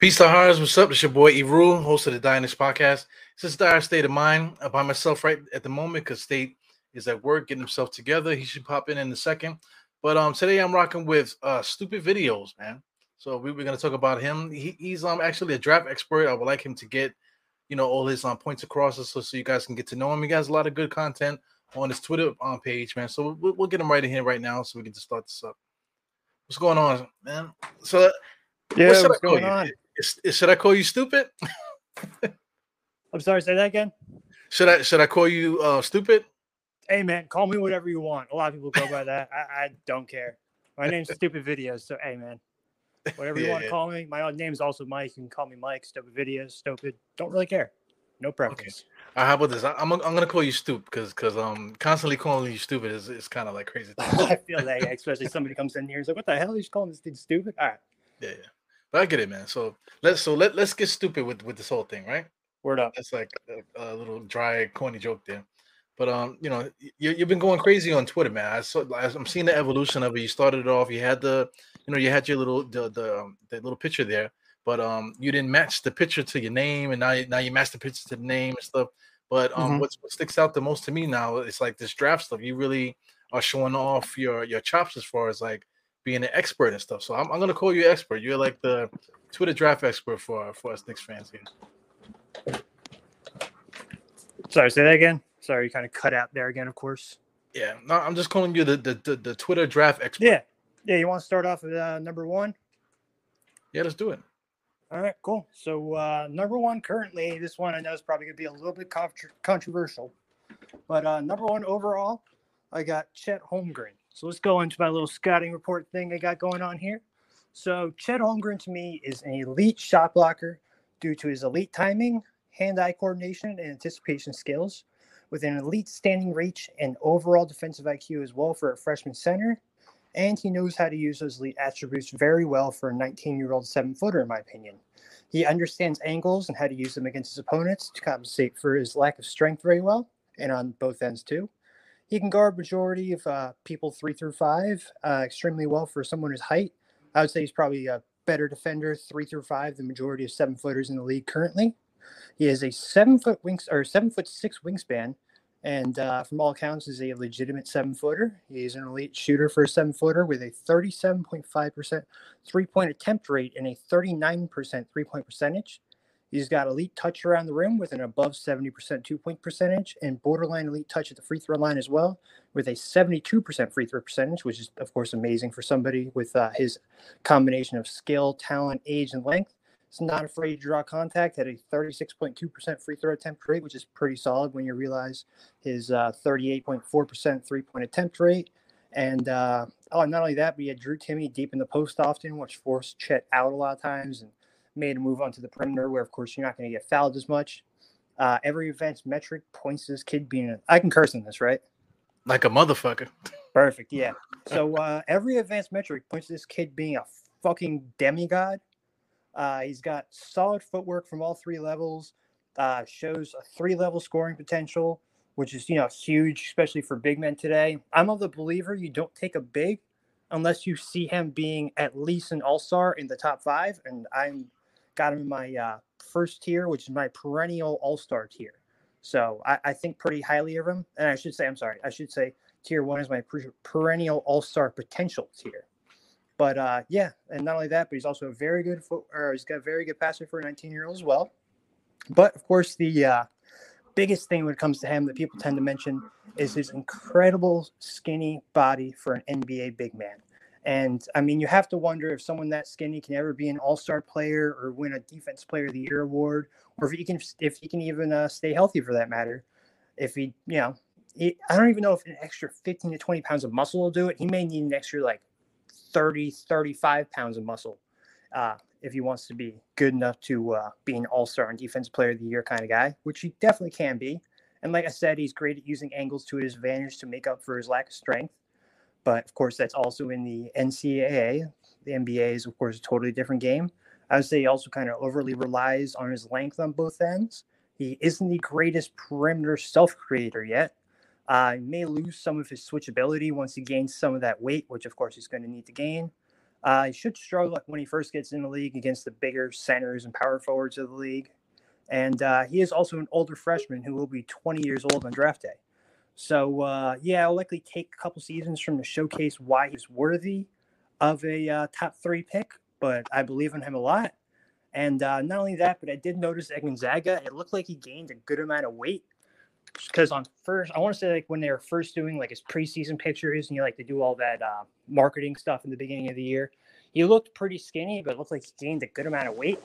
Peace to hearts. What's up? It's your boy Eru, host of the Dynasty Podcast. This is Die Hard State of Mind uh, by myself right at the moment because State is at work getting himself together. He should pop in in a second. But um, today I'm rocking with uh stupid videos, man. So we were gonna talk about him. He, he's um actually a draft expert. I would like him to get you know all his um points across so, so you guys can get to know him. He has a lot of good content on his Twitter um page, man. So we'll, we'll get him right in here right now so we can just start this up. What's going on, man? So Yeah, what should what's going on? Should I call you stupid? I'm sorry, say that again. Should I should I call you uh stupid? Hey man, call me whatever you want. A lot of people go by that. I, I don't care. My name's Stupid Videos, so hey man, whatever you Yeah, want to yeah. call me. My name's also Mike. You can call me Mike. Stupid Videos, Stupid. Don't really care. No preference. Uh, how about this? I, I'm I'm gonna call you stupid because because um constantly calling you stupid is, is kind of like crazy. I feel that, yeah, especially somebody comes in here and is like, "What the hell? You just calling this dude stupid?" All right, Yeah, yeah. But I get it, man. So let's so let let's get stupid with with this whole thing, right? word up. That's like a, a little dry, corny joke there. But um, you know, you you've been going crazy on Twitter, man. I saw I'm seeing the evolution of it. You started it off. You had the, you know, you had your little the the, um, the little picture there, but um, you didn't match the picture to your name, and now you, now you match the picture to the name and stuff. But um, Mhm. what's, what sticks out the most to me now is like this draft stuff. You really are showing off your your chops as far as like being an expert and stuff. So I'm, I'm gonna call you expert. You're like the Twitter draft expert for for us Knicks fans here. Sorry, say that again. Sorry, you kind of cut out there again. Of course. Yeah, no, I'm just calling you the the, the, the Twitter draft expert. Yeah, yeah. You want to start off with uh, number one? yeah, let's do it. All right, cool. So uh, number one currently, this one I know is probably going to be a little bit contr controversial, but uh, number one overall, I got Chet Holmgren. So let's go into my little scouting report thing I got going on here. So Chet Holmgren to me is an elite shot blocker due to his elite timing, hand-eye coordination, and anticipation skills, with an elite standing reach and overall defensive IQ as well for a freshman center. And he knows how to use those elite attributes very well for a 19-year-old seven-footer, in my opinion. He understands angles and how to use them against his opponents to compensate for his lack of strength very well, and on both ends too. He can guard majority of uh, people three through five uh, extremely well for someone his height. I would say he's probably a better defender three through five than majority of seven footers in the league currently. He has a seven foot wings or seven foot six wingspan, and uh, from all accounts is a legitimate seven footer. He's an elite shooter for a seven footer with a 37.5% three point attempt rate and a 39% three point percentage. He's got elite touch around the rim with an above 70% two point percentage and borderline elite touch at the free throw line as well, with a 72% free throw percentage, which is, of course, amazing for somebody with uh, his combination of skill, talent, age, and length. He's not afraid to draw contact at a 36.2% free throw attempt rate, which is pretty solid when you realize his uh, 38.4% three point attempt rate. And uh, oh, not only that, but he had Drew Timme deep in the post often, which forced Chet out a lot of times and made a move onto the perimeter, where of course you're not going to get fouled as much. Uh, every advanced metric points to this kid being. A, I can curse in this, right? Like a motherfucker. Perfect. Yeah. So uh, every advanced metric points to this kid being a fucking demigod. Uh, he's got solid footwork from all three levels. Uh, shows a three-level scoring potential, which is you know huge, especially for big men today. I'm of the believer you don't take a big unless you see him being at least an all-star in the top five, and I'm got him in my uh, first tier, which is my perennial all-star tier. So I, I think pretty highly of him, and I should say I'm sorry, I should say tier one is my per- perennial all-star potential tier. But uh, yeah, and not only that, but he's also a very good foot, or he's got a very good passer for a 19 year old as well. But of course, the uh, biggest thing when it comes to him that people tend to mention is his incredible skinny body for an NBA big man. And I mean, you have to wonder if someone that skinny can ever be an all-star player or win a Defense Player of the Year award, or if he can, if he can even uh, stay healthy for that matter. If he, you know, he, I don't even know if an extra 15 to 20 pounds of muscle will do it. He may need an extra like 30, 35 pounds of muscle uh, if he wants to be good enough to uh, be an all-star and defense player of the year kind of guy, which he definitely can be. And like I said, he's great at using angles to his advantage to make up for his lack of strength. But of course, that's also in the NCAA. The NBA is, of course, a totally different game. I would say he also kind of overly relies on his length on both ends. He isn't the greatest perimeter self creator yet. Uh, he may lose some of his switchability once he gains some of that weight, which of course he's going to need to gain. Uh, he should struggle when he first gets in the league against the bigger centers and power forwards of the league. And uh, he is also an older freshman who will be 20 years old on draft day. So, uh, yeah, I'll likely take a couple seasons from to showcase why he's worthy of a uh, top three pick, but I believe in him a lot. And uh, not only that, but I did notice at Gonzaga, it looked like he gained a good amount of weight. Because on first, I want to say like when they were first doing like his preseason pictures, and you like to do all that uh, marketing stuff in the beginning of the year, he looked pretty skinny, but looked like he gained a good amount of weight.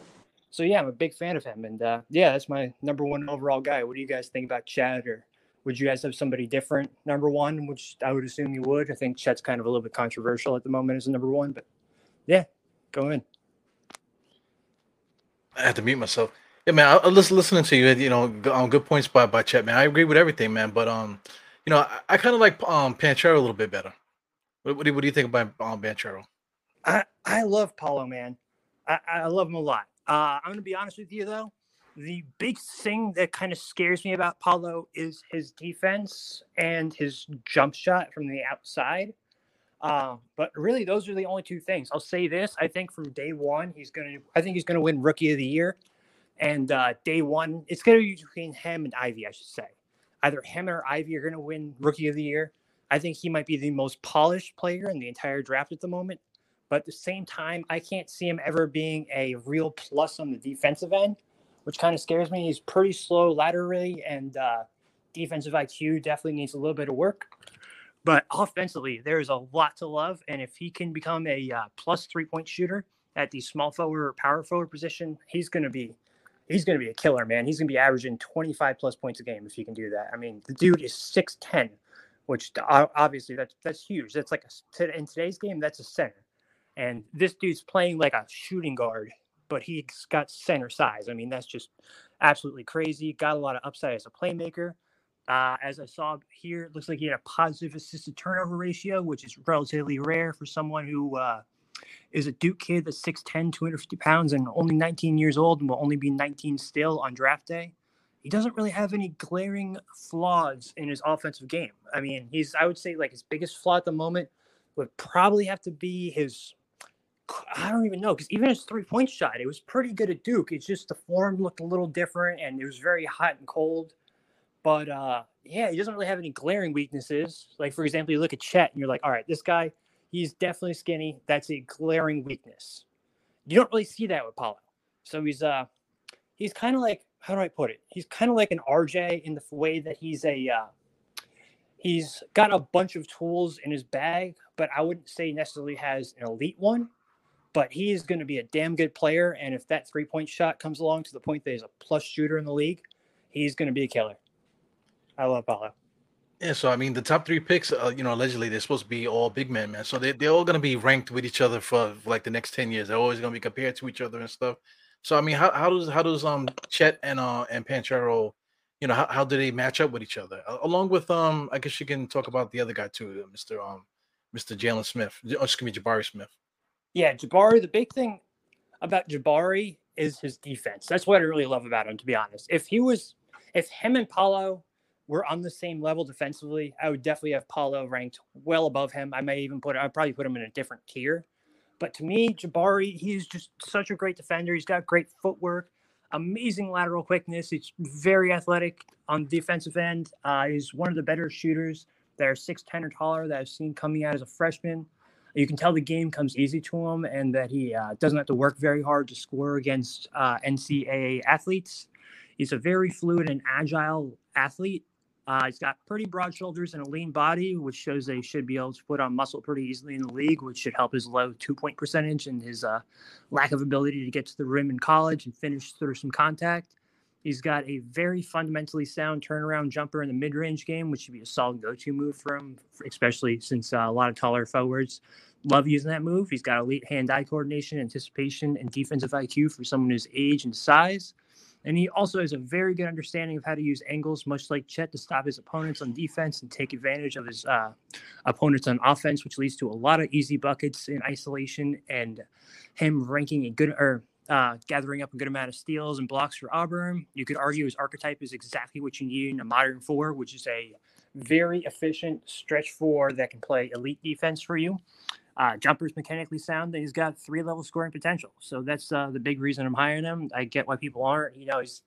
So yeah, I'm a big fan of him, and uh, yeah, that's my number one overall guy. What do you guys think about Chet, or would you guys have somebody different number one? Which I would assume you would. I think Chet's kind of a little bit controversial at the moment as a number one, but yeah, go in. I had to mute myself. Yeah, man. I, I was listening to you. You know, um, good points by by Chet, man. I agree with everything, man. But um, you know, I, I kind of like um Banchero a little bit better. What, what, do, what do you think about um Banchero? I I love Paolo, man. I, I love him a lot. Uh, I'm gonna be honest with you though. The big thing that kind of scares me about Paolo is his defense and his jump shot from the outside. Uh, but really, those are the only two things. I'll say this: I think from day one, he's gonna. I think he's gonna win Rookie of the Year, and uh, day one, it's gonna be between him and Ivey, I should say, either him or Ivey are gonna win Rookie of the Year. I think he might be the most polished player in the entire draft at the moment. But at the same time, I can't see him ever being a real plus on the defensive end, which kind of scares me. He's pretty slow laterally, and uh, defensive IQ definitely needs a little bit of work. But offensively, there's a lot to love. And if he can become a uh, plus three point shooter at the small forward or power forward position, he's going to be he's going to be a killer, man. He's going to be averaging 25 plus points a game if he can do that. I mean, the dude is 6'10, which obviously that's that's huge. That's like a, in today's game, that's a center. And this dude's playing like a shooting guard, but he's got center size. I mean, that's just absolutely crazy. Got a lot of upside as a playmaker. Uh, as I saw here, it looks like he had a positive assisted turnover ratio, which is relatively rare for someone who uh, is a Duke kid that's 6'10, 250 pounds, and only 19 years old and will only be 19 still on draft day. He doesn't really have any glaring flaws in his offensive game. I mean, he's, I would say, like his biggest flaw at the moment would probably have to be his. I don't even know because even his three point shot, it was pretty good at Duke. It's just the form looked a little different and it was very hot and cold. But uh, yeah, he doesn't really have any glaring weaknesses. Like for example, you look at Chet and you're like, all right, this guy, he's definitely skinny. That's a glaring weakness. You don't really see that with Paolo. So he's uh he's kind of like how do I put it? He's kind of like an RJ in the way that he's a uh, he's got a bunch of tools in his bag, but I wouldn't say necessarily has an elite one. But he's going to be a damn good player, and if that three point shot comes along to the point that he's a plus shooter in the league, he's going to be a killer. I love Paolo. Yeah, so I mean, the top three picks, uh, you know, allegedly they're supposed to be all big men, man. So they they're all gonna be ranked with each other for, like the next ten years. They're always gonna be compared to each other and stuff. So I mean, how, how does how does um Chet and uh and Banchero, you know, how, how do they match up with each other? Along with um, I guess you can talk about the other guy too, uh, Mister um, Mister Jalen Smith. Oh, excuse me, Jabari Smith. Yeah, Jabari. The big thing about Jabari is his defense. That's what I really love about him, to be honest. If he was, if him and Paolo we're on the same level defensively. I would definitely have Paolo ranked well above him. I may even put I'd probably put him in a different tier. But to me, Jabari, he's just such a great defender. He's got great footwork, amazing lateral quickness. He's very athletic on the defensive end. Uh, he's one of the better shooters that are 6'10 or taller that I've seen coming out as a freshman. You can tell the game comes easy to him and that he uh, doesn't have to work very hard to score against uh, NCAA athletes. He's a very fluid and agile athlete uh, he's got pretty broad shoulders and a lean body, which shows that he should be able to put on muscle pretty easily in the league, which should help his low two point percentage and his uh, lack of ability to get to the rim in college and finish through some contact. He's got a very fundamentally sound turnaround jumper in the mid range game, which should be a solid go to move for him, especially since uh, a lot of taller forwards love using that move. He's got elite hand eye coordination, anticipation, and defensive IQ for someone his age and size. And he also has a very good understanding of how to use angles, much like Chet, to stop his opponents on defense and take advantage of his uh, opponents on offense, which leads to a lot of easy buckets in isolation and him ranking a good or uh, gathering up a good amount of steals and blocks for Auburn. You could argue his archetype is exactly what you need in a modern four, which is a very efficient stretch four that can play elite defense for you. Uh, jumper's mechanically sound, and he's got three level scoring potential. So that's uh, the big reason I'm hiring him. I get why people aren't. You know, he's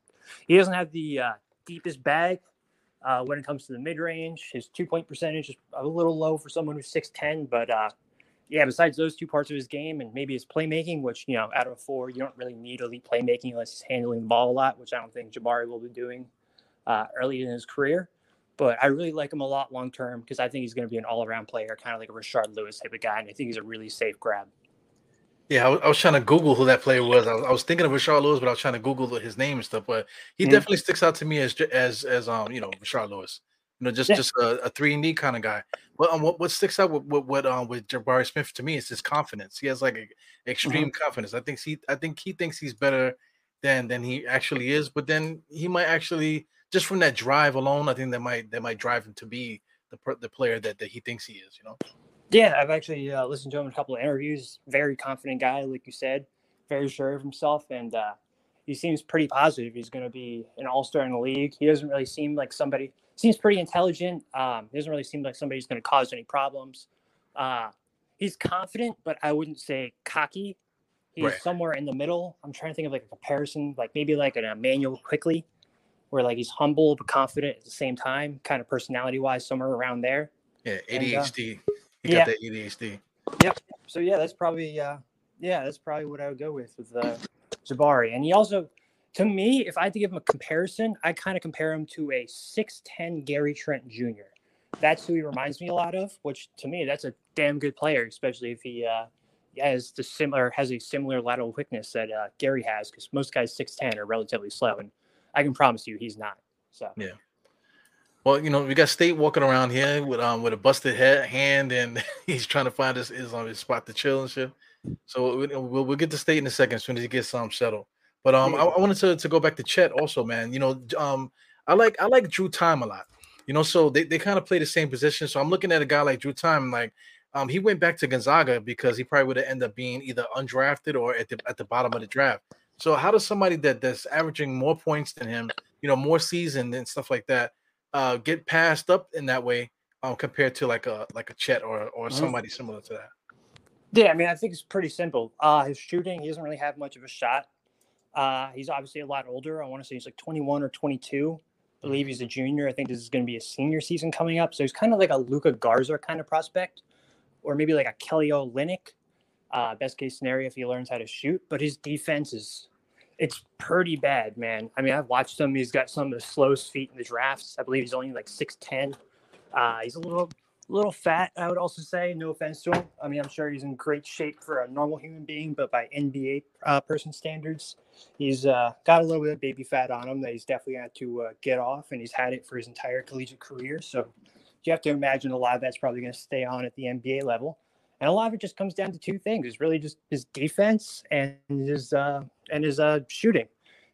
he doesn't have the uh, deepest bag uh, when it comes to the mid range. His two point percentage is a little low for someone who's six ten, but uh, yeah, besides those two parts of his game and maybe his playmaking, which you know, out of four, you don't really need elite playmaking unless he's handling the ball a lot, which I don't think Jabari will be doing uh, early in his career. But I really like him a lot long term because I think he's going to be an all around player, kind of like a Rashard Lewis type of guy, and I think he's a really safe grab. Yeah, I was, I was trying to Google who that player was. I was, I was thinking of Rashard Lewis, but I was trying to Google his name and stuff. But he mm-hmm. definitely sticks out to me as as as um you know Rashard Lewis. You know, just yeah. just a, a three and D kind of guy. But um, what what sticks out with what what um with Jabari Smith to me is his confidence. He has like a, extreme mm-hmm. confidence. I think he I think he thinks he's better than than he actually is. But then he might actually just from that drive alone, I think that might that might drive him to be the the player that, that he thinks he is. You know. Yeah, I've actually uh, listened to him in a couple of interviews. Very confident guy, like you said, very sure of himself, and uh, he seems pretty positive. He's going to be an all star in the league. He doesn't really seem like somebody. Seems pretty intelligent. Um, doesn't really seem like somebody who's going to cause any problems. Uh, he's confident, but I wouldn't say cocky. He's right. somewhere in the middle. I'm trying to think of like a comparison, like maybe like an Immanuel Quickley, where like he's humble but confident at the same time, kind of personality wise, somewhere around there. Yeah, ADHD. And, uh, he yeah. got that ADHD. Yep. So yeah, that's probably uh yeah, that's probably what I would go with with uh Jabari. And he also to me, if I had to give him a comparison, I kind of compare him to a 6'10 Gary Trent Jr. That's who he reminds me a lot of, which to me, that's a damn good player, especially if he uh, has the similar has a similar lateral quickness that uh, Gary has, because most guys 6'10 are relatively slow. And I can promise you he's not. So yeah. Well, you know, we got State walking around here with um with a busted head hand, and he's trying to find his is on his spot to chill and shit. So we'll, we'll get to State in a second as soon as he gets um settled. But um, I, I, wanted to, to go back to Chet also, man. You know, um, I like I like Drew Timme a lot. You know, so they, they kind of play the same position. So I'm looking at a guy like Drew Timme, like um, he went back to Gonzaga because he probably would have ended up being either undrafted or at the at the bottom of the draft. So how does somebody that that's averaging more points than him, you know, more seasoned and stuff like that, uh, get passed up in that way um, compared to like a like a Chet or or mm-hmm. somebody similar to that? Yeah, I mean, I think it's pretty simple. Uh, his shooting, he doesn't really have much of a shot. Uh, he's obviously a lot older. I want to say he's like 21 or 22. I believe he's a junior. I think this is going to be a senior season coming up. So he's kind of like a Luka Garza kind of prospect, or maybe like a Kelly Olynyk. Uh, best case scenario if he learns how to shoot, but his defense is it's pretty bad, man. I mean, I've watched him. He's got some of the slowest feet in the drafts. I believe he's only like six ten. Uh, he's a little little fat, I would also say. No offense to him. I mean, I'm sure he's in great shape for a normal human being, but by NBA uh, person standards, he's uh, got a little bit of baby fat on him that he's definitely had to uh, get off, and he's had it for his entire collegiate career. So you have to imagine a lot of that's probably going to stay on at the NBA level. And a lot of it just comes down to two things: it's really just his defense and his uh, and his uh, shooting.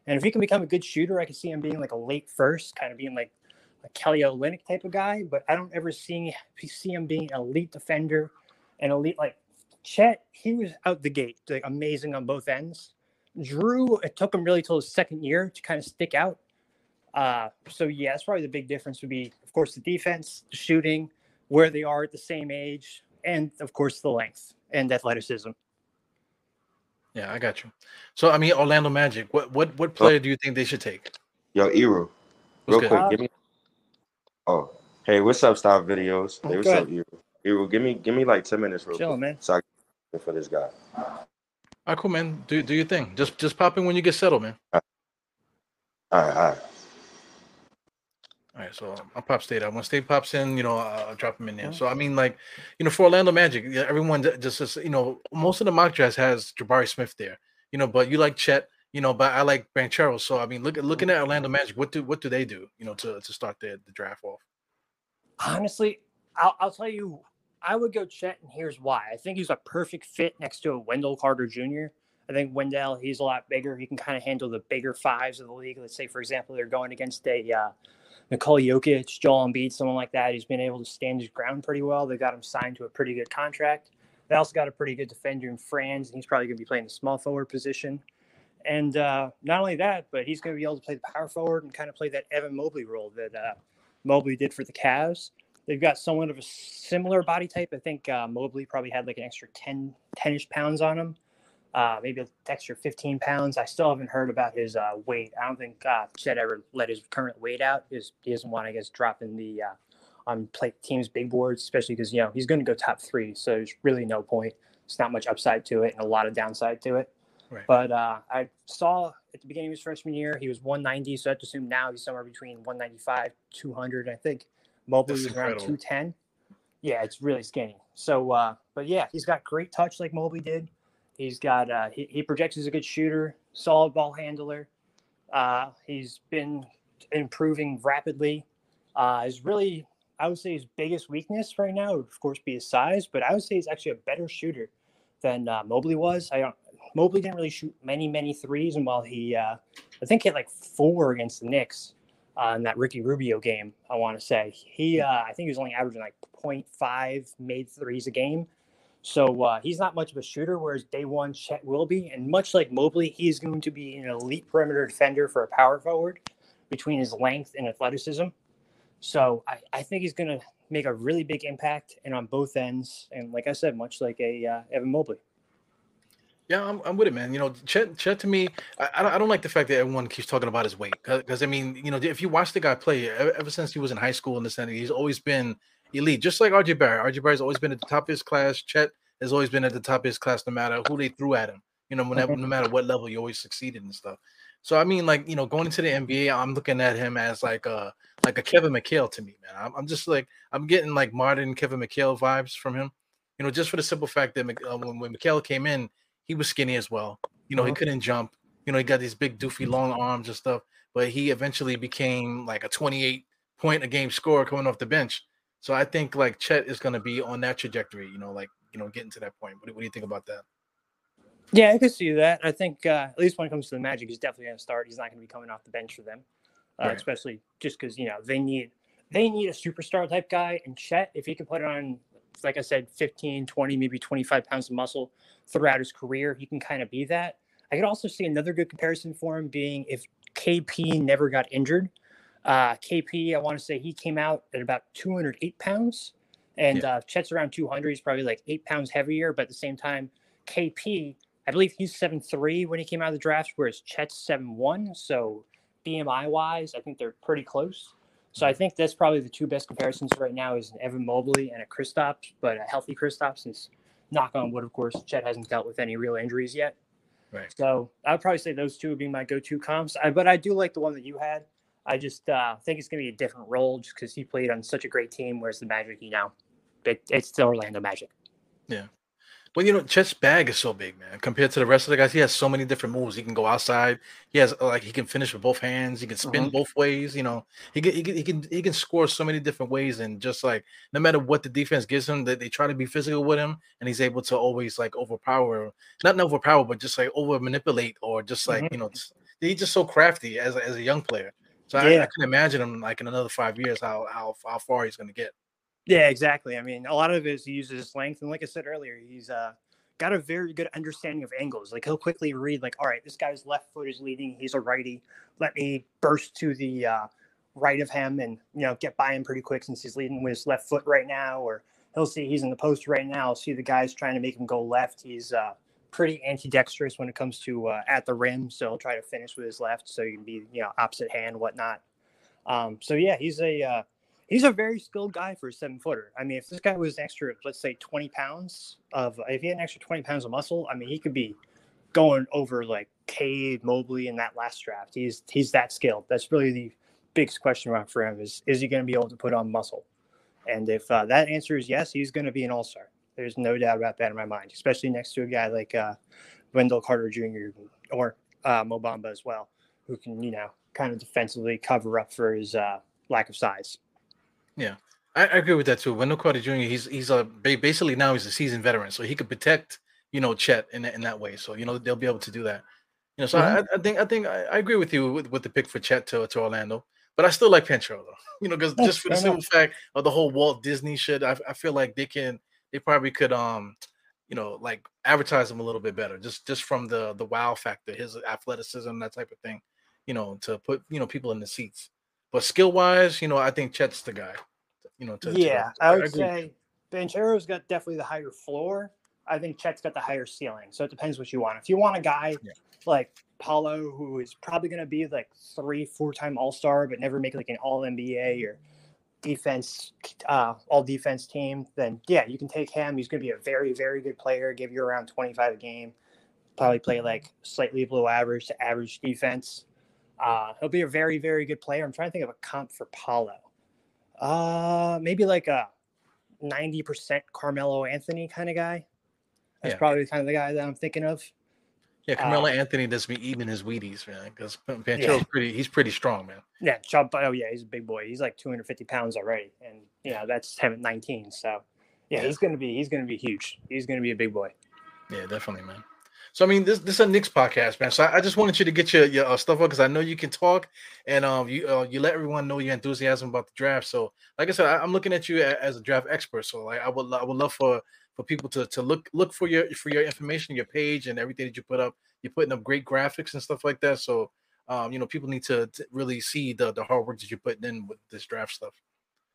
And if he can become a good shooter, I can see him being like a late first, kind of being like a Kelly Olynyk type of guy. But I don't ever see see him being an elite defender and elite like Chet. He was out the gate, like amazing on both ends. Drew, it took him really till his second year to kind of stick out. Uh, so yeah, that's probably the big difference would be, of course, the defense, the shooting, where they are at the same age, and of course the length and athleticism. Yeah, I got you. So I mean, Orlando Magic. What what what player do you think they should take? Yo, Eru, real quick, give me. Oh, hey, what's up, Style Videos? Oh, hey, what's up, Eru? Eru, give me give me like ten minutes, real Chill, quick, man. So I for this guy. All right, cool, man. Do do your thing. Just just pop in when you get settled, man. All right, all right. All right, so um, I'll pop state out. When state pops in, you know, I'll drop him in there. So I mean, like, you know, for Orlando Magic, everyone just, just you know, most of the mock drafts has Jabari Smith there, you know, but you like Chet, you know, but I like Banchero. So I mean, look at looking at Orlando Magic, what do what do they do, you know, to to start the, the draft off? Honestly, I'll, I'll tell you, I would go Chet, and here's why. I think he's a perfect fit next to a Wendell Carter Jr. I think Wendell, he's a lot bigger. He can kind of handle the bigger fives of the league. Let's say, for example, they're going against a uh, Nikola Jokic, Joel Embiid, someone like that. He's been able to stand his ground pretty well. They got him signed to a pretty good contract. They also got a pretty good defender in Franz, and he's probably going to be playing the small forward position. And uh, not only that, but he's going to be able to play the power forward and kind of play that Evan Mobley role that uh, Mobley did for the Cavs. they've got somewhat of a similar body type. I think uh, Mobley probably had like an extra 10, 10-ish pounds on him, uh, maybe an extra 15 pounds. I still haven't heard about his uh, weight. I don't think uh, Chet ever let his current weight out. His, he doesn't want, I guess, dropping the on play teams' big boards, especially because you know he's going to go top three. So there's really no point. It's not much upside to it and a lot of downside to it. Right. But uh, I saw at the beginning of his freshman year, he was 190. So I have to assume now he's somewhere between 195, 200. I think Mobley was around 210. Yeah, it's really skinny. So, uh, but yeah, he's got great touch like Mobley did. He's got, uh, he, he projects as a good shooter, solid ball handler. Uh, he's been improving rapidly. Uh, is really, I would say his biggest weakness right now would, of course, be his size, but I would say he's actually a better shooter than uh, Mobley was. I don't, Mobley didn't really shoot many, many threes, and while he, uh, I think, hit like four against the Knicks uh, in that Ricky Rubio game, I want to say he, uh, I think he was only averaging like 0.5 made threes a game. So uh, he's not much of a shooter, whereas day one Chet will be, and much like Mobley, he's going to be an elite perimeter defender for a power forward between his length and athleticism. So I, I think he's going to make a really big impact and on both ends. And like I said, much like a uh, Evan Mobley. Yeah, I'm, I'm with it, man. You know, Chet, Chet to me, I, I, don't, I don't like the fact that everyone keeps talking about his weight. Because, I mean, you know, if you watch the guy play ever, ever since he was in high school in the Senate, he's always been elite, just like RJ Barrett. RJ Barrett's always been at the top of his class. Chet has always been at the top of his class, no matter who they threw at him. You know, whenever, no matter what level, you always succeeded and stuff. So I mean, like you know, going into the NBA, I'm looking at him as like a like a Kevin McHale to me, man. I'm, I'm just like I'm getting like modern Kevin McHale vibes from him. You know, just for the simple fact that uh, when, when McHale came in, he was skinny as well. You know, uh-huh. he couldn't jump. You know, he got these big doofy long arms and stuff. But he eventually became like a 28 point a game scorer coming off the bench. So I think like Chet is going to be on that trajectory. You know, like you know, getting to that point. What, what do you think about that? Yeah, I can see that. I think uh, at least when it comes to the Magic, he's definitely going to start. He's not going to be coming off the bench for them, uh, right. especially just because you know they need they need a superstar type guy. And Chet, if he can put it on like I said, 15, 20, maybe 25 pounds of muscle throughout his career. He can kind of be that. I could also see another good comparison for him being if KP never got injured. Uh, KP, I want to say he came out at about 208 pounds, and yeah. uh, Chet's around 200. He's probably like eight pounds heavier, but at the same time, KP, I believe he's seven three when he came out of the draft, whereas Chet's seven one. So BMI wise, I think they're pretty close. So I think that's probably the two best comparisons right now is Evan Mobley and a Kristaps, but a healthy Kristaps since knock on wood, of course, Chet hasn't dealt with any real injuries yet. Right. So I would probably say those two would be my go-to comps. I, but I do like the one that you had. I just uh, think it's going to be a different role just because he played on such a great team. Whereas the Magic, you know, it, it's the Orlando Magic. Yeah. Well, you know, Chet's bag is so big, man. Compared to the rest of the guys, he has so many different moves. He can go outside. He has like he can finish with both hands. He can spin uh-huh. both ways. You know, he can, he can he can he can score so many different ways. And just like no matter what the defense gives him, that they try to be physical with him, and he's able to always like overpower, not overpower, but just like over manipulate or just like mm-hmm. you know, he's just so crafty as a, as a young player. So yeah. I, I can imagine him like in another five years how how how far he's going to get. Yeah, exactly. I mean, a lot of it is he uses his length, and like I said earlier, he's uh got a very good understanding of angles. Like he'll quickly read, like, all right, this guy's left foot is leading. He's a righty. Let me burst to the uh, right of him and you know get by him pretty quick since he's leading with his left foot right now. Or he'll see he's in the post right now. See the guy's trying to make him go left. He's uh, pretty ambidextrous when it comes to uh, at the rim, so he'll try to finish with his left, so you can be you know opposite hand, whatnot. Um, so yeah, he's a uh, he's a very skilled guy for a seven footer. I mean, if this guy was an extra, let's say, 20 pounds of, if he had an extra 20 pounds of muscle, I mean, he could be going over like Cade Mobley in that last draft. He's he's that skilled. That's really the biggest question mark for him is is he going to be able to put on muscle? And if uh, that answer is yes, he's going to be an all star. There's no doubt about that in my mind, especially next to a guy like uh, Wendell Carter Jr. or uh, Mo Bamba as well, who can you know kind of defensively cover up for his uh, lack of size. Yeah, I, I agree with that too. Wendell Carter Jr. He's he's a basically now he's a seasoned veteran, so he could protect you know Chet in in that way. So you know they'll be able to do that. You know, so mm-hmm. I, I, think I think I, I, agree with you with, with the pick for Chet to, to Orlando, but I still like Pencho though. You know, because just for the simple fact of the whole Walt Disney shit, I, I feel like they can they probably could um you know like advertise him a little bit better just just from the the wow factor, his athleticism, that type of thing. You know, to put you know people in the seats. But skill wise, you know, I think Chet's the guy you know. To, yeah, to I would I say Banchero's got definitely the higher floor. I think Chet's got the higher ceiling. So it depends what you want. If you want a guy yeah. like Paolo, who is probably going to be like three, four time All Star, but never make like an All NBA or defense, uh, all defense team, then yeah, you can take him. He's going to be a very, very good player, give you around 25 a game, probably play like slightly below average to average defense. Uh, he'll be a very, very good player. I'm trying to think of a comp for Paolo. Uh, maybe like a 90% Carmelo Anthony kind of guy. That's yeah. probably kind of the guy that I'm thinking of. Yeah, Carmelo uh, Anthony does be eating his Wheaties, man. Because Banchero's yeah. pretty, he's pretty strong, man. Yeah, Chubb. Oh yeah, he's a big boy. He's like 250 pounds already, and you know that's him at 19. So yeah, yeah. he's gonna be, he's gonna be huge. He's gonna be a big boy. Yeah, definitely, man. So I mean, this this is a Knicks podcast, man. So I, I just wanted you to get your your uh, stuff up because I know you can talk, and um, you uh, you let everyone know your enthusiasm about the draft. So like I said, I, am looking at you as a draft expert. So like I would I would love for for people to to look look for your for your information, your page, and everything that you put up. You're putting up great graphics and stuff like that. So, um, you know, people need to, to really see the the hard work that you're putting in with this draft stuff.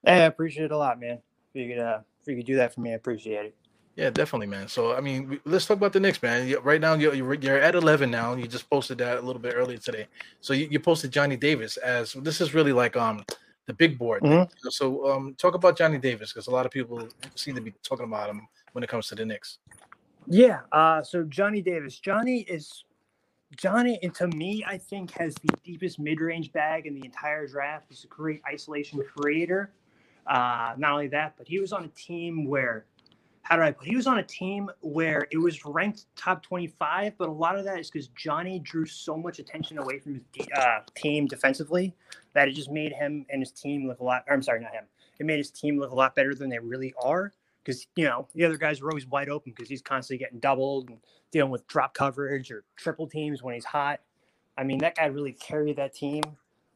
Hey, I appreciate it a lot, man. If you could uh, if you could do that for me, I appreciate it. Yeah, definitely, man. So, I mean, let's talk about the Knicks, man. Right now, you're, you're at 11 now. You just posted that a little bit earlier today. So you, you posted Johnny Davis as this is really like um the big board. Mm-hmm. So um talk about Johnny Davis because a lot of people seem to be talking about him when it comes to the Knicks. Yeah. Uh, so Johnny Davis. Johnny is Johnny, and to me, I think has the deepest mid-range bag in the entire draft. He's a great isolation creator. Uh, not only that, but he was on a team where, how do I put? He was on a team where it was ranked top 25, but a lot of that is because Johnny drew so much attention away from his uh, team defensively that it just made him and his team look a lot. I'm sorry, not him. It made his team look a lot better than they really are because you know the other guys are always wide open because he's constantly getting doubled and dealing with drop coverage or triple teams when he's hot. I mean, that guy really carried that team.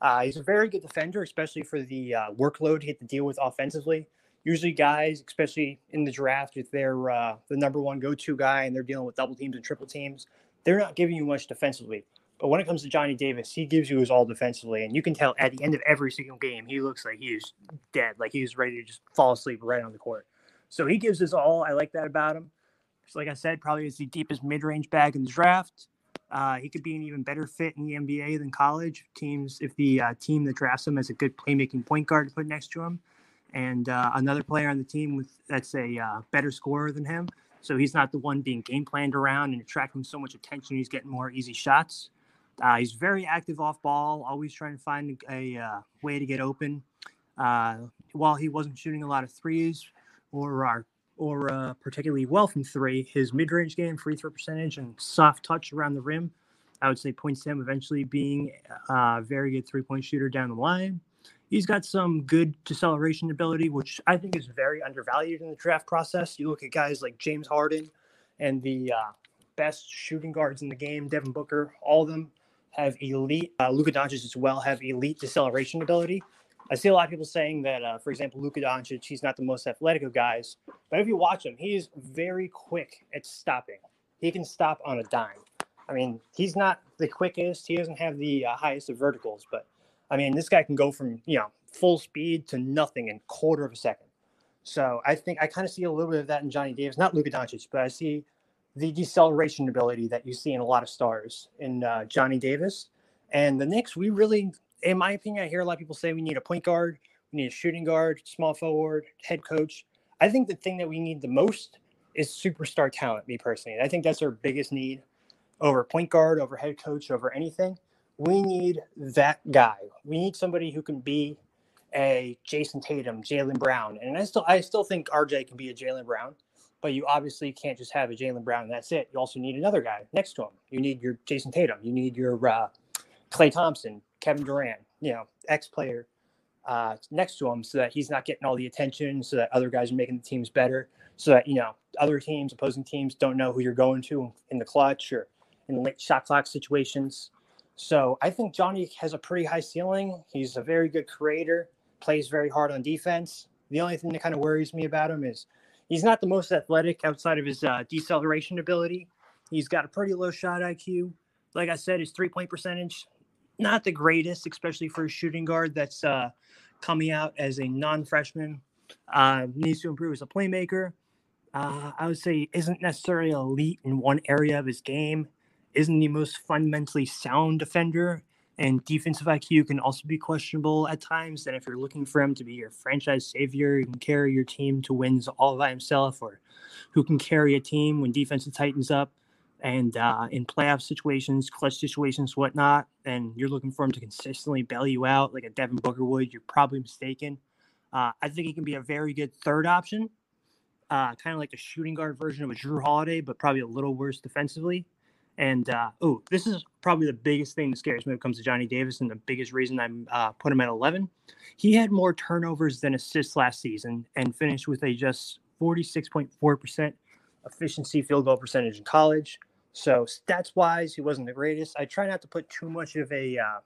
Uh, he's a very good defender, especially for the uh, workload he had to deal with offensively. Usually, guys, especially in the draft, if they're uh, the number one go-to guy and they're dealing with double teams and triple teams, they're not giving you much defensively. But when it comes to Johnny Davis, he gives you his all defensively, and you can tell at the end of every single game, he looks like he's dead, like he's ready to just fall asleep right on the court. So he gives us all. I like that about him. So like I said, probably is the deepest mid-range bag in the draft. Uh, he could be an even better fit in the NBA than college teams if the uh, team that drafts him has a good playmaking point guard to put next to him, and uh, another player on the team with that's a uh, better scorer than him. So he's not the one being game planned around and attracting so much attention. He's getting more easy shots. Uh, he's very active off ball, always trying to find a, uh, way to get open. while he wasn't shooting a lot of threes, or uh, or uh, particularly well from three. His mid-range game, free throw percentage, and soft touch around the rim, I would say points to him eventually being a very good three-point shooter down the line. He's got some good deceleration ability, which I think is very undervalued in the draft process. You look at guys like James Harden and the uh, best shooting guards in the game, Devin Booker, all of them have elite. Uh, Luka Doncic as well have elite deceleration ability. I see a lot of people saying that, uh, for example, Luka Doncic, he's not the most athletic of guys, but if you watch him, he's very quick at stopping. He can stop on a dime. I mean, he's not the quickest. He doesn't have the uh, highest of verticals, but I mean, this guy can go from you know full speed to nothing in quarter of a second. So I think I kind of see a little bit of that in Johnny Davis, not Luka Doncic, but I see the deceleration ability that you see in a lot of stars in uh, Johnny Davis. And the Knicks, we really in my opinion, I hear a lot of people say we need a point guard, we need a shooting guard, small forward, head coach. I think the thing that we need the most is superstar talent, me personally. I think that's our biggest need over point guard, over head coach, over anything. We need that guy. We need somebody who can be a Jayson Tatum, Jaylen Brown. And I still I still think RJ can be a Jaylen Brown, but you obviously can't just have a Jaylen Brown and that's it. You also need another guy next to him. You need your Jayson Tatum. You need your uh, Klay Thompson, Kevin Durant, you know, ex player uh, next to him so that he's not getting all the attention, so that other guys are making the teams better, so that, you know, other teams, opposing teams don't know who you're going to in the clutch or in late shot clock situations. So I think Johnny has a pretty high ceiling. He's a very good creator, plays very hard on defense. The only thing that kind of worries me about him is he's not the most athletic outside of his uh, deceleration ability. He's got a pretty low shot IQ. Like I said, his three point percentage not the greatest, especially for a shooting guard that's uh, coming out as a non-freshman. Uh, needs to improve as a playmaker. Uh, I would say isn't necessarily elite in one area of his game. Isn't the most fundamentally sound defender, and defensive IQ can also be questionable at times. And if you're looking for him to be your franchise savior, you can carry your team to wins all by himself, or who can carry a team when defense tightens up and uh, in playoff situations, clutch situations, whatnot, and you're looking for him to consistently bail you out like a Devin Booker would, you're probably mistaken. Uh, I think he can be a very good third option, uh, kind of like the shooting guard version of a Jrue Holiday, but probably a little worse defensively. And uh, oh, this is probably the biggest thing that scares me when it comes to Johnny Davis, and the biggest reason I'm uh, put him at 11. He had more turnovers than assists last season, and finished with a just 46.4% efficiency field goal percentage in college. So stats wise, he wasn't the greatest. I try not to put too much of a. Uh,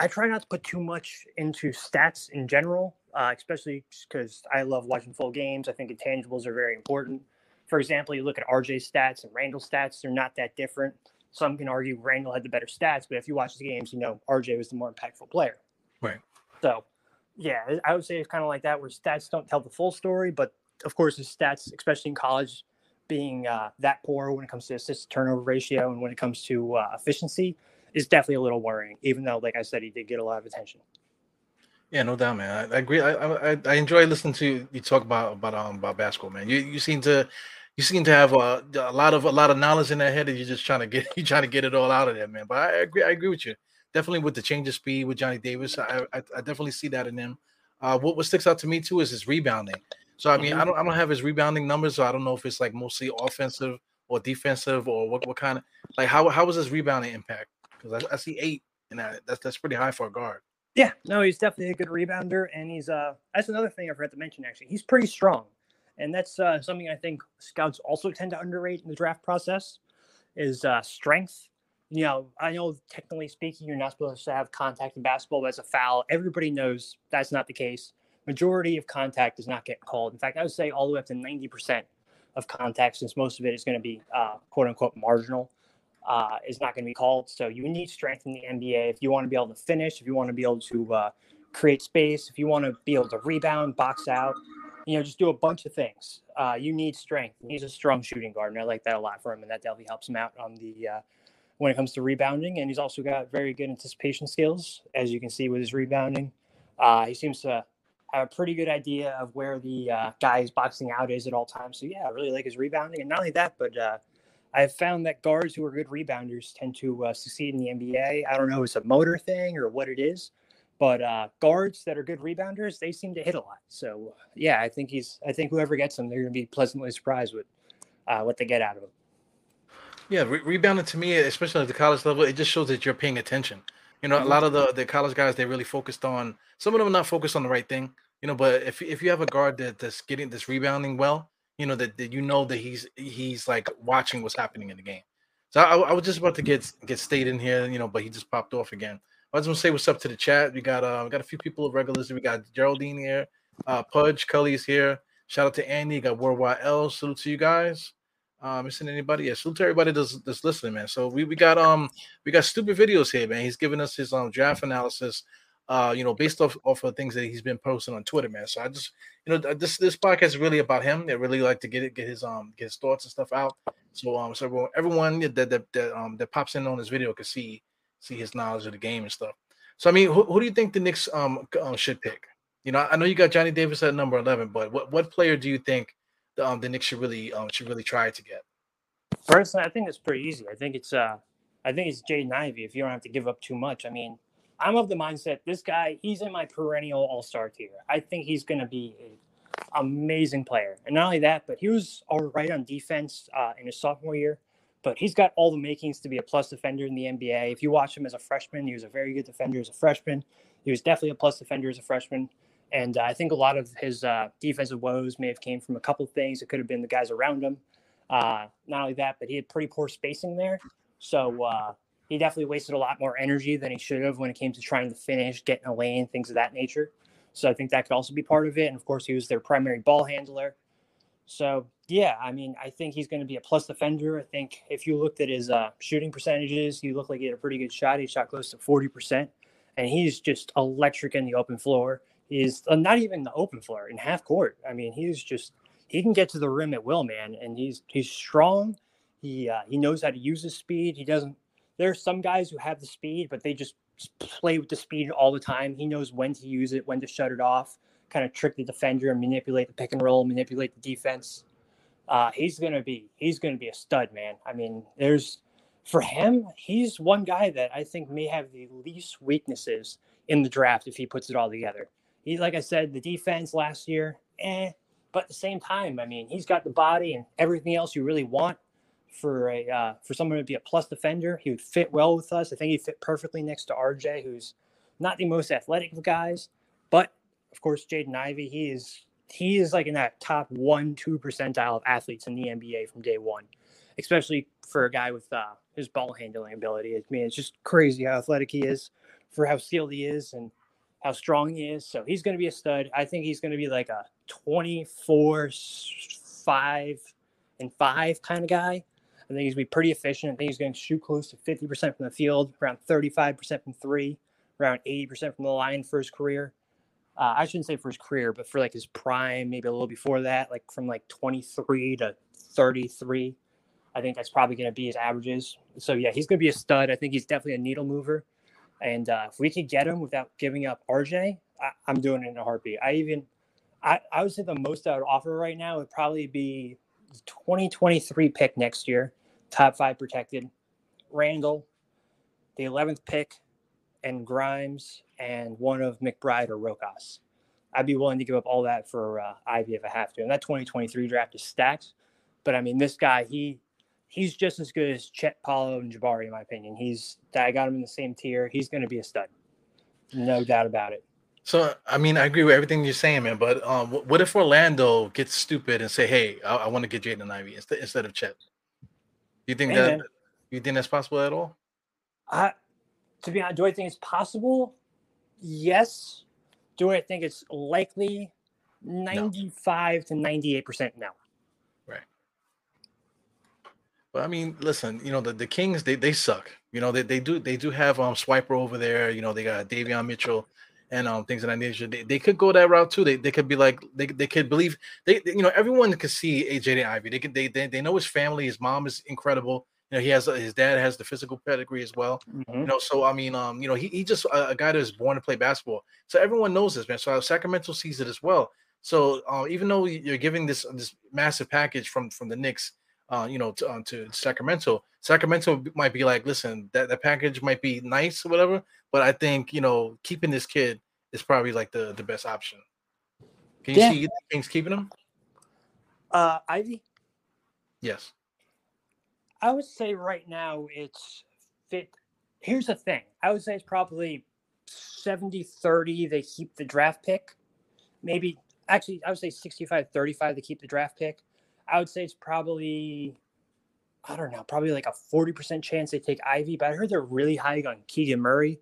I try not to put too much into stats in general, uh, especially because I love watching full games. I think intangibles are very important. For example, you look at RJ's stats and Randle's stats; they're not that different. Some can argue Randle had the better stats, but if you watch the games, you know RJ was the more impactful player. Right. So, yeah, I would say it's kind of like that, where stats don't tell the full story, but of course, his stats, especially in college, being uh, that poor when it comes to assist turnover ratio and when it comes to uh, efficiency is definitely a little worrying. Even though, like I said, he did get a lot of attention. Yeah, no doubt, man. I, I agree. I, I, I enjoy listening to you talk about about um about basketball, man. You you seem to you seem to have a, a lot of a lot of knowledge in that head, and you're just trying to get you trying to get it all out of there, man. But I agree. I agree with you. Definitely with the change of speed with Johnny Davis, I I, I definitely see that in him. Uh, what what sticks out to me too is his rebounding. So I mean, mm-hmm. I don't I don't have his rebounding numbers, so I don't know if it's like mostly offensive or defensive or what, what kind of like how how was his rebounding impact? Because I, I, see eight, and that, that's that's pretty high for a guard. Yeah, no, he's definitely a good rebounder, and he's uh that's another thing I forgot to mention actually. He's pretty strong, and that's uh, something I think scouts also tend to underrate in the draft process is uh, strength. You know, I know technically speaking, you're not supposed to have contact in basketball, it's a foul. Everybody knows that's not the case majority of contact is not getting called. In fact, I would say all the way up to 90% of contact, since most of it is going to be uh, quote unquote marginal, uh, is not going to be called. So you need strength in the NBA if you want to be able to finish, if you want to be able to uh, create space, if you want to be able to rebound, box out, you know, just do a bunch of things. Uh, you need strength. He's a strong shooting guard, and I like that a lot for him, and that definitely helps him out on the uh, when it comes to rebounding. And he's also got very good anticipation skills, as you can see with his rebounding. Uh, he seems to have a pretty good idea of where the uh, guy is boxing out is at all times. So yeah, I really like his rebounding, and not only that, but uh, I've found that guards who are good rebounders tend to uh, succeed in the NBA. I don't know if it's a motor thing or what it is, but uh, guards that are good rebounders, they seem to hit a lot. So yeah, I think he's. I think whoever gets him, they're going to be pleasantly surprised with uh, what they get out of him. Yeah, re- rebounding to me, especially at the college level, it just shows that you're paying attention. You know, a lot of the the college guys they really focused on. Some of them are not focused on the right thing. You know, but if if you have a guard that that's getting this rebounding well, you know that, that you know that he's he's like watching what's happening in the game. So I, I was just about to get get stayed in here, you know, but he just popped off again. I just want to say what's up to the chat. We got uh we got a few people of regulars. We got Geraldine here, uh Pudge, Cully's here. Shout out to Andy. Got Worldwide L. Salute to you guys. Uh, missing anybody? Yeah, salute to everybody that's, that's listening, man. So we, we got um we got stupid videos here, man. He's giving us his um draft analysis, uh, you know, based off off of things that he's been posting on Twitter, man. So I just you know this this podcast is really about him. They really like to get it, get his um get his thoughts and stuff out. So um so everyone, everyone that, that that um that pops in on this video can see see his knowledge of the game and stuff. So I mean, who, who do you think the Knicks um, um should pick? You know, I know you got Johnny Davis at number eleven, but what what player do you think um, the Knicks should really um, should really try to get? Personally, I think it's pretty easy. I think it's uh, I think it's Jaden Ivey. If you don't have to give up too much, I mean, I'm of the mindset this guy he's in my perennial All Star tier. I think he's going to be an amazing player, and not only that, but he was all right on defense uh, in his sophomore year. But he's got all the makings to be a plus defender in the NBA. If you watch him as a freshman, he was a very good defender as a freshman. He was definitely a plus defender as a freshman. And uh, I think a lot of his uh, defensive woes may have came from a couple things. It could have been the guys around him. Uh, not only that, but he had pretty poor spacing there. So uh, he definitely wasted a lot more energy than he should have when it came to trying to finish, getting a lane, things of that nature. So I think that could also be part of it. And of course, he was their primary ball handler. So yeah, I mean, I think he's going to be a plus defender. I think if you looked at his uh, shooting percentages, he looked like he had a pretty good shot. He shot close to forty percent, and he's just electric in the open floor He's uh, not even the open floor in half court. I mean, he's just he can get to the rim at will, man, and he's he's strong. He uh, he knows how to use his speed. He doesn't. There are some guys who have the speed, but they just play with the speed all the time. He knows when to use it, when to shut it off, kind of trick the defender and manipulate the pick and roll, manipulate the defense. Uh, he's gonna be he's gonna be a stud, man. I mean, there's for him, he's one guy that I think may have the least weaknesses in the draft if he puts it all together. He, like I said, the defense last year, eh, but at the same time, I mean, he's got the body and everything else you really want for a uh, for someone to be a plus defender. He would fit well with us. I think he'd fit perfectly next to RJ, who's not the most athletic of guys, but of course, Jaden Ivey, he is he is like in that top one two percentile of athletes in the NBA from day one, especially for a guy with uh, his ball handling ability. I mean, it's just crazy how athletic he is, for how skilled he is, and how strong he is. So he's going to be a stud. I think he's going to be like a 24, 5, and 5 kind of guy. I think he's going to be pretty efficient. I think he's going to shoot close to 50% from the field, around 35% from three, around 80% from the line for his career. Uh, I shouldn't say for his career, but for like his prime, maybe a little before that, like from like 23 to 33. I think that's probably going to be his averages. So yeah, he's going to be a stud. I think he's definitely a needle mover. And uh, if we could get him without giving up RJ, I, am doing it in a heartbeat. I even, I, I would say the most I would offer right now would probably be 2023 pick next year, top five protected, Randle, the 11th pick, and Grimes, and one of McBride or Rokas. I'd be willing to give up all that for uh, Ivey if I have to. And that 2023 draft is stacked. But I mean, this guy, he he's just as good as Chet Paolo and Jabari, in my opinion. He's I got him in the same tier. He's going to be a stud, no doubt about it. So I mean, I agree with everything you're saying, man. But um, what if Orlando gets stupid and say, "Hey, I, I want to get Jaden Ivey instead instead of Chet"? You think hey, that man. you think that's possible at all? I, to be honest, do I think it's possible? Yes. Do I think it's likely? Ninety-five no. to ninety-eight percent no. Right. But I mean, listen, you know, the, the Kings they, they suck. You know, they, they do they do have um Swiper over there, you know, they got Davion Mitchell and um things of that nature. They, they could go that route too. They, they could be like they, they could believe they, they you know everyone could see AJ Ivey. They could they, they they know his family. His mom is incredible. You know he has his dad has the physical pedigree as well. Mm-hmm. You know so I mean um you know he he just a, a guy that's born to play basketball. So everyone knows this man. So Sacramento sees it as well. So uh, even though you're giving this this massive package from from the Knicks uh, you know, to, uh, to Sacramento. Sacramento might be like, listen, that, that package might be nice or whatever, but I think you know, keeping this kid is probably like the the best option. Can you yeah. see things keeping him? Uh, Ivey. Yes. I would say right now it's fit. Here's the thing. I would say it's probably 70 30 they keep the draft pick. Maybe actually I would say 65 35 they keep the draft pick. I would say it's probably, I don't know, probably like a 40% chance they take Ivey, but I heard they're really high on Keegan Murray,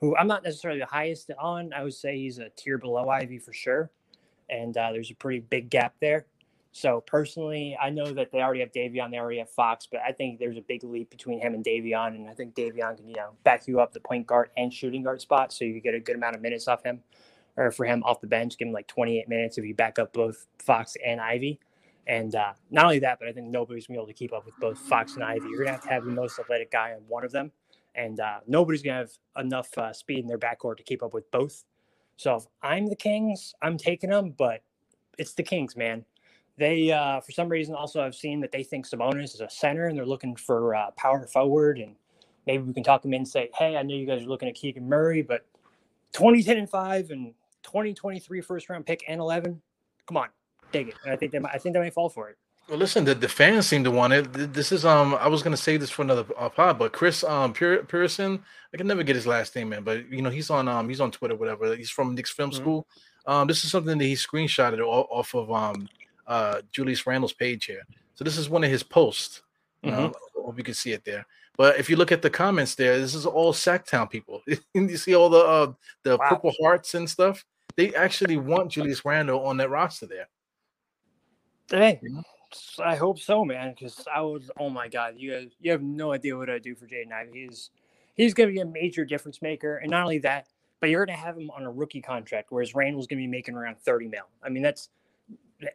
who I'm not necessarily the highest on. I would say he's a tier below Ivey for sure. And uh, there's a pretty big gap there. So personally, I know that they already have Davion, they already have Fox, but I think there's a big leap between him and Davion, and I think Davion can, you know, back you up the point guard and shooting guard spot, so you get a good amount of minutes off him, or for him off the bench, give him like 28 minutes if you back up both Fox and Ivey. And uh, not only that, but I think nobody's gonna be able to keep up with both Fox and Ivey. You're gonna have to have the most athletic guy on one of them, and uh, nobody's gonna have enough uh, speed in their backcourt to keep up with both. So if I'm the Kings, I'm taking them, but it's the Kings, man. They, uh, for some reason, also have seen that they think Sabonis is a center, and they're looking for uh, power forward. And maybe we can talk them in and say, "Hey, I know you guys are looking at Keegan Murray, but 2010 and five and 2023 first round pick and 11. Come on, dig it. And I think they might, I think they might fall for it. Well, listen, the, the fans seem to want it. This is um, I was gonna save this for another uh, pod, but Chris um Pearson, I can never get his last name, man, but you know he's on um he's on Twitter, whatever. He's from Knicks Film mm-hmm. School. Um, this is something that he screenshotted off of um uh Julius Randle's page here. So this is one of his posts. Mm-hmm. I hope you can see it there. But if you look at the comments there, this is all Sacktown people. you see all the uh, the wow. purple hearts and stuff. They actually want Julius Randle on that roster there. Hey, I hope so, man. Because I was, oh my god, you guys, you have no idea what I do for Jaden Ivey. He's he's going to be a major difference maker, and not only that, but you're going to have him on a rookie contract, whereas Randle's going to be making around 30 mil. I mean, that's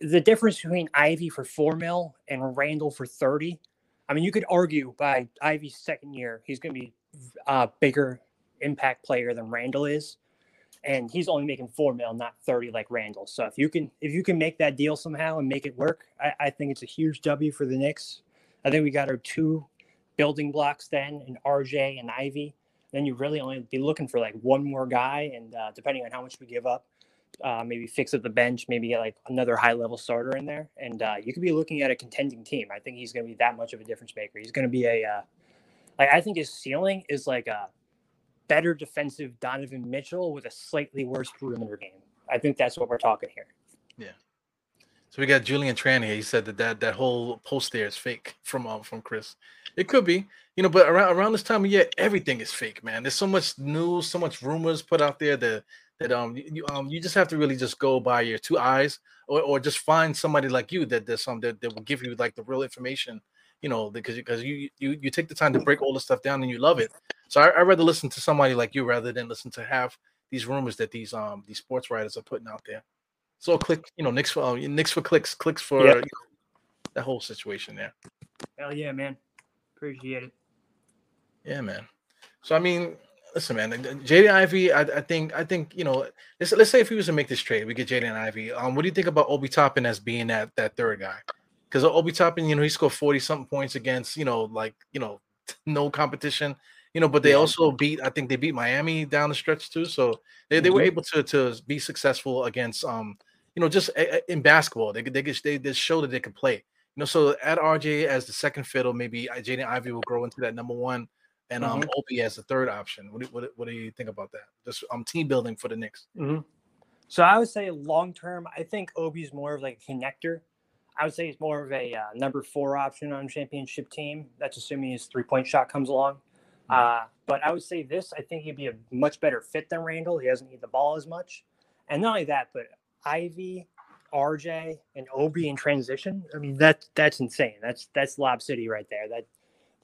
the difference between Ivey for four mil and Randle for 30. I mean, you could argue by Ivey's second year, he's going to be a bigger impact player than Randle is. And he's only making four mil, not 30 like Randle. So if you can if you can make that deal somehow and make it work, I, I think it's a huge W for the Knicks. I think we got our two building blocks then in RJ and Ivey. Then you really only be looking for like one more guy, and uh, depending on how much we give up, uh, maybe fix up the bench, maybe get like another high level starter in there, and uh, you could be looking at a contending team. I think he's going to be that much of a difference maker. He's going to be a uh, like I think his ceiling is like a better defensive Donovan Mitchell with a slightly worse perimeter game. I think that's what we're talking here. Yeah. So we got Julian Tran here. He said that that, that whole post there is fake from um, from Chris. It could be, you know, but around around this time of year, everything is fake, man. There's so much news, so much rumors put out there that that um you um you just have to really just go by your two eyes or, or just find somebody like you that there's some that, that will give you like the real information you know because because you you you take the time to break all the stuff down and you love it. So I, i'd rather listen to somebody like you rather than listen to have these rumors that these um these sports writers are putting out there. So click you know Knicks for uh, Knicks for clicks clicks for yep. you know, that whole situation there. Hell yeah man. Appreciate it. Yeah man. So i mean listen, man, Jaden Ivey, I, I, think, I think, you know, let's let's say if he was to make this trade, we get Jaden Ivey. Um, what do you think about Obi Toppin as being that that third guy? Because Obi Toppin, you know, he scored forty something points against, you know, like you know, no competition, you know, but they yeah. also beat, I think they beat Miami down the stretch too, so they, they mm-hmm. were able to to be successful against, um, you know, just in basketball, they they they, they show that they can play. You know, so add RJ as the second fiddle, maybe Jaden Ivey will grow into that number one and um mm-hmm. Obi as the third option. What do, what, what do you think about that? Just um team building for the Knicks. Mm-hmm. So I would say long term, I think Obi's more of like a connector. I would say he's more of a uh, number four option on championship team. That's assuming his three point shot comes along. Mm-hmm. Uh, but I would say this, I think he'd be a much better fit than Randle. He doesn't need the ball as much. And not only that, but Ivey, RJ, and Obi in transition. I mean, that that's insane. That's that's Lob City right there. That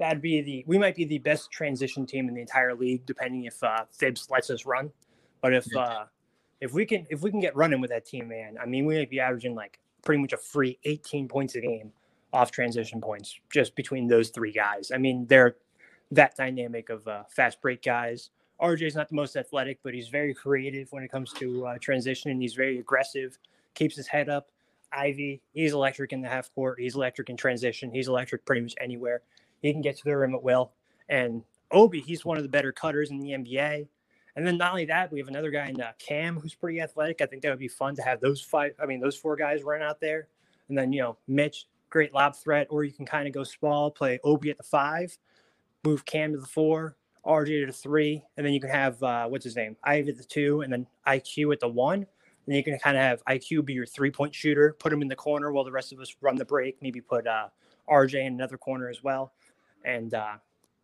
that'd be the we might be the best transition team in the entire league, depending if uh, Thibs lets us run. But if uh, if we can if we can get running with that team, man, I mean, we might be averaging like pretty much a free 18 points a game off transition points just between those three guys. I mean, they're that dynamic of uh, fast break guys. RJ's not the most athletic, but he's very creative when it comes to uh, transition. He's very aggressive, keeps his head up. Ivey, he's electric in the half court. He's electric in transition. He's electric pretty much anywhere. He can get to the rim at will. And Obi, he's one of the better cutters in the NBA. And then not only that, we have another guy in uh, Cam who's pretty athletic. I think that would be fun to have those five. I mean, those four guys run out there, and then you know Mitch, great lob threat. Or you can kind of go small, play Obi at the five, move Cam to the four, RJ to the three, and then you can have uh, what's his name, Ivey at the two, and then IQ at the one. And then you can kind of have IQ be your three point shooter, put him in the corner while the rest of us run the break. Maybe put uh, RJ in another corner as well and uh,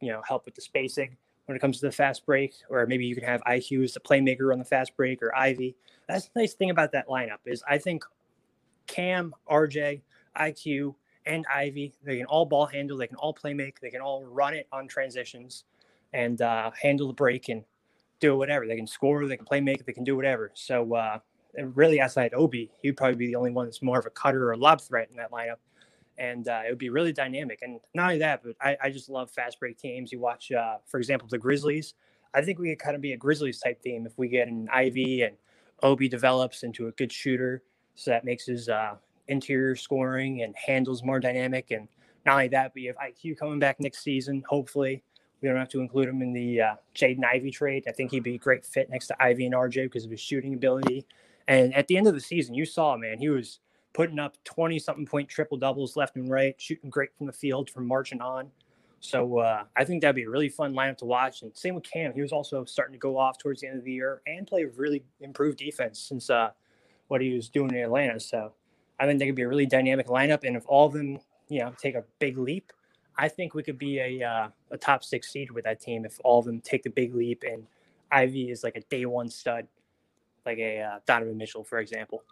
you know help with the spacing when it comes to the fast break, or maybe you can have IQ as the playmaker on the fast break or Ivey. That's the nice thing about that lineup is I think Cam, RJ, IQ, and Ivey, they can all ball handle, they can all play make, they can all run it on transitions, and uh, handle the break and do whatever. They can score, they can play make, they can do whatever. So uh, really, outside Obi, he'd probably be the only one that's more of a cutter or lob threat in that lineup and uh, it would be really dynamic. And not only that, but I, I just love fast break teams. You watch, uh, for example, the Grizzlies. I think we could kind of be a Grizzlies type team if we get an Ivey and Obi develops into a good shooter, so that makes his uh, interior scoring and handles more dynamic. And not only that, but you have IQ coming back next season. Hopefully, we don't have to include him in the uh, Jaden Ivey trade. I think he'd be a great fit next to Ivey and RJ because of his shooting ability. And at the end of the season, you saw, man, he was putting up 20 something point triple doubles left and right, shooting great from the field from marching on. So uh, I think that'd be a really fun lineup to watch. And same with Cam. He was also starting to go off towards the end of the year and play really improved defense since uh, what he was doing in Atlanta. So I think that could be a really dynamic lineup. And if all of them, you know, take a big leap, I think we could be a uh, a top six seed with that team if all of them take the big leap and Ivey is like a day one stud, like a uh, Donovan Mitchell, for example.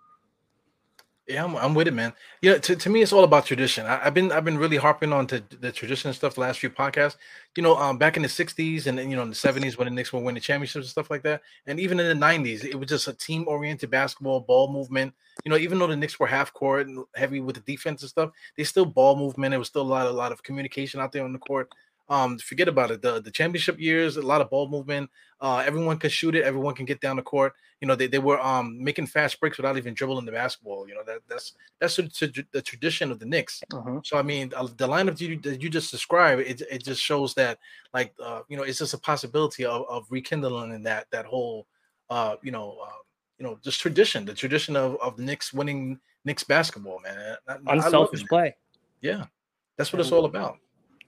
Yeah, I'm, I'm with it, man. Yeah, to, to me, it's all about tradition. I, have been I've been really harping on to the tradition stuff the last few podcasts. You know, um, back in the '60s and you know in the '70s when the Knicks were winning championships and stuff like that, and even in the '90s, it was just a team oriented basketball, ball movement. You know, even though the Knicks were half court and heavy with the defense and stuff, they still ball movement. There was still a lot, a lot of communication out there on the court. Um, forget about it. The the championship years, a lot of ball movement. Uh, everyone can shoot it. Everyone can get down the court. You know, they, they were um making fast breaks without even dribbling the basketball. You know that that's that's the, the tradition of the Knicks. Uh-huh. So I mean, uh, the lineup you that you just described, it, it just shows that like uh, you know it's just a possibility of, of rekindling in that that whole uh you know uh, you know just tradition, the tradition of of the Knicks winning Knicks basketball, man. I, Unselfish it, play. Yeah, that's what it's all about.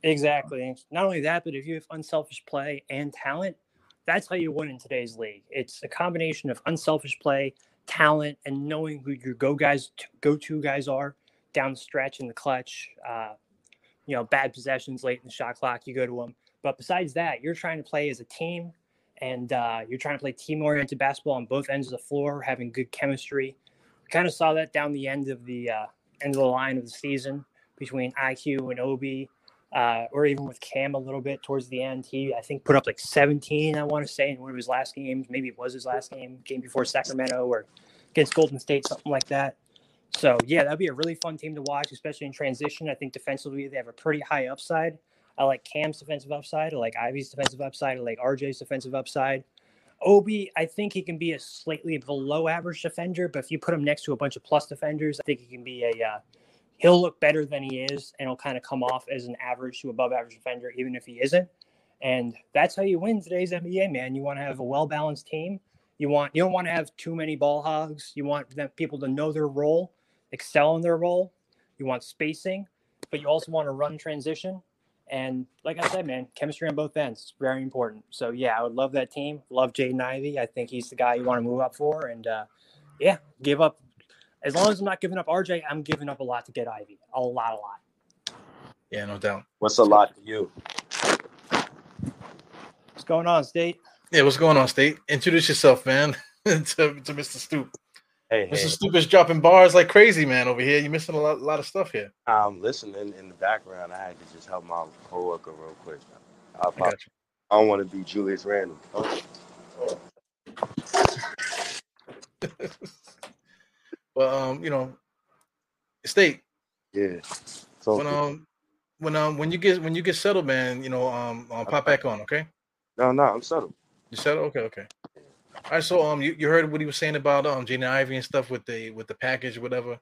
Exactly. Not only that, but if you have unselfish play and talent, that's how you win in today's league. It's a combination of unselfish play, talent, and knowing who your go guys, go to guys are down the stretch in the clutch. Uh, you know, bad possessions late in the shot clock, you go to them. But besides that, you're trying to play as a team, and uh, you're trying to play team-oriented basketball on both ends of the floor, having good chemistry. We kind of saw that down the end of the uh, end of the line of the season between IQ and Obi uh, or even with Cam a little bit towards the end. He, I think, put up like 17, I want to say, in one of his last games. Maybe it was his last game, game before Sacramento or against Golden State, something like that. So, yeah, that'd be a really fun team to watch, especially in transition. I think defensively, they have a pretty high upside. I like Cam's defensive upside. I like Ivey's defensive upside. I like RJ's defensive upside. Obi, I think he can be a slightly below average defender, but if you put him next to a bunch of plus defenders, I think he can be a uh, he'll look better than he is and he'll kind of come off as an average to above average defender, even if he isn't. And that's how you win today's NBA, man. You want to have a well balanced team. You want you don't want to have too many ball hogs. You want them, people to know their role, excel in their role. You want spacing, but you also want to run transition. And like I said, man, chemistry on both ends is very important. So yeah, I would love that team. Love Jaden Ivey. I think he's the guy you want to move up for. And uh, yeah, give up as long as I'm not giving up RJ, I'm giving up a lot to get Ivey. A lot, a lot. Yeah, no doubt. What's a lot to you? What's going on, State? Yeah, what's going on, State? Introduce yourself, man, to, to Mr. Stoop. Hey, Mr. Hey. Stoop is dropping bars like crazy, man, over here. You're missing a lot, a lot of stuff here. I'm listening in the background. I had to just help my coworker real quick. I, I, I don't want to be Julius Randle. But um, you know, state. Yeah. So when um when um when you get when you get settled, man, you know, um, um pop back on, okay? No, no, I'm settled. You settled? Okay, okay. All right, so um, you, you heard what he was saying about um Jaden Ivey and stuff with the with the package, whatever.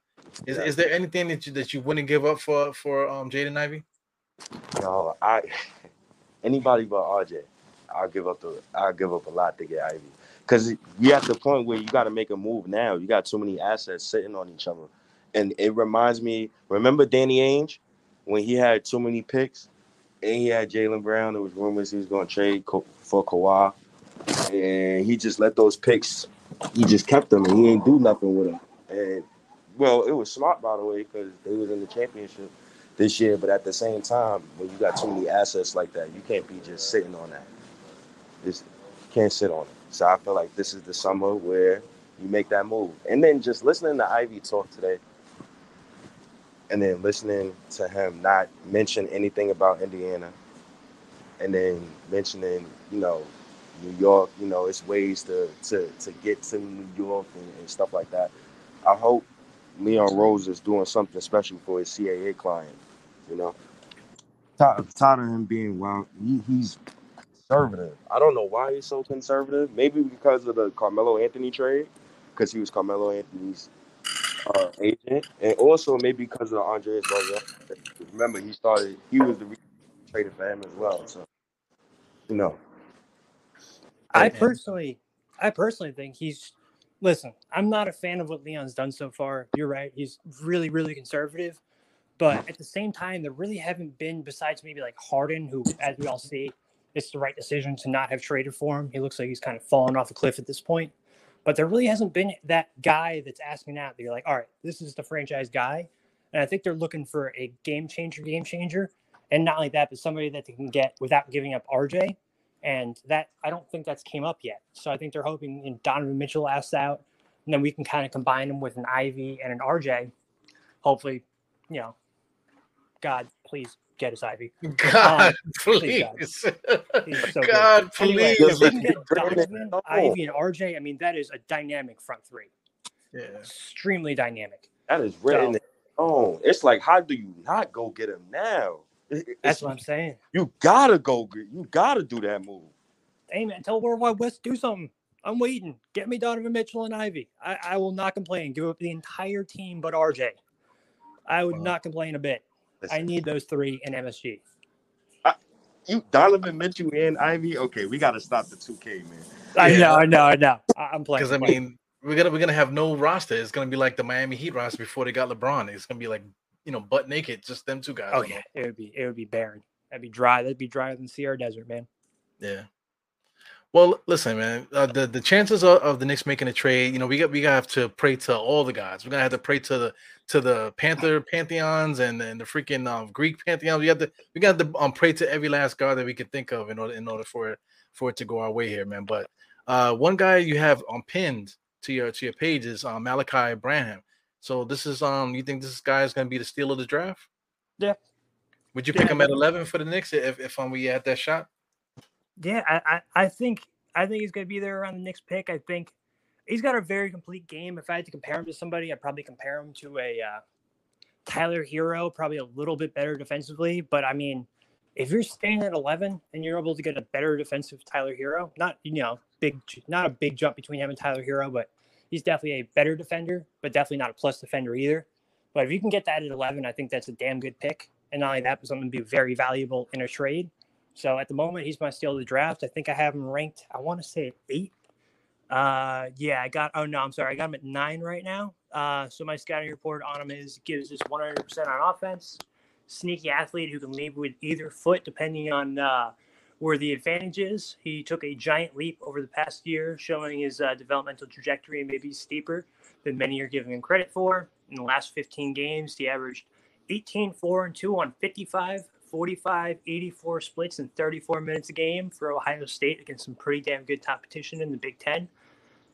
Is, yeah. is there anything that you that you wouldn't give up for for um Jaden Ivey? No, I anybody but RJ. I'll give up the I'll give up a lot to get Ivey because you're at the point where you got to make a move now. You got too many assets sitting on each other, and it reminds me. Remember Danny Ainge when he had too many picks, and he had Jaylen Brown. There was rumors he was going to trade for Kawhi, and he just let those picks. He just kept them, and he ain't do nothing with them. And well, it was smart by the way because they was in the championship this year. But at the same time, when you got too many assets like that, you can't be just sitting on that. Just can't sit on it. So I feel like this is the summer where you make that move. And then just listening to Ivey talk today, and then listening to him not mention anything about Indiana, and then mentioning, you know, New York, you know, it's ways to to to get to New York and, and stuff like that. I hope Leon Rose is doing something special for his CAA client, you know. Tired, of him being wild. He, he's conservative. I don't know why he's so conservative. Maybe because of the Carmelo Anthony trade, because he was Carmelo Anthony's uh, agent, and also maybe because of Andreas Barzel. Remember, he started. He was the traded for him as well. So, you know. I personally, I personally think he's. Listen, I'm not a fan of what Leon's done so far. You're right. He's really, really conservative. But at the same time, there really haven't been, besides maybe like Harden, who, as we all see, it's the right decision to not have traded for him. He looks like he's kind of fallen off a cliff at this point. But there really hasn't been that guy that's asking out that you're like, all right, this is the franchise guy. And I think they're looking for a game changer, game changer. And not only that, but somebody that they can get without giving up RJ. And that I don't think that's came up yet. So I think they're hoping and Donovan Mitchell asks out. and then we can kind of combine him with an Ivey and an RJ. Hopefully, you know, God, please get us Ivey. God, please, please. He's so. God, Anyway, please. if get Donovan, home. Ivey, and RJ, oh. I mean, that is a dynamic front three. Yeah. Extremely dynamic. That is written So- in stone. It's like, how do you not go get him now? It's- That's what I'm saying. you gotta go. get- You gotta do that move. Hey man, tell Worldwide Wes do something. I'm waiting. Get me Donovan Mitchell and Ivey. I, I will not complain. Give up the entire team but RJ. I would Wow. not complain a bit. I need those three in MSG. you Donovan Mitchell and Ivey. Okay, we gotta stop the 2K, man. I Yeah. know, I know, I know. I- I'm playing. Because I mean, we're gonna we're gonna have no roster. It's gonna be like the Miami Heat roster before they got LeBron. It's gonna be like you know butt naked, just them two guys. oh yeah, it would be it would be barren. That'd be dry. That'd be drier than Sahara Desert, man. yeah. Well, listen, man. Uh, the the chances of, of the Knicks making a trade, you know, we got we gotta have to pray to all the gods. We're gonna have to pray to the to the Panther pantheons and and the freaking um, Greek pantheons. We have to we got to um, pray to every last god that we could think of in order in order for it for it to go our way here, man. But uh, one guy you have on pinned to your to your page is um, Malachi Branham. So this is um, you think this guy is gonna be the steal of the draft? Yeah. Would you Yeah, pick him at eleven for the Knicks if if um, we had that shot? Yeah, I, I, I think I think he's going to be there around the next pick. I think he's got a very complete game. If I had to compare him to somebody, I'd probably compare him to a uh, Tyler Herro, probably a little bit better defensively. But I mean, if you're staying at 11 and you're able to get a better defensive Tyler Herro, not you know big, not a big jump between him and Tyler Herro, but he's definitely a better defender, but definitely not a plus defender either. But if you can get that at 11, I think that's a damn good pick. And not only that, but something to be very valuable in a trade. So at the moment, he's my steal of the draft. I think I have him ranked. I want to say eight. Uh, yeah, I got. Oh no, I'm sorry. I got him at nine right now. Uh, so my scouting report on him is gives us 100 percent on offense. Sneaky athlete who can lead with either foot depending on uh, where the advantage is. He took a giant leap over the past year, showing his uh, developmental trajectory maybe steeper than many are giving him credit for. In the last 15 games, he averaged 18, 4, and 2 on 55, 45, 84 splits in 34 minutes a game for Ohio State against some pretty damn good competition in the Big Ten.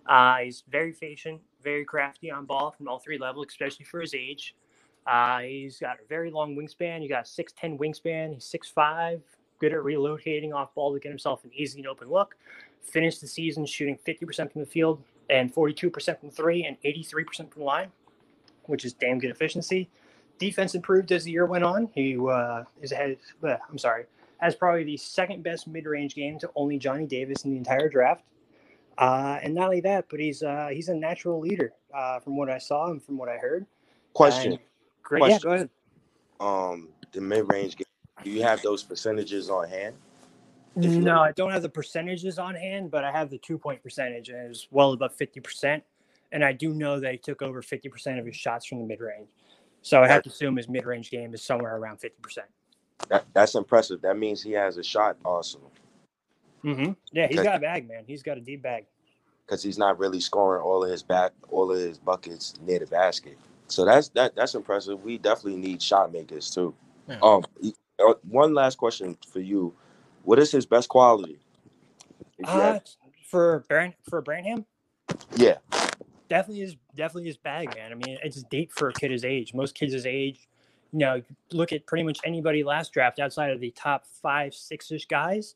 Uh, he's very patient, very crafty on ball from all three levels, especially for his age. Uh, he's got a very long wingspan. You got a 6'10 wingspan. He's 6'5, good at relocating off ball to get himself an easy and open look. Finished the season shooting 50% from the field and 42% from three and 83% from the line, which is damn good efficiency. Defense improved as the year went on. He uh, is ahead. Uh, I'm sorry, has probably the second best mid-range game to only Johnny Davis in the entire draft. Uh, and not only that, but he's uh, he's a natural leader uh, from what I saw and from what I heard. Question. And great. Yeah, Question. go ahead. Um, the mid range game. Do you have those percentages on hand? No, I don't have the percentages on hand, but I have the two point percentage, and it was well above fifty percent. And I do know that he took over fifty percent of his shots from the mid range. So I have to assume his mid range game is somewhere around fifty percent. That, that's impressive. That means he has a shot arsenal Mm-hmm. Yeah, he's got a bag, man. He's got a deep bag. because he's not really scoring all of his back, all of his buckets near the basket. So that's that. That's impressive. We definitely need shot makers too. Yeah. Um, uh, one last question for you: What is his best quality? Uh, for Brand for Branham, yeah, definitely is definitely his bag, man. I mean, it's deep for a kid his age. Most kids his age, you know, look at pretty much anybody last draft outside of the top five, six ish guys.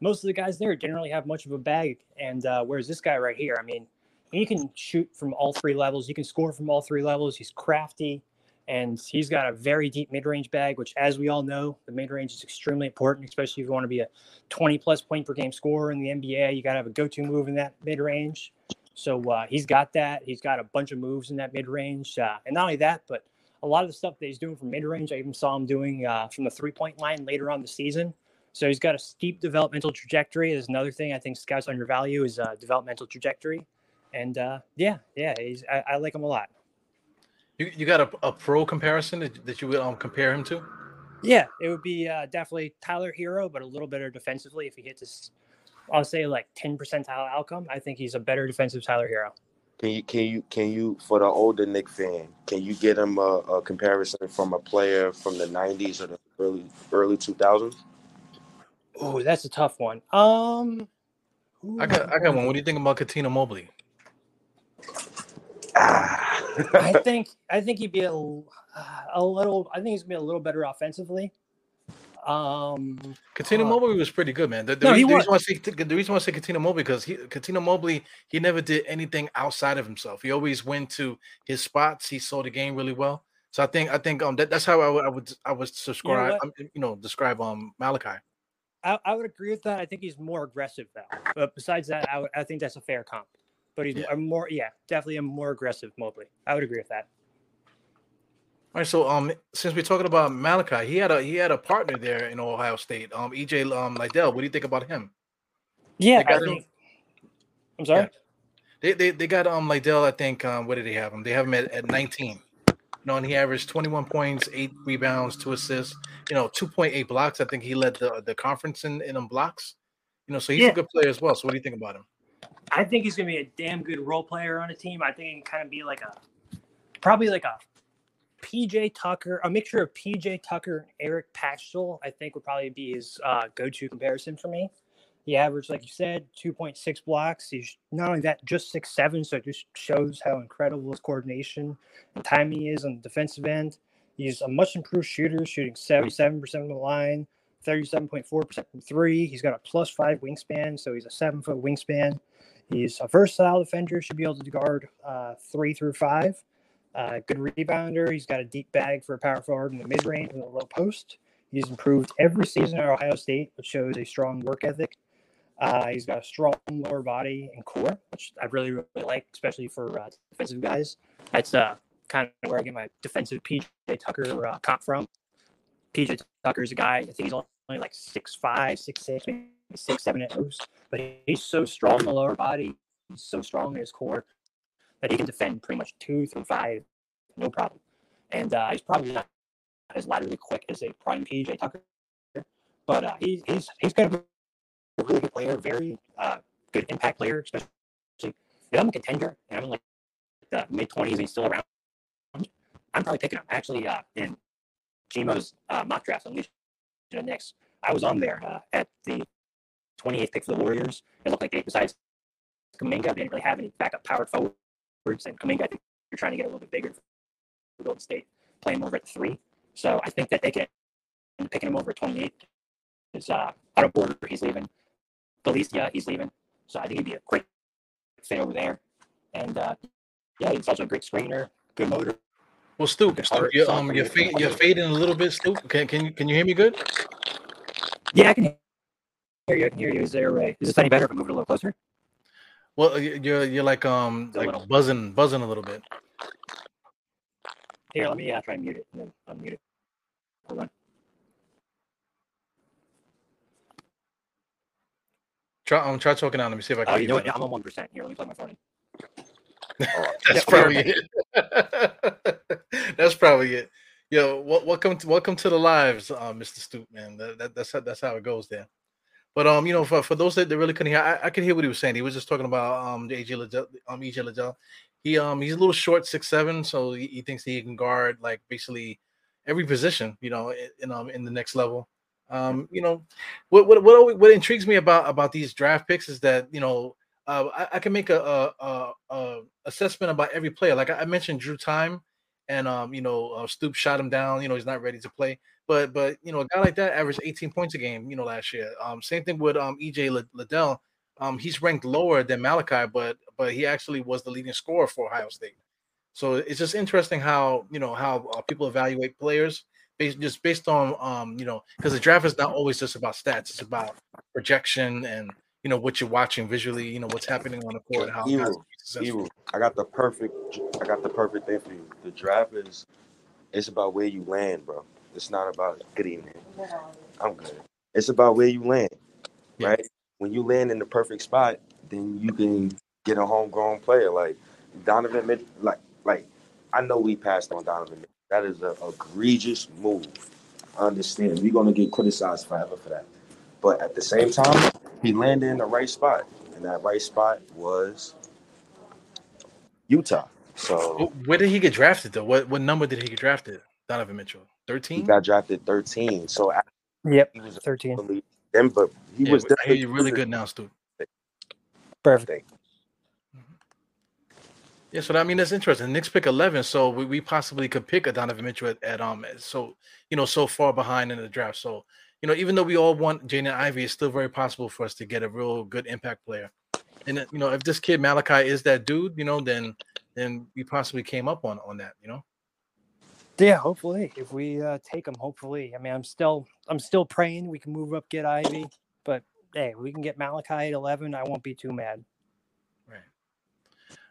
Most of the guys there didn't really have much of a bag. And uh, whereas this guy right here, I mean, he can shoot from all three levels. He can score from all three levels. He's crafty, and he's got a very deep mid-range bag. Which, as we all know, the mid-range is extremely important, especially if you want to be a 20-plus point per game scorer in the NBA. You got to have a go-to move in that mid-range. So uh, he's got that. He's got a bunch of moves in that mid-range, uh, and not only that, but a lot of the stuff that he's doing from mid-range, I even saw him doing uh, from the three-point line later on the season. So he's got a steep developmental trajectory. Is another thing I think scouts undervalue is uh, developmental trajectory. And uh, yeah, yeah, he's, I, I like him a lot. You, you got a, a pro comparison that, that you would um, compare him to? Yeah, it would be uh, definitely Tyler Herro, but a little better defensively. If he hits this, I'll say like 10 percentile outcome, I think he's a better defensive Tyler Herro. can you can you can you for the older Nick fan? Can you get him a, a comparison from a player from the '90s or the early early 2000s? Oh, that's a tough one. Um, who I got I got one. What do you think about Cuttino Mobley? Ah. I think I think he'd be a, a little. I think he's gonna be a little better offensively. Um, Cuttino Uh, Mobley was pretty good, man. The, the, No, re- he the reason why I say the reason why I say Cuttino Mobley because he Cuttino Mobley he never did anything outside of himself. He always went to his spots. He saw the game really well. So I think I think um that, that's how I would I would I would subscribe what? um, you know describe um Malachi. I, I would agree with that. I think he's more aggressive though. But besides that, I, I think that's a fair comp. But he's Yeah. a more, yeah, definitely a more aggressive Mobley. I would agree with that. All right, so um since we're talking about Malachi, he had a he had a partner there in Ohio State. Um EJ um Liddell. What do you think about him? Yeah, I think. I'm sorry. Yeah. They they, they got um Liddell, I think um what did they have him? They have him at, at 19. You know, and he averaged 21 points, eight rebounds, two assists, you know, 2.8 blocks. I think he led the, the conference in, in blocks. You know, so he's Yeah. a good player as well. So what do you think about him? I think he's gonna be a damn good role player on a team. I think he can kind of be like a, probably like a PJ Tucker, a mixture of PJ Tucker and Eric Paschall. I think would probably be his uh, go-to comparison for me. He averaged, like you said, 2.6 blocks. He's not only that, just six seven. So it just shows how incredible his coordination and timing is on the defensive end. He's a much improved shooter, shooting 77% from the line, 37.4% from three. He's got a plus five wingspan, so he's a seven foot wingspan. He's a versatile defender, should be able to guard uh, three through five. Uh, good rebounder. He's got a deep bag for a power forward in the mid range and the low post. He's improved every season at Ohio State, which shows a strong work ethic. Uh, he's got a strong lower body and core, which I really, really like, especially for uh, defensive guys. That's uh, kind of where I get my defensive PJ Tucker uh, comp from. PJ Tucker is a guy, I think he's only like six five, six six, maybe six seven at most, but he's so strong in the lower body, he's so strong in his core that he can defend pretty much two through five, no problem. And uh, he's probably not as laterally quick as a prime PJ Tucker, but uh, he, he's he's kind of a really good player, very uh, good impact player, especially if I'm a contender and I'm in like the mid twenties and he's still around. I'm probably picking him actually uh, in Gmo's uh, mock draft on Legion of Knicks. I was on there uh, at the 28th pick for the Warriors. It looked like they, besides Kuminga, they didn't really have any backup powered forwards. And Kuminga, I think you're trying to get a little bit bigger for Golden State, playing over at three. So I think that they can picking him over at 28. Is uh, of Porter, he's leaving. Bjelica, he's leaving. So I think he'd be a great fit over there. And uh, yeah, he's also a great screener, good motor. Well, Stoop start. you're, um, you're, fade, you're fading a little bit, Stoop. Can, can you can you hear me good? Yeah, I can hear you. I can hear you. Is there a, is this any better if I move it a little closer? Well, you're you're like um like buzzing buzzing a little bit. Here, let me try and mute it and then unmute it. Hold on. Try um try talking out. Let me see if I can. Oh, you know what? better. I'm on one percent. Here, let me plug my phone in. That's Yeah, probably it. that's probably it. Yo, welcome to welcome to the lives, uh, Mr. Stoop, man. That, that, that's how that's how it goes there. But um, you know, for, for those that, that really couldn't hear, I, I could hear what he was saying. He was just talking about um AJ Liddell, um EJ Liddell. He um he's a little short, six seven, so he, he thinks he can guard like basically every position, you know, in, um in the next level. Um, you know, what what what, what intrigues me about about these draft picks is that you know uh, I, I can make a, a, a, a assessment about every player. Like I, I mentioned, Drew Timme, and um, you know, uh, Stoop shot him down. You know, he's not ready to play. But but you know, a guy like that averaged 18 points a game. You know, last year. Um, same thing with um EJ Lid- Liddell. Um, he's ranked lower than Malachi, but but he actually was the leading scorer for Ohio State. So it's just interesting how you know how uh, people evaluate players based just based on um you know because the draft is not always just about stats. It's about projection and you know what you're watching visually. You know what's happening on the court. How guys Hero, can be successful. Hero, I got the perfect. I got the perfect thing for you. The draft is. It's about where you land, bro. It's not about good evening. I'm good. It's about where you land, Yeah. right? When you land in the perfect spot, then you can get a homegrown player like Donovan. Mitchell. Like, like I know we passed on Donovan. Mitchell. That is a egregious move. I understand. We're gonna get criticized forever for that. But at the same time, he landed in the right spot, and that right spot was Utah. So Wh- Where did he get drafted though? What what number did he get drafted? Donovan Mitchell, he thirteen. got drafted 13. So after Yep, he was 13. them, but he Yeah, was I definitely you really good now, Stu. Perfect. Yeah, so I mean that's interesting. Knicks pick eleven, so we, we possibly could pick a Donovan Mitchell at, at um so you know so far behind in the draft. So you know even though we all want Jaden Ivey, it's still very possible for us to get a real good impact player. And you know if this kid Malachi is that dude, you know then then we possibly came up on on that. You know. Yeah, hopefully if we uh, take him, hopefully. I mean, I'm still I'm still praying we can move up, get Ivey, but hey, we can get Malachi at eleven. I won't be too mad. Right.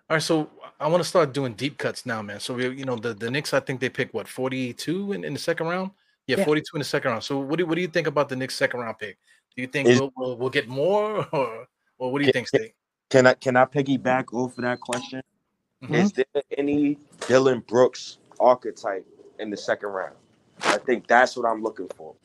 All right, so I want to start doing deep cuts now, man. So we, you know, the the Knicks, I think they pick what 42 in, in the second round. Yeah, Yeah. 42 in the second round. So what do what do you think about the Knicks second round pick? Do you think Is- we'll, we'll we'll get more, or or what do you Yeah, think, State? Can I can I piggyback off of that question? Mhm. Is there any Dillon Brooks archetype in the second round? I think that's what I'm looking for.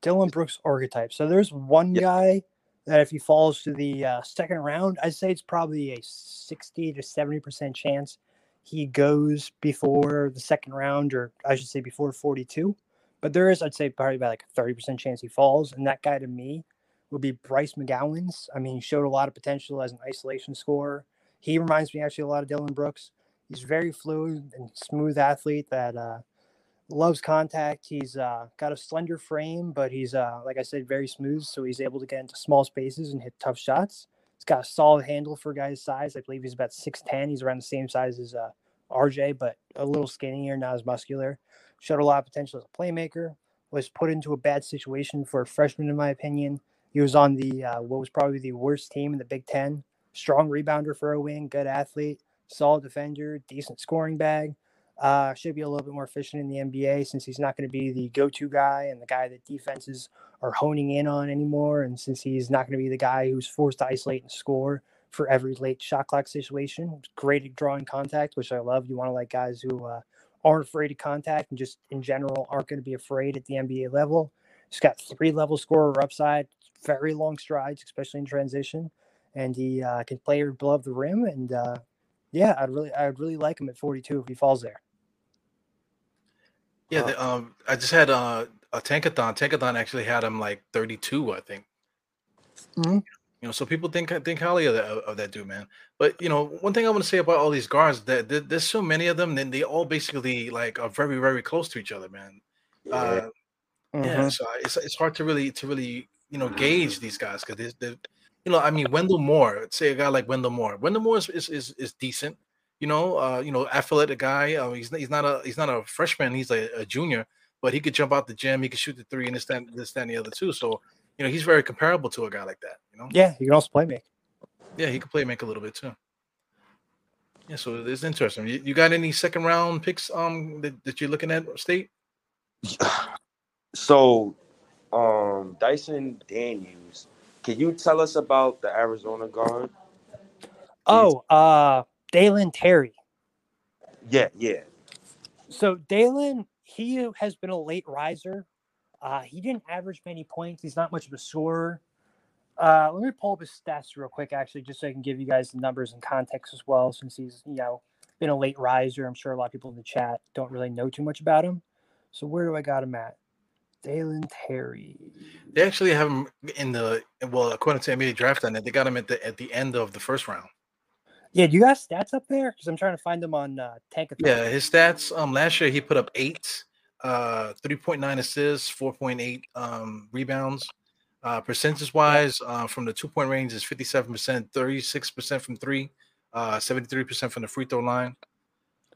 Dillon Brooks archetype. So there's one guy that if he falls to the uh, second round, I'd say it's probably a 60 to 70% chance he goes before the second round, or I should say before 42. But there is, I'd say, probably about like a 30% chance he falls. And that guy to me would be Bryce McGowens. I mean, he showed a lot of potential as an isolation scorer. He reminds me actually a lot of Dillon Brooks. He's very fluid and smooth athlete that uh, loves contact. He's uh, got a slender frame, but he's uh, like I said, very smooth. So he's able to get into small spaces and hit tough shots. He's got a solid handle for a guy's size. I believe he's about six ten. He's around the same size as uh, RJ, but a little skinnier, not as muscular. Showed a lot of potential as a playmaker. Was put into a bad situation for a freshman, in my opinion. He was on the uh, what was probably the worst team in the Big Ten. Strong rebounder for a wing, good athlete, solid defender, decent scoring bag. Uh, should be a little bit more efficient in the NBA since he's not going to be the go-to guy and the guy that defenses are honing in on anymore. And since he's not going to be the guy who's forced to isolate and score for every late shot clock situation, great at drawing contact, which I love. You want to like guys who uh, aren't afraid of contact and just in general aren't going to be afraid at the NBA level. He's got three level scorer upside, very long strides, especially in transition, and he uh, can play above the rim. And uh, yeah, I'd really, I'd really like him at 42 if he falls there. Yeah, Uh, the, um, I just had uh, a Tankathon. Tankathon actually had him like 32, I think. Mhm. You know, so people think think highly of that of that dude, man. But you know, one thing I want to say about all these guards that there- there's so many of them, then they all basically like are very very close to each other, man. Yeah. Uh, Mm-hmm. yeah, so it's it's hard to really to really you know gauge these guys because they you know I mean Wendell Moore, say a guy like Wendell Moore. Wendell Moore is is is, is decent, you know, uh, you know, athletic guy. Uh, he's he's not a he's not a freshman, he's a, a junior, but he could jump out the gym, he could shoot the three, and this that, this that, and the other too. So you know he's very comparable to a guy like that. You know, Yeah, he can also play make. yeah, he could play make a little bit too. Yeah, so it's interesting. You, you got any second round picks um that, that you're looking at, State? So, um, Dyson Daniels, can you tell us about the Arizona guard? Oh, uh, Dalen Terry. Yeah, yeah. So Dalen, he has been a late riser. Uh, he didn't average many points. He's not much of a scorer. Uh, let me pull up his stats real quick, actually, just so I can give you guys the numbers and context as well. Since he's, you know, been a late riser, I'm sure a lot of people in the chat don't really know too much about him. So where do I got him at? Dalen Terry. They actually have him in the well, according to NBA Draft Net, they got him at the at the end of the first round. Yeah, do you got stats up there? Because I'm trying to find them on uh, Tankathon. Yeah, his stats. Um, last year he put up eight, uh, three point nine assists, four point eight um rebounds. Uh, percentage wise, uh, from the two point range is fifty seven percent, thirty six percent from three, uh, seventy three percent from the free throw line.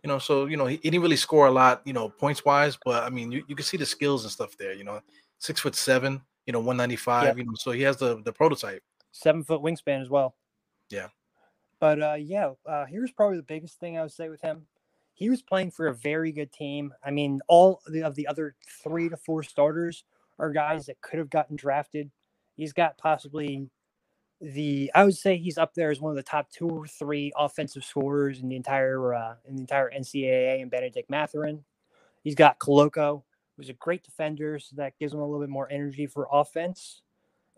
You know, so you know he, he didn't really score a lot, you know, points wise, but I mean you, you can see the skills and stuff there. You know, six foot seven, you know, one ninety five. You know, so he has the the prototype. seven foot wingspan as well. Yeah. But uh, yeah, uh, here's probably the biggest thing I would say with him. He was playing for a very good team. I mean, all of the, of the other three to four starters are guys that could have gotten drafted. He's got possibly the I would say he's up there as one of the top two or three offensive scorers in the entire uh, in the entire NCAA and Bennedict Mathurin. He's got Koloko, who's a great defender, so that gives him a little bit more energy for offense.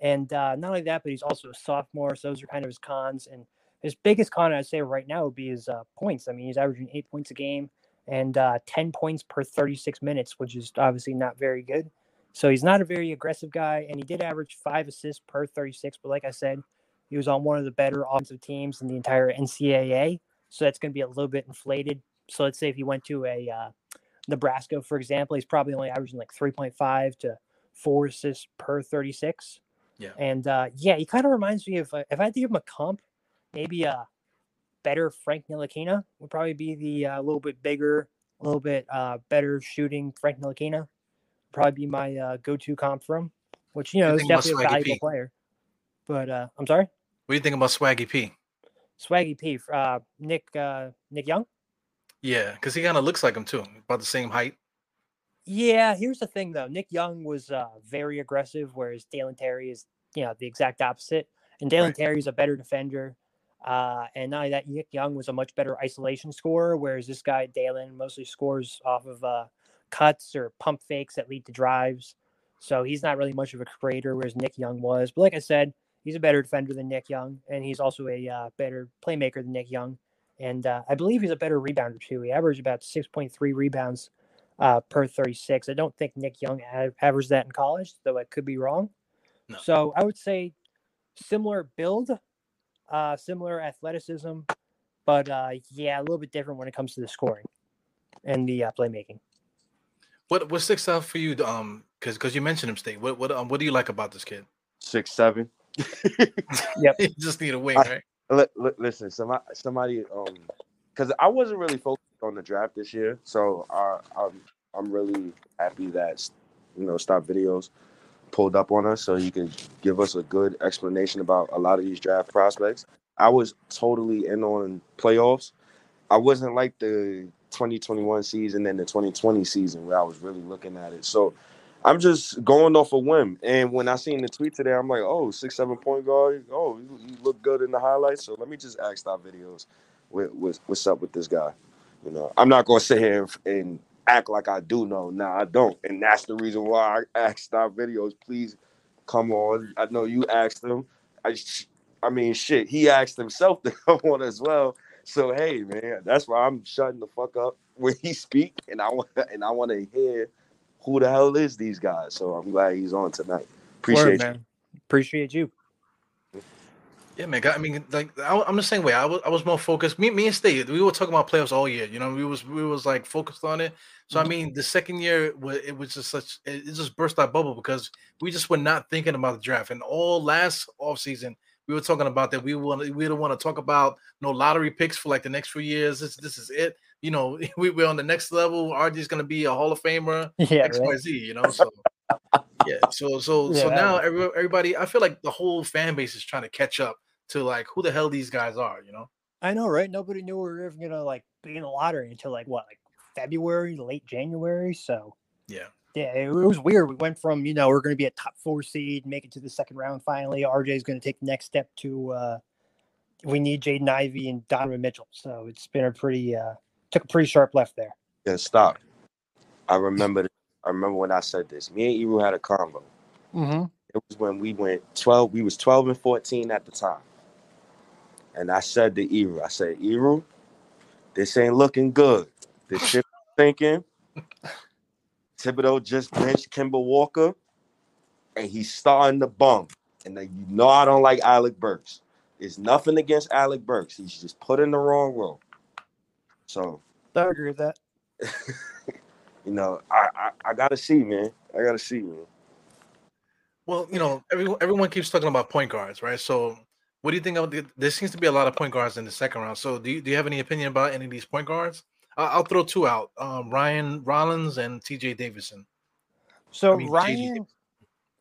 And uh, not only that, but he's also a sophomore, so those are kind of his cons. And his biggest con, I'd say right now, would be his uh, points. I mean, he's averaging eight points a game and uh, 10 points per 36 minutes, which is obviously not very good. So he's not a very aggressive guy, and he did average five assists per 36. But like I said, he was on one of the better offensive teams in the entire NCAA. so that's going to be a little bit inflated. So let's say if he went to a uh, Nebraska, for example, he's probably only averaging like 3.5 to four assists per 36. Yeah. And uh, yeah, he kind of reminds me of uh, if I had to give him a comp, maybe a better Frank Ntilikina would probably be the uh, little bit bigger, a little bit uh, better shooting Frank Ntilikina. Probably be my uh, go-to comp for him, which you know is definitely a valuable P? player. But uh, I'm sorry, What do you think about Swaggy P? Swaggy P, uh, Nick uh, Nick Young. Yeah, because he kind of looks like him too, about the same height. Yeah, here's the thing though. Nick Young was uh, very aggressive, whereas Dalen Terry is, you know, the exact opposite. And Dalen Right. Terry is a better defender. Uh, and not only that, Nick Young was a much better isolation scorer, whereas this guy Dalen mostly scores off of uh, cuts or pump fakes that lead to drives. So he's not really much of a creator, whereas Nick Young was. But like I said, he's a better defender than Nick Young, and he's also a uh, better playmaker than Nick Young. And uh, I believe he's a better rebounder too. He averaged about 6.3 rebounds uh, per 36. I don't think Nick Young a- averaged that in college, though I could be wrong. No. So I would say similar build, uh, similar athleticism, but uh, yeah, a little bit different when it comes to the scoring and the uh, playmaking. What what sticks out for you? Um, because because you mentioned him, State. What what um what do you like about this kid? Six seven. you just need a wing, I- right? Li- li- listen, somebody, somebody, um, because I wasn't really focused on the draft this year, so I, I'm, I'm really happy that you know Stop Videos pulled up on us so he can give us a good explanation about a lot of these draft prospects. I was totally in on playoffs. I wasn't like the 2021 season and the 2020 season where I was really looking at it. So I'm just going off a whim. And when I seen the tweet today, I'm like, oh, six, seven point guard. Oh, you, look good in the highlights. So let me just ask Stop Videos what, what, what's up with this guy. You know, I'm not going to sit here and act like I do know. Nah, I don't. And that's the reason why I asked Stop Videos, please come on. I know you asked them. I, I mean, shit, he asked himself to come on as well. So hey, man, that's why I'm shutting the fuck up when he speak, and I want and I want to hear who the hell is these guys. So I'm glad he's on tonight. Appreciate Word, you. man. Appreciate you. Yeah, man. I mean, like I, I'm the same way. I was I was more focused. Me me and State, we were talking about playoffs all year. You know, we was we was like focused on it. So I mm-hmm. mean, the second year it was just such it just burst our bubble because we just were not thinking about the draft. And all last offseason, we were talking about that we want we don't want to talk about no lottery picks for like the next few years. This this is it. You know, we, we're on the next level. RG's gonna be a Hall of Famer. Yeah, X right? Y Z. You know, so yeah. So so so now every, everybody, I feel like the whole fan base is trying to catch up to like who the hell these guys are. You know. I know, right? Nobody knew we were ever gonna like be in the lottery until like what, like February, late January. So Yeah. yeah, it, it was weird. We went from you know we're gonna be a top four seed, make it to the second round. Finally, RJ's gonna take the next step to. uh We need Jaden Ivey and Donovan Mitchell. So it's been a pretty uh took a pretty sharp left there. Yeah, stop. I remember. I remember when I said this. Me and Iru had a combo. Mm-hmm. It was when we went 12. We was 12 and 14 at the time. And I said to Eru, I said, Eru, this ain't looking good. This shit thinking. Thibodeau just benched Kemba Walker, and he's starting to bum. And then you know I don't like Alec Burks. It's nothing against Alec Burks. He's just put in the wrong role. So, I agree with that. you know, I, I I gotta see, man. I gotta see, man. Well, you know, everyone everyone keeps talking about point guards, right? So, what do you think of the, there seems to be a lot of point guards in the second round. So, do you, do you have any opinion about any of these point guards? I- I'll throw two out: um, Ryan Rollins and T.J. Davison. So I mean, JD. Ryan,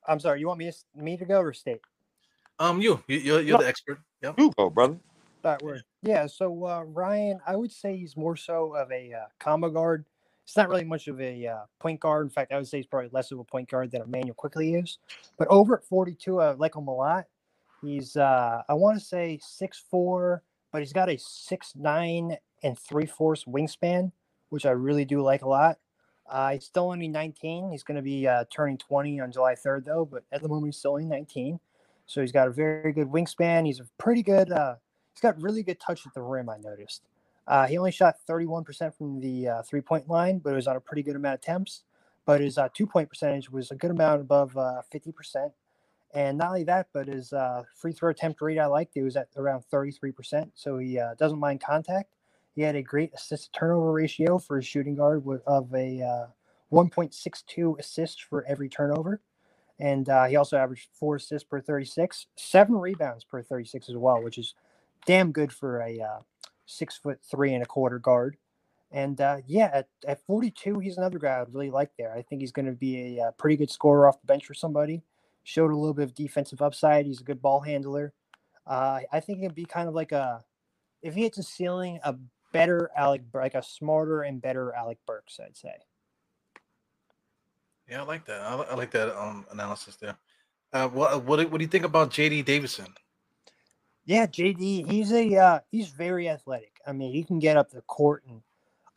I'm sorry. You want me to me to go or state? Um, you, you you're, you're No. the expert. Yep. You go, brother. That word. Yeah. So uh, Ryan, I would say he's more so of a uh, combo guard. It's not really much of a uh, point guard. In fact, I would say he's probably less of a point guard than Immanuel Quickley is. But over at 42, I like him a lot. He's uh, I want to say six four, but he's got a six nine and three fourths wingspan, which I really do like a lot. Uh, he's still only 19. He's going to be uh, turning 20 on July 3rd, though. But at the moment, he's still only 19. So he's got a very good wingspan. He's a pretty good. Uh, he's got really good touch at the rim. I noticed. Uh, he only shot 31% from the uh, three point line, but it was on a pretty good amount of attempts. But his uh, two point percentage was a good amount above uh, 50%. And not only that, but his uh, free throw attempt rate I liked. It was at around 33%. So he uh, doesn't mind contact. He had a great assist turnover ratio for a shooting guard of a uh, 1.62 assists for every turnover. And uh, he also averaged four assists per 36, seven rebounds per 36 as well, which is damn good for a uh, six foot three and a quarter guard. And uh, yeah, at, at 42, he's another guy I'd really like there. I think he's going to be a, a, uh, pretty good scorer off the bench for somebody. Showed a little bit of defensive upside. He's a good ball handler. Uh, I think he'd be kind of like a, if he hits a ceiling, a better Alec, like a smarter and better Alec Burks, I'd say. Yeah, I like that. I, I like that um, analysis there. Uh, what, what what do you think about JD Davison? Yeah, JD, he's a uh, he's very athletic. I mean, he can get up the court in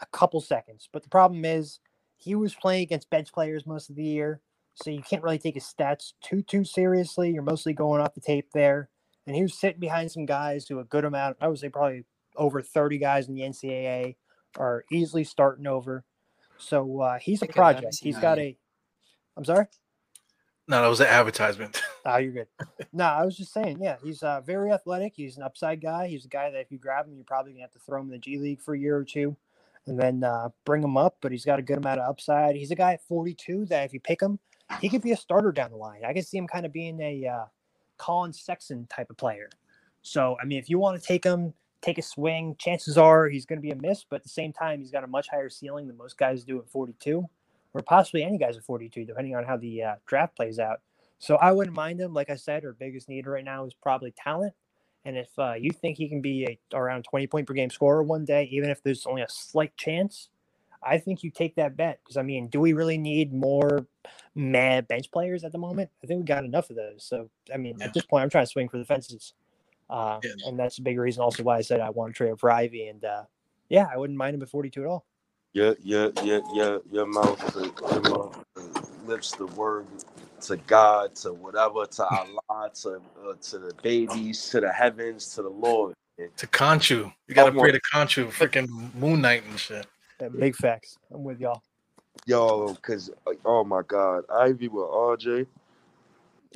a couple seconds. But the problem is, he was playing against bench players most of the year, so you can't really take his stats too too seriously. You're mostly going off the tape there, and he was sitting behind some guys who a good amount, I would say probably over 30 guys in the NCAA are easily starting over. So uh, he's a project. He's got a I'm sorry. No, that was an advertisement. oh, you're good. no, I was just saying, yeah, he's uh, very athletic. He's an upside guy. He's a guy that if you grab him, you're probably gonna have to throw him in the G League for a year or two, and then uh, bring him up. But he's got a good amount of upside. He's a guy at 42 that if you pick him, he could be a starter down the line. I can see him kind of being a uh, Collin Sexton type of player. So, I mean, if you want to take him, take a swing. Chances are he's going to be a miss, but at the same time, he's got a much higher ceiling than most guys do at 42 or possibly any guys at 42, depending on how the uh, draft plays out. So I wouldn't mind him. Like I said, our biggest need right now is probably talent. And if uh, you think he can be a around 20 point per game scorer one day, even if there's only a slight chance, I think you take that bet. Because I mean, do we really need more mad bench players at the moment? I think we got enough of those. So I mean, yeah. at this point, I'm trying to swing for the fences, uh, yeah. and that's a big reason also why I said I want to trade for Ivey. And uh, yeah, I wouldn't mind him at 42 at all your your your your your mouth, to, your mouth lips the word to God, to whatever, to Allah, to uh, to the babies, to the heavens, to the Lord. To Khonshu, you gotta pray to Khonshu, freaking Moon Knight and shit. Big facts. I'm with y'all. Yo, cause oh my God, Ivey with RJ.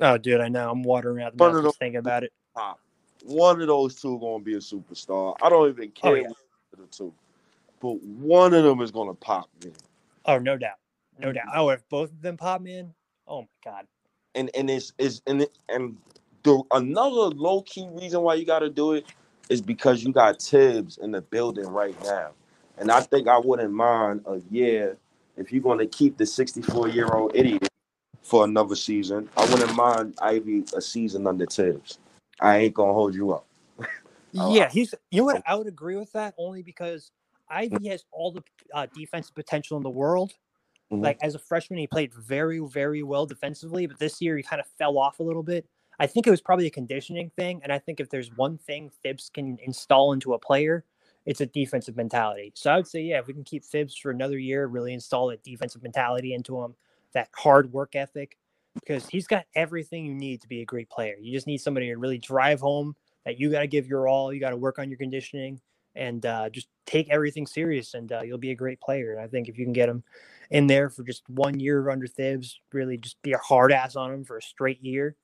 Oh, dude, I know. I'm watering out the mouth thinking about it. One of those two gonna be a superstar. I don't even oh, care oh, yeah. the two but one of them is going to pop, man. Oh, no doubt, no doubt. Mm-hmm. Oh, if both of them pop, man, oh my god. And and it's is and it, and the another low key reason why you got to do it is because you got Thibs in the building right now, and I think I wouldn't mind a year if you're going to keep the 64 year old idiot for another season. I wouldn't mind Ivey a season under Thibs. I ain't gonna hold you up. yeah, he's. You know what? I would agree with that only because Ivey has all the uh, defensive potential in the world. Mm-hmm. Like as a freshman, he played very, very well defensively, but this year he kind of fell off a little bit. I think it was probably a conditioning thing, and I think if there's one thing Thibs can install into a player, it's a defensive mentality. So I would say, yeah, if we can keep Thibs for another year, really install that defensive mentality into him, that hard work ethic, because he's got everything you need to be a great player. You just need somebody to really drive home that you got to give your all. You got to work on your conditioning and uh, just take everything serious, and uh, you'll be a great player. And I think if you can get him in there for just one year under Thibs, really just be a hard ass on him for a straight year,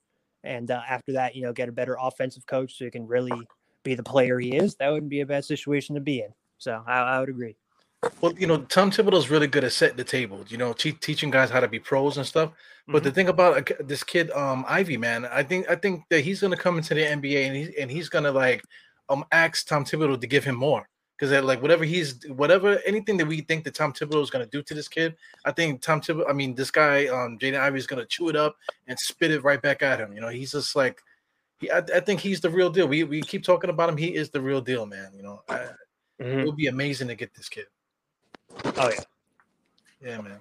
and uh, after that, you know, get a better offensive coach so you can really be the player he is. That wouldn't be a bad situation to be in. So I, I would agree. Well, you know, Tom Thibodeau's really good at setting the table. You know, te- teaching guys how to be pros and stuff. But mm-hmm. the thing about this kid, um, Ivey, man, I think I think that he's gonna come into the NBA and he's and he's gonna like um ask Tom Thibodeau to give him more because like whatever he's whatever anything that we think that Tom Thibodeau is going to do to this kid, I think Tom Thibodeau, I mean this guy um Jaden Ivey is going to chew it up and spit it right back at him. You know, he's just like he, I, I, think he's the real deal. We we keep talking about him. He is the real deal, man. You know, I, mm-hmm. it would be amazing to get this kid. Oh yeah, yeah, man.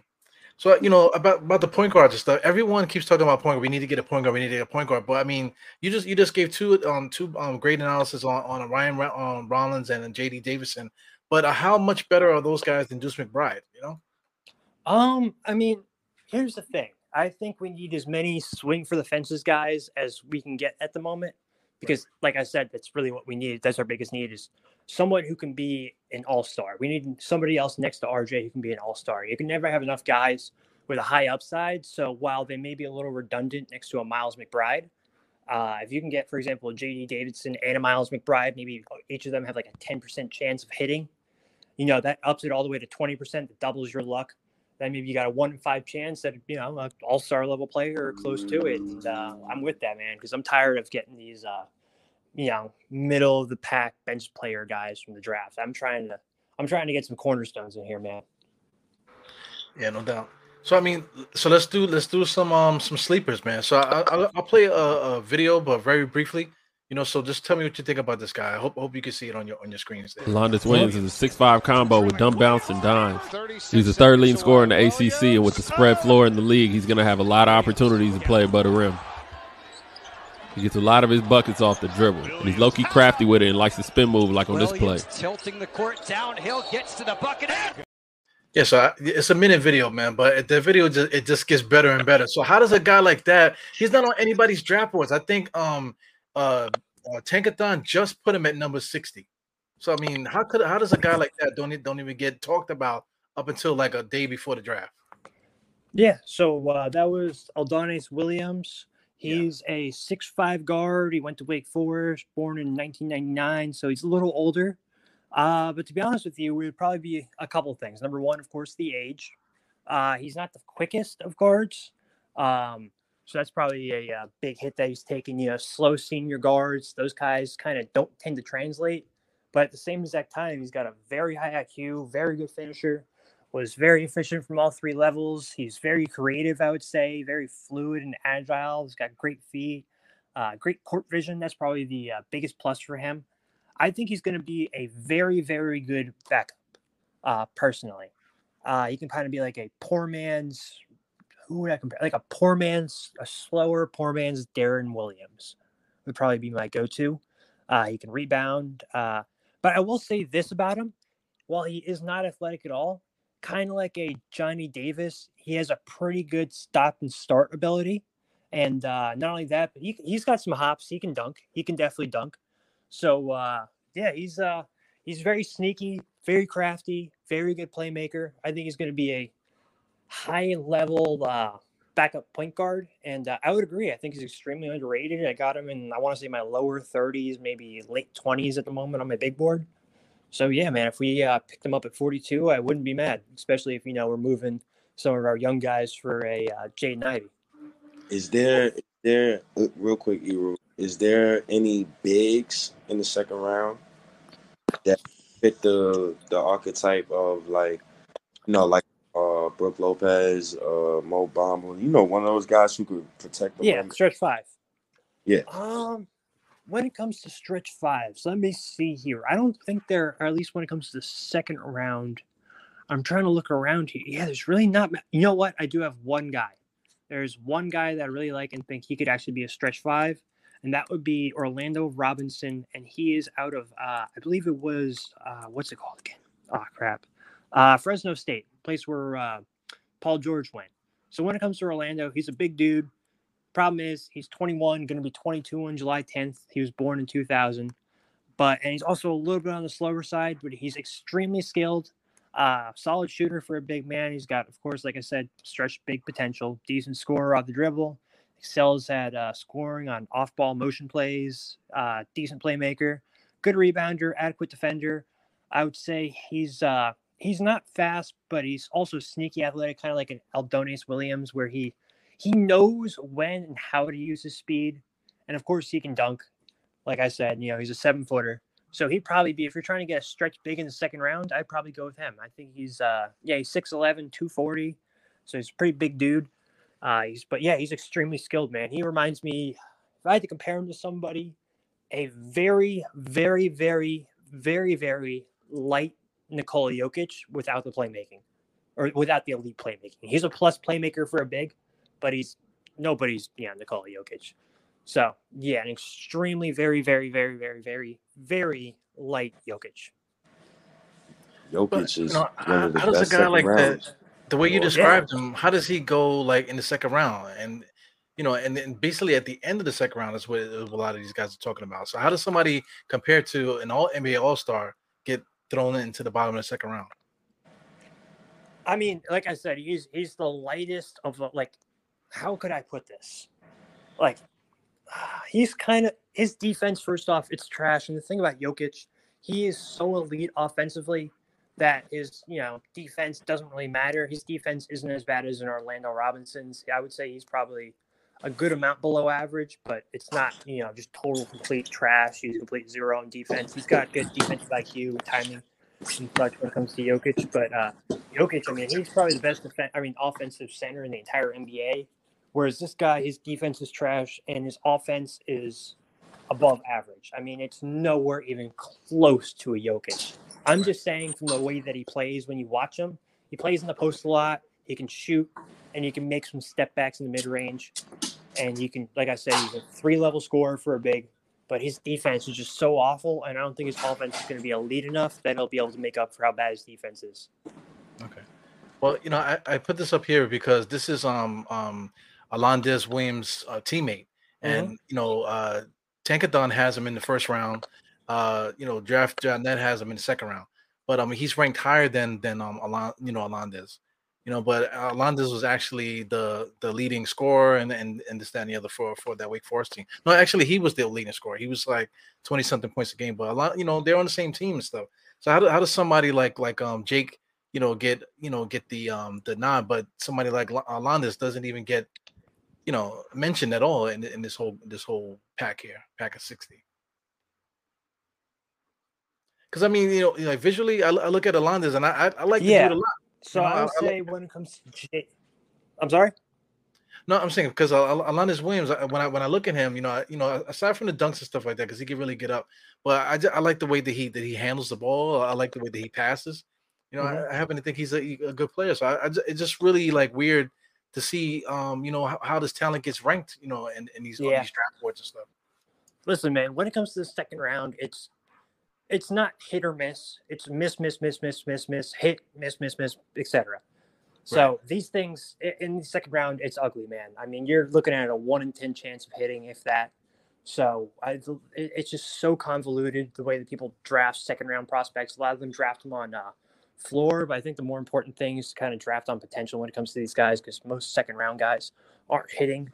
So you know about about the point guard and stuff. Everyone keeps talking about point guard. We need to get a point guard. We need to get a point guard. But I mean, you just you just gave two um two um great analysis on on Ryan um, Rollins and J.D. Davison. But uh, how much better are those guys than Deuce McBride? You know. Um, I mean, here's the thing. I think we need as many swing for the fences guys as we can get at the moment, because, like I said, that's really what we need. That's our biggest need is someone who can be an all star. We need somebody else next to RJ who can be an all star. You can never have enough guys with a high upside. So while they may be a little redundant next to a Miles McBride, uh, if you can get, for example, JD Davison and a Miles McBride, maybe each of them have like a 10% chance of hitting you know, that ups it all the way to 20%, that doubles your luck. Then maybe you got a one in five chance that, you know, an all star level player or close to it. And uh, I'm with that, man, because I'm tired of getting these, uh, you know, middle of the pack bench player guys from the draft. I'm trying to, I'm trying to get some cornerstones in here, man. Yeah, no doubt. So I mean, so let's do let's do some um some sleepers, man. So I, I I'll play a, a video, but very briefly. You know, so just tell me what you think about this guy. I hope hope you can see it on your on your screens. There. Alondes Williams is a six-five combo with dumb bounce and dimes. He's the third leading scorer in the ACC, and with the spread floor in the league, he's going to have a lot of opportunities to play above the rim. He gets a lot of his buckets off the dribble, and he's low-key crafty with it and likes to spin move like on this play. Tilting the court downhill, gets to the bucket. Yeah, so I, it's a minute video, man, but the video just it just gets better and better. So how does a guy like that? He's not on anybody's draft boards. I think um uh, uh Tankathon just put him at number 60. So I mean, how could how does a guy like that don't don't even get talked about up until like a day before the draft? Yeah, so uh, that was Alondes Williams. He's yeah. a six-five guard. He went to Wake Forest, born in 1999, so he's a little older. Uh, but to be honest with you, it would probably be a couple things. Number one, of course, the age. Uh, he's not the quickest of guards. Um, so that's probably a, uh, big hit that he's taking. You know, slow senior guards, those guys kind of don't tend to translate. But at the same exact time, he's got a very high IQ, very good finisher, was very efficient from all three levels. He's very creative, I would say, very fluid and agile. He's got great feet, uh, great court vision. That's probably the uh, biggest plus for him. I think he's going to be a very, very good backup, uh, personally. Uh, he can kind of be like a poor man's who would I compare? Like a poor man's, a slower poor man's Deron Williams would probably be my go-to. Uh, he can rebound, uh, but I will say this about him: while he is not athletic at all, kind of like a Johnny Davis, he has a pretty good stop and start ability. And uh, not only that, but he, he's got some hops. He can dunk. He can definitely dunk. So uh, yeah, he's uh, he's very sneaky, very crafty, very good playmaker. I think he's going to be a high level uh, backup point guard. And uh, I would agree. I think he's extremely underrated. I got him in, I want to say, my lower 30s, maybe late 20s at the moment on my big board. So, yeah, man, if we uh, picked him up at 42, I wouldn't be mad, especially if, you know, we're moving some of our young guys for a uh, Jaden Ivey. Is there, there, uh, real quick, Eru, is there any bigs in the second round that fit the the archetype of like, you know, like uh, Brook Lopez, uh, Mo Bamba. You know, one of those guys who could protect the Yeah, stretch five. Yeah. Um, when it comes to stretch fives, let me see here. I don't think there, or at least when it comes to the second round, I'm trying to look around here. Yeah, there's really not. You know what? I do have one guy. There's one guy that I really like and think he could actually be a stretch five, and that would be Orlando Robinson. And he is out of, uh, I believe it was, uh, what's it called again? Oh crap, uh, Fresno State place where uh, Paul George went. So when it comes to Orlando, he's a big dude. Problem is, he's 21, going to be 22 on July 10th. He was born in 2000, but and he's also a little bit on the slower side, but he's extremely skilled. Uh, solid shooter for a big man. He's got, of course, like I said, stretch big potential. Decent scorer off the dribble. Excels at uh, scoring on off-ball motion plays. Uh, decent playmaker. Good rebounder. Adequate defender. I would say he's uh, he's not fast, but he's also sneaky athletic, kind of like an Alondes Williams, where he he knows when and how to use his speed, and of course he can dunk. Like I said, you know he's a seven footer, so he'd probably be if you're trying to get a stretch big in the second round, I'd probably go with him. I think he's uh yeah he's 6'11", 240, so he's a pretty big dude. Uh, he's but yeah he's extremely skilled, man. He reminds me if I had to compare him to somebody, a very very very very very light Nikola Jokic without the playmaking or without the elite playmaking. He's a plus playmaker for a big, but he's nobody's beyond Nikola Jokic. So yeah, an extremely very, very, very, very, very, very light Jokic. Jokic but, is you know, one of the how does a guy like rounds. that? The way you described yeah. him, how does he go like in the second round? And you know, and then basically at the end of the second round is what a lot of these guys are talking about. So how does somebody compare to an all NBA All Star get thrown into the bottom of the second round. I mean, like I said, he's he's the lightest of like. How could I put this? Like, he's kind of his defense. First off, it's trash. And the thing about Jokic, he is so elite offensively that his you know defense doesn't really matter. His defense isn't as bad as an Orlando Robinson's. I would say he's probably a good amount below average, but it's not you know just total complete trash. He's complete zero on defense. He's got good defensive IQ, and timing, and such when it comes to Jokic. But uh, Jokic, I mean, he's probably the best defense. I mean, offensive center in the entire NBA. Whereas this guy, his defense is trash and his offense is above average. I mean, it's nowhere even close to a Jokic. I'm just saying from the way that he plays when you watch him, he plays in the post a lot. He can shoot and he can make some step backs in the mid range. And you can, like I said, he's a three level scorer for a big, but his defense is just so awful. And I don't think his offense is going to be elite enough that he'll be able to make up for how bad his defense is. Okay. Well, you know, I, I put this up here because this is um um Alondes Williams' uh, teammate, and mm-hmm. you know, uh, Tankathon has him in the first round. Uh, you know, Draft John Net has him in the second round, but I um, mean, he's ranked higher than than um Alon, you know Alondes. You know, but Alondes was actually the the leading scorer and and and this that and the other for for that Wake Forest team. No, actually, he was the leading scorer. He was like twenty something points a game. But a lot, you know, they're on the same team and stuff. So how, do, how does somebody like like um Jake, you know, get you know get the um the nod, but somebody like Alondes doesn't even get you know mentioned at all in, in this whole this whole pack here, pack of sixty. Because I mean, you know, like visually, I, I look at Alondes and I I, I like yeah. the dude a lot. So you know, I would I, say when it comes to Jay, I'm sorry. No, I'm saying because Alondes Williams, when I when I look at him, you know, you know, aside from the dunks and stuff like that, because he can really get up, but I just, I like the way that he that he handles the ball. I like the way that he passes. You know, mm-hmm. I, I, happen to think he's a, a good player. So I, I just, it's just really like weird to see, um, you know, how, how this talent gets ranked, you know, and and these, yeah. these draft boards and stuff. Listen, man, when it comes to the second round, it's it's not hit or miss. It's miss, miss, miss, miss, miss, miss, hit, miss, miss, miss, etc. So right. these things in the second round, it's ugly, man. I mean, you're looking at a one in ten chance of hitting, if that. So I, it's just so convoluted the way that people draft second round prospects. A lot of them draft them on uh, floor, but I think the more important thing is to kind of draft on potential when it comes to these guys because most second round guys aren't hitting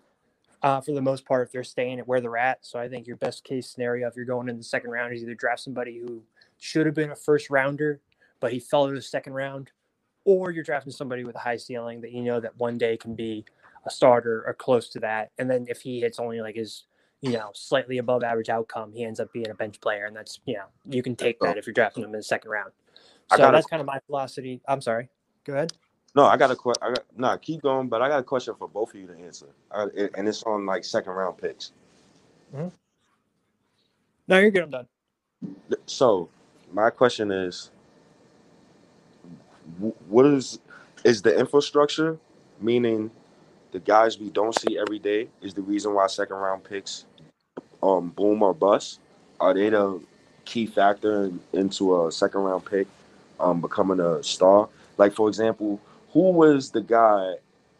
uh, for the most part if they're staying at where they're at. So I think your best case scenario if you're going in the second round is either draft somebody who should have been a first rounder, but he fell to the second round, or you're drafting somebody with a high ceiling that you know that one day can be a starter or close to that. And then if he hits only like his you know, slightly above average outcome, he ends up being a bench player. And that's, you know, you can take that if you're drafting him in the second round. So that's kind of my philosophy. I'm sorry. Go ahead. No, I got a question. I got no, keep going, but I got a question for both of you to answer, I, and it's on like second round picks. Mm-hmm. No, you're good. I'm done. So, my question is, what is is the infrastructure, meaning the guys we don't see every day, is the reason why second round picks, um, boom or bust? Are they the key factor in, into a second round pick? um, becoming a star. Like for example, who was the guy?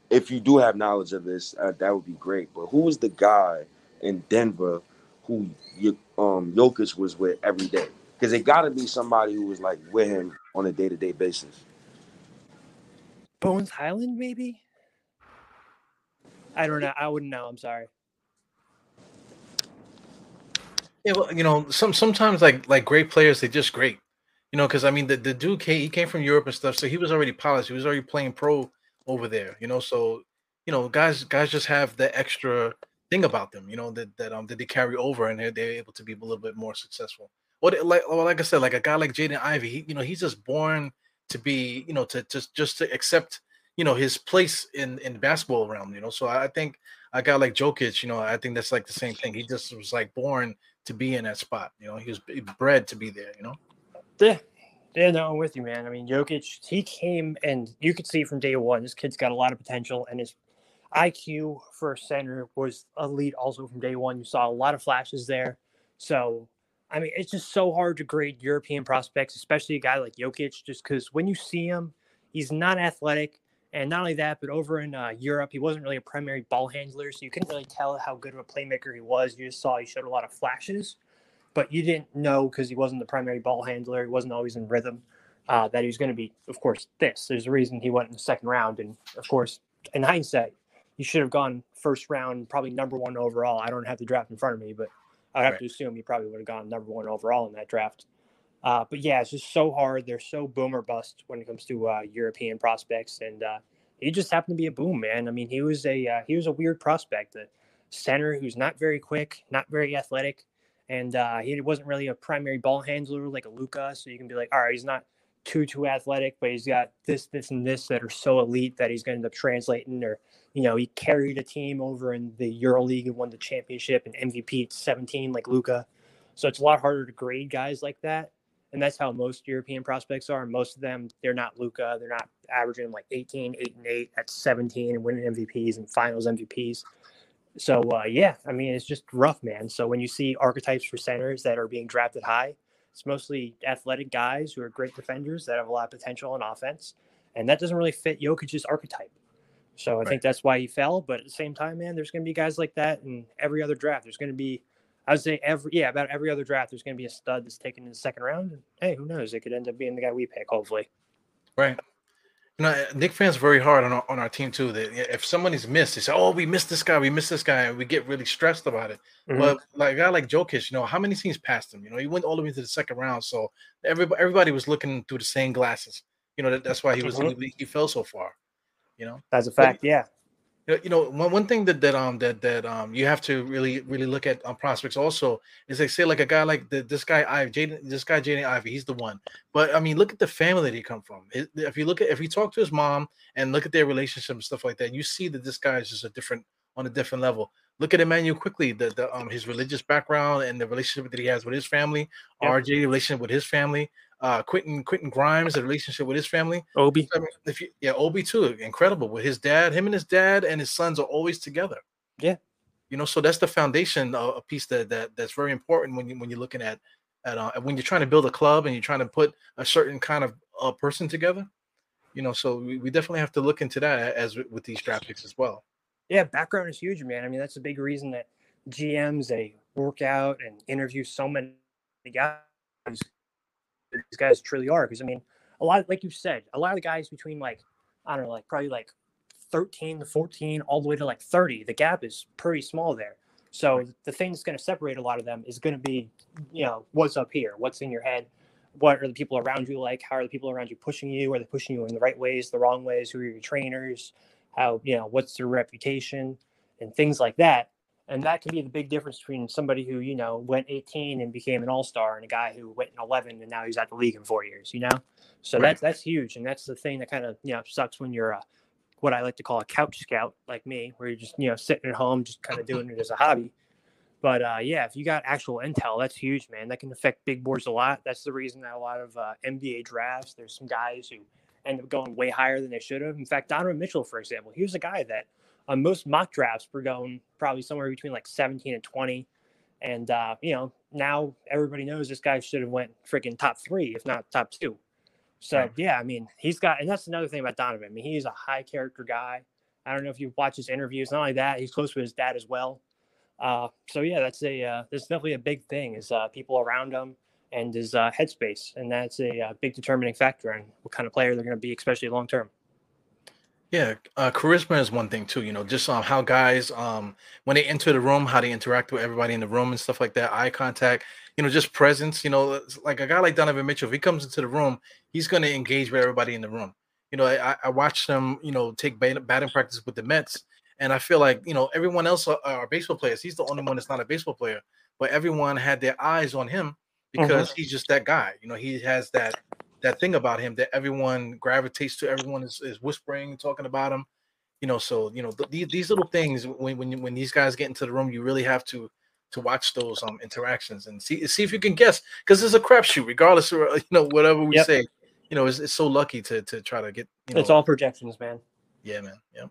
If you do have knowledge of this, uh, that would be great. But who was the guy in Denver who you, um, Jokic was with every day? Because it got to be somebody who was like with him on a day to day basis. Bones Hyland, maybe. I don't know. I wouldn't know. I'm sorry. Yeah, well, you know, some sometimes like like great players, they're just great. You know, because I mean, the, the dude he came from Europe and stuff, so he was already polished. He was already playing pro over there. You know, so you know, guys guys just have the extra thing about them. You know that that um that they carry over and they're, they're able to be a little bit more successful. What like well, like I said, like a guy like Jaden Ivey, he, you know, he's just born to be, you know, to just just to accept, you know, his place in in basketball realm. You know, so I think a guy like Jokic, you know, I think that's like the same thing. He just was like born to be in that spot. You know, he was bred to be there. You know. Yeah, yeah, no, I'm with you, man. I mean, Jokic, he came and you could see from day one, this kid's got a lot of potential, and his IQ for center was elite also from day one. You saw a lot of flashes there. So, I mean, it's just so hard to grade European prospects, especially a guy like Jokic, just because when you see him, he's not athletic. And not only that, but over in uh, Europe, he wasn't really a primary ball handler. So you couldn't really tell how good of a playmaker he was. You just saw he showed a lot of flashes but you didn't know because he wasn't the primary ball handler. He wasn't always in rhythm. Uh, that he was going to be, of course, this. There's a reason he went in the second round, and of course, in hindsight, he should have gone first round, probably number one overall. I don't have the draft in front of me, but I'd have right. to assume he probably would have gone number one overall in that draft. Uh, but yeah, it's just so hard. They're so boom or bust when it comes to uh, European prospects, and uh, he just happened to be a boom man. I mean, he was a uh, he was a weird prospect, a center who's not very quick, not very athletic, and uh, he wasn't really a primary ball handler like a Luka. So you can be like, all right, he's not too too athletic, but he's got this, this, and this that are so elite that he's going to end up translating. Or you know, he carried a team over in the EuroLeague and won the championship and MVP at 17 like Luka. So it's a lot harder to grade guys like that and that's how most European prospects are. Most of them, they're not Luka. They're not averaging like 18, 8 and 8 at 17 and winning MVPs and finals MVPs. So uh, yeah, I mean it's just rough, man. So when you see archetypes for centers that are being drafted high, it's mostly athletic guys who are great defenders that have a lot of potential on offense, and that doesn't really fit Jokic's archetype. So I right. think that's why he fell. But at the same time, man, there's going to be guys like that in every other draft. There's going to be I would say every yeah about every other draft there's going to be a stud that's taken in the second round. And hey, who knows? It could end up being the guy we pick. Hopefully. Right. You know, Knick fans very hard on our, on our team too. That if somebody's missed, they say, "Oh, we missed this guy, we missed this guy," and we get really stressed about it. Mm-hmm. But like a guy like Jokic, you know, how many teams passed him? You know, he went all the way to the second round, so everybody everybody was looking through the same glasses. You know, that, that's why he was mm-hmm. he, he fell so far. You know, that's a fact. But, yeah you know one, one thing that that um that that um you have to really really look at um, prospects also is they say like a guy like the, this guy Ivey Jaden this guy Jaden Ivey he's the one. But I mean look at the family that he come from. If you look at if you talk to his mom and look at their relationship and stuff like that you see that this guy is just a different on a different level. Look at Immanuel Quickley the, the um his religious background and the relationship that he has with his family yep. RJ relationship with his family uh Quentin Quentin Grimes, the relationship with his family. Obi. I mean, if you, yeah, Obi too, incredible. With his dad, him and his dad and his sons are always together. Yeah. You know, so that's the foundation of a piece that, that that's very important when you when you're looking at at uh, when you're trying to build a club and you're trying to put a certain kind of uh, person together. You know, so we, we definitely have to look into that as with, with these draft picks as well. Yeah, background is huge, man. I mean, that's a big reason that GMs they work out and interview so many guys these guys truly are. Because I mean, a lot, of, like you said, a lot of the guys between like I don't know, like probably like 13 to 14, all the way to like 30, the gap is pretty small there. So the thing that's going to separate a lot of them is going to be, you know, what's up here, what's in your head, what are the people around you like, how are the people around you pushing you, are they pushing you in the right ways, the wrong ways, who are your trainers, how you know what's their reputation, and things like that and that can be the big difference between somebody who you know went 18 and became an all-star and a guy who went in 11 and now he's at the league in four years you know? So right. that's that's huge and that's the thing that kind of you know sucks when you're a, what i like to call a couch scout like me where you're just you know sitting at home just kind of doing it as a hobby. But uh, yeah if you got actual intel that's huge man. That can affect big boards a lot. That's the reason that a lot of uh, nba drafts there's some guys who end up going way higher than they should have. In fact donovan mitchell for example he was a guy that on most mock drafts we're going probably somewhere between like 17 and 20 and uh, you know now everybody knows this guy should have went freaking top three if not top two. So right. yeah i mean he's got and that's another thing about donovan. I mean he's a high character guy. I don't know if you watch his interviews not only that he's close with his dad as well. Uh, so yeah that's a uh, that's definitely a big thing is uh, people around him and his uh, headspace. And that's a, a uh, big determining factor in what kind of player they're going to be especially long term yeah, uh, charisma is one thing too. You know, just um, how guys um, when they enter the room, how they interact with everybody in the room and stuff like that. Eye contact. You know, just presence. You know, like a guy like Donovan Mitchell, if he comes into the room, he's going to engage with everybody in the room. You know, I, I watched him. You know, take batting practice with the Mets, and I feel like you know everyone else are, are baseball players. He's the only one that's not a baseball player, but everyone had their eyes on him mm-hmm. because mm-hmm. he's just that guy. You know, he has that that thing about him that everyone gravitates to. Everyone is, is whispering, talking about him. You know, so you know th- these little things when when when these guys get into the room, you really have to to watch those um interactions and see see if you can guess because it's a crapshoot, regardless of you know whatever we yep. say. You know, it's, it's so lucky to to try to get. You know, it's all projections, man. Yeah, man. Yeah.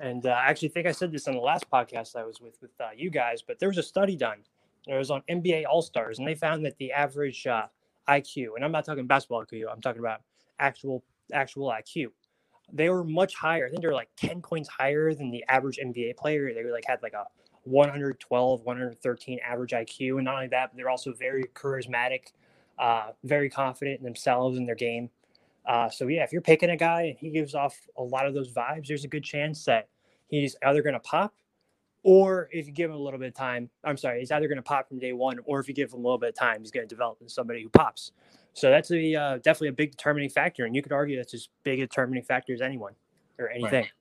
And uh, I actually think I said this on the last podcast I was with with uh, you guys, but there was a study done. It was on NBA All Stars, and they found that the average uh, IQ, and I'm not talking basketball IQ. I'm talking about actual actual IQ. They were much higher. I think they're like 10 points higher than the average NBA player. They were like had like a 112, 113 average IQ, and not only that, but they're also very charismatic, uh, very confident in themselves and their game. Uh, so yeah, if you're picking a guy and he gives off a lot of those vibes, there's a good chance that he's either going to pop or if you give him a little bit of time, I'm sorry, he's either going to pop from day one, or if you give him a little bit of time, he's going to develop into somebody who pops. So that's a uh, definitely a big determining factor, and you could argue that's as big a determining factor as anyone or anything. Right.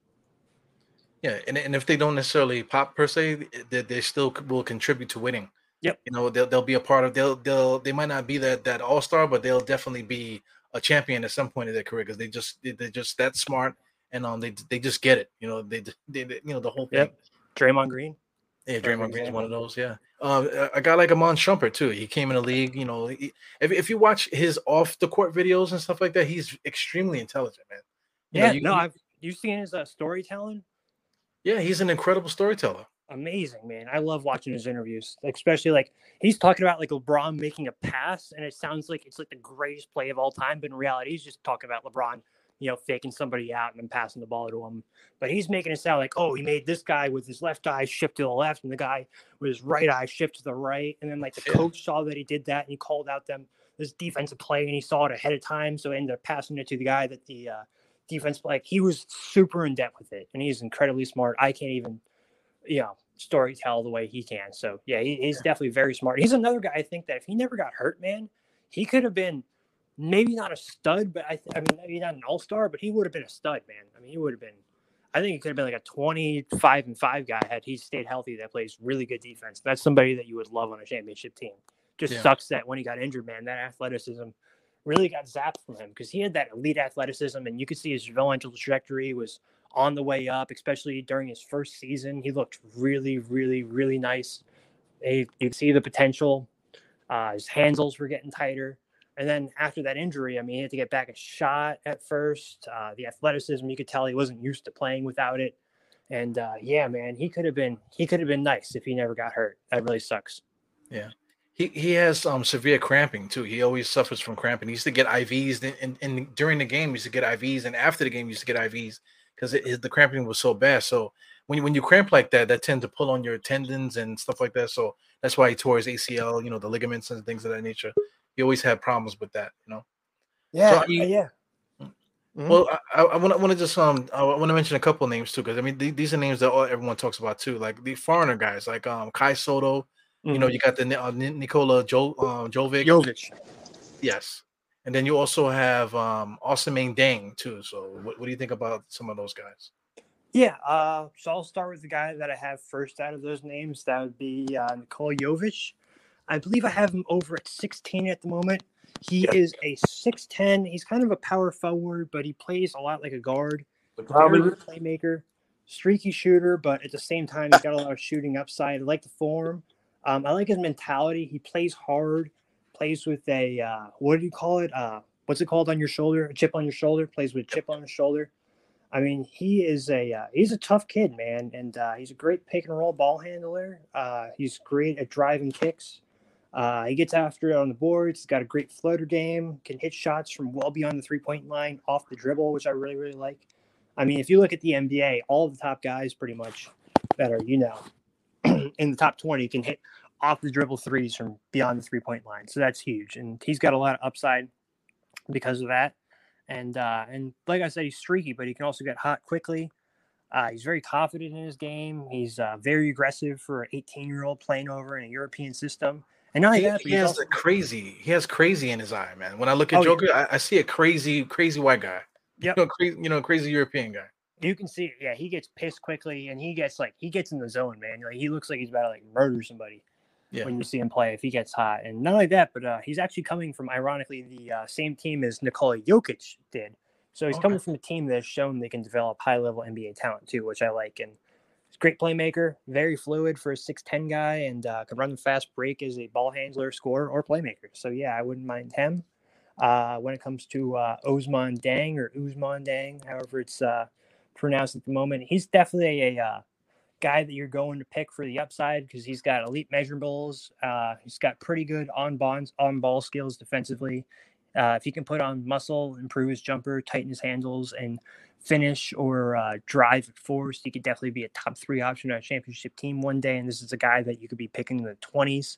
Yeah, and, and if they don't necessarily pop per se, they, they still will contribute to winning. Yep. You know, they'll they'll be a part of they'll they'll they might not be that that all star, but they'll definitely be a champion at some point in their career because they just they're just that smart and um they they just get it. You know, they they, they you know the whole thing. Yep. Draymond Green. Yeah, Draymond Green is one of those. Yeah, um, a guy like Iman Shumpert too. He came in the league. You know, he, if if you watch his off the court videos and stuff like that, he's extremely intelligent, man. You yeah, know, you, no, I've you seen his uh, storytelling. Yeah, he's an incredible storyteller. Amazing, man. I love watching his interviews, especially like he's talking about like LeBron making a pass, and it sounds like it's like the greatest play of all time, but in reality, he's just talking about LeBron you know, faking somebody out and then passing the ball to him. But he's making it sound like, oh, he made this guy with his left eye shift to the left and the guy with his right eye shift to the right. And then like the coach saw that he did that and he called out them this defensive play and he saw it ahead of time. So ended up passing it to the guy that the uh, defense like he was super in depth with it and he's incredibly smart. I can't even, you know, story tell the way he can. So yeah, he, he's definitely very smart. He's another guy I think that if he never got hurt, man, he could have been – maybe not a stud, but I, I mean, maybe not an all star, but he would have been a stud, man. I mean, he would have been. I think he could have been like a 25 and 5 guy had he stayed healthy that plays really good defense. That's somebody that you would love on a championship team. Just yeah. sucks that when he got injured, man, that athleticism really got zapped from him because he had that elite athleticism and you could see his developmental trajectory was on the way up, especially during his first season. He looked really, really, really nice. You could see the potential. Uh, his handles were getting tighter. And then after that injury, I mean, he had to get back a shot at first. Uh, the athleticism, you could tell he wasn't used to playing without it. And uh, yeah, man, he could have been he could have been nice if he never got hurt. That really sucks. Yeah. He, he has um severe cramping too. He always suffers from cramping. He used to get IVs and, and, and during the game he used to get IVs and after the game he used to get IVs because the cramping was so bad. So when you, when you cramp like that, that tend to pull on your tendons and stuff like that. So that's why he tore his ACL, you know, the ligaments and things of that nature he always had problems with that, you know. Yeah, so, I mean, yeah. Mm-hmm. Well, I, want I want to just um I want to mention a couple names too because I mean th- these are names that all, everyone talks about too, like the foreigner guys like um Kai Sotto. Mm-hmm. You know, mm-hmm. you got the uh, Nikola jo- uh, Jovic. Jovic. Yes, and then you also have um Ousmane Dieng too. So what, what do you think about some of those guys? Yeah, uh, so I'll start with the guy that I have first out of those names. That would be uh, Nikola Jovic. I believe I have him over at 16 at the moment. He yep. is a 6'10. He's kind of a power forward, but he plays a lot like a guard. Very playmaker, streaky shooter, but at the same time, he's got a lot of shooting upside. I like the form. Um, I like his mentality. He plays hard, plays with a, uh, what do you call it? Uh, what's it called on your shoulder? A chip on your shoulder, plays with a chip on his shoulder. I mean, he is a uh, he's a tough kid, man, and uh, he's a great pick and roll ball handler. Uh, he's great at driving kicks. Uh, he gets after it on the boards. He's got a great floater game, can hit shots from well beyond the three point line off the dribble, which I really, really like. I mean, if you look at the NBA, all the top guys pretty much that are, you know, in the top 20 can hit off the dribble threes from beyond the three point line. So that's huge. And he's got a lot of upside because of that. And, uh, and like I said, he's streaky, but he can also get hot quickly. Uh, he's very confident in his game. He's uh, very aggressive for an 18 year old playing over in a European system. And not he, he has also... crazy. He has crazy in his eye, man. When I look at oh, Joker, yeah. I, I, see a crazy, crazy white guy. Yeah, you know, crazy, you know, crazy European guy. You can see. Yeah, he gets pissed quickly, and he gets like he gets in the zone, man. Like he looks like he's about to like murder somebody. Yeah. When you see him play, if he gets hot, and not only that, but uh, he's actually coming from ironically the uh, same team as Nikola Jokic did. So he's okay. coming from a team that has shown they can develop high level NBA talent too, which I like. And great playmaker, very fluid for a 6'10 guy, and uh, can run the fast break as a ball handler, scorer, or playmaker. So, yeah, I wouldn't mind him. Uh, when it comes to uh, Osman Dang or Usman Dang, however it's uh, pronounced at the moment, he's definitely a, uh, guy that you're going to pick for the upside because he's got elite measurables. Uh, he's got pretty good on bonds, on ball skills defensively. Uh, if he can put on muscle, improve his jumper, tighten his handles, and finish or uh, drive at force, he could definitely be a top three option on a championship team one day. And this is a guy that you could be picking in the 20s.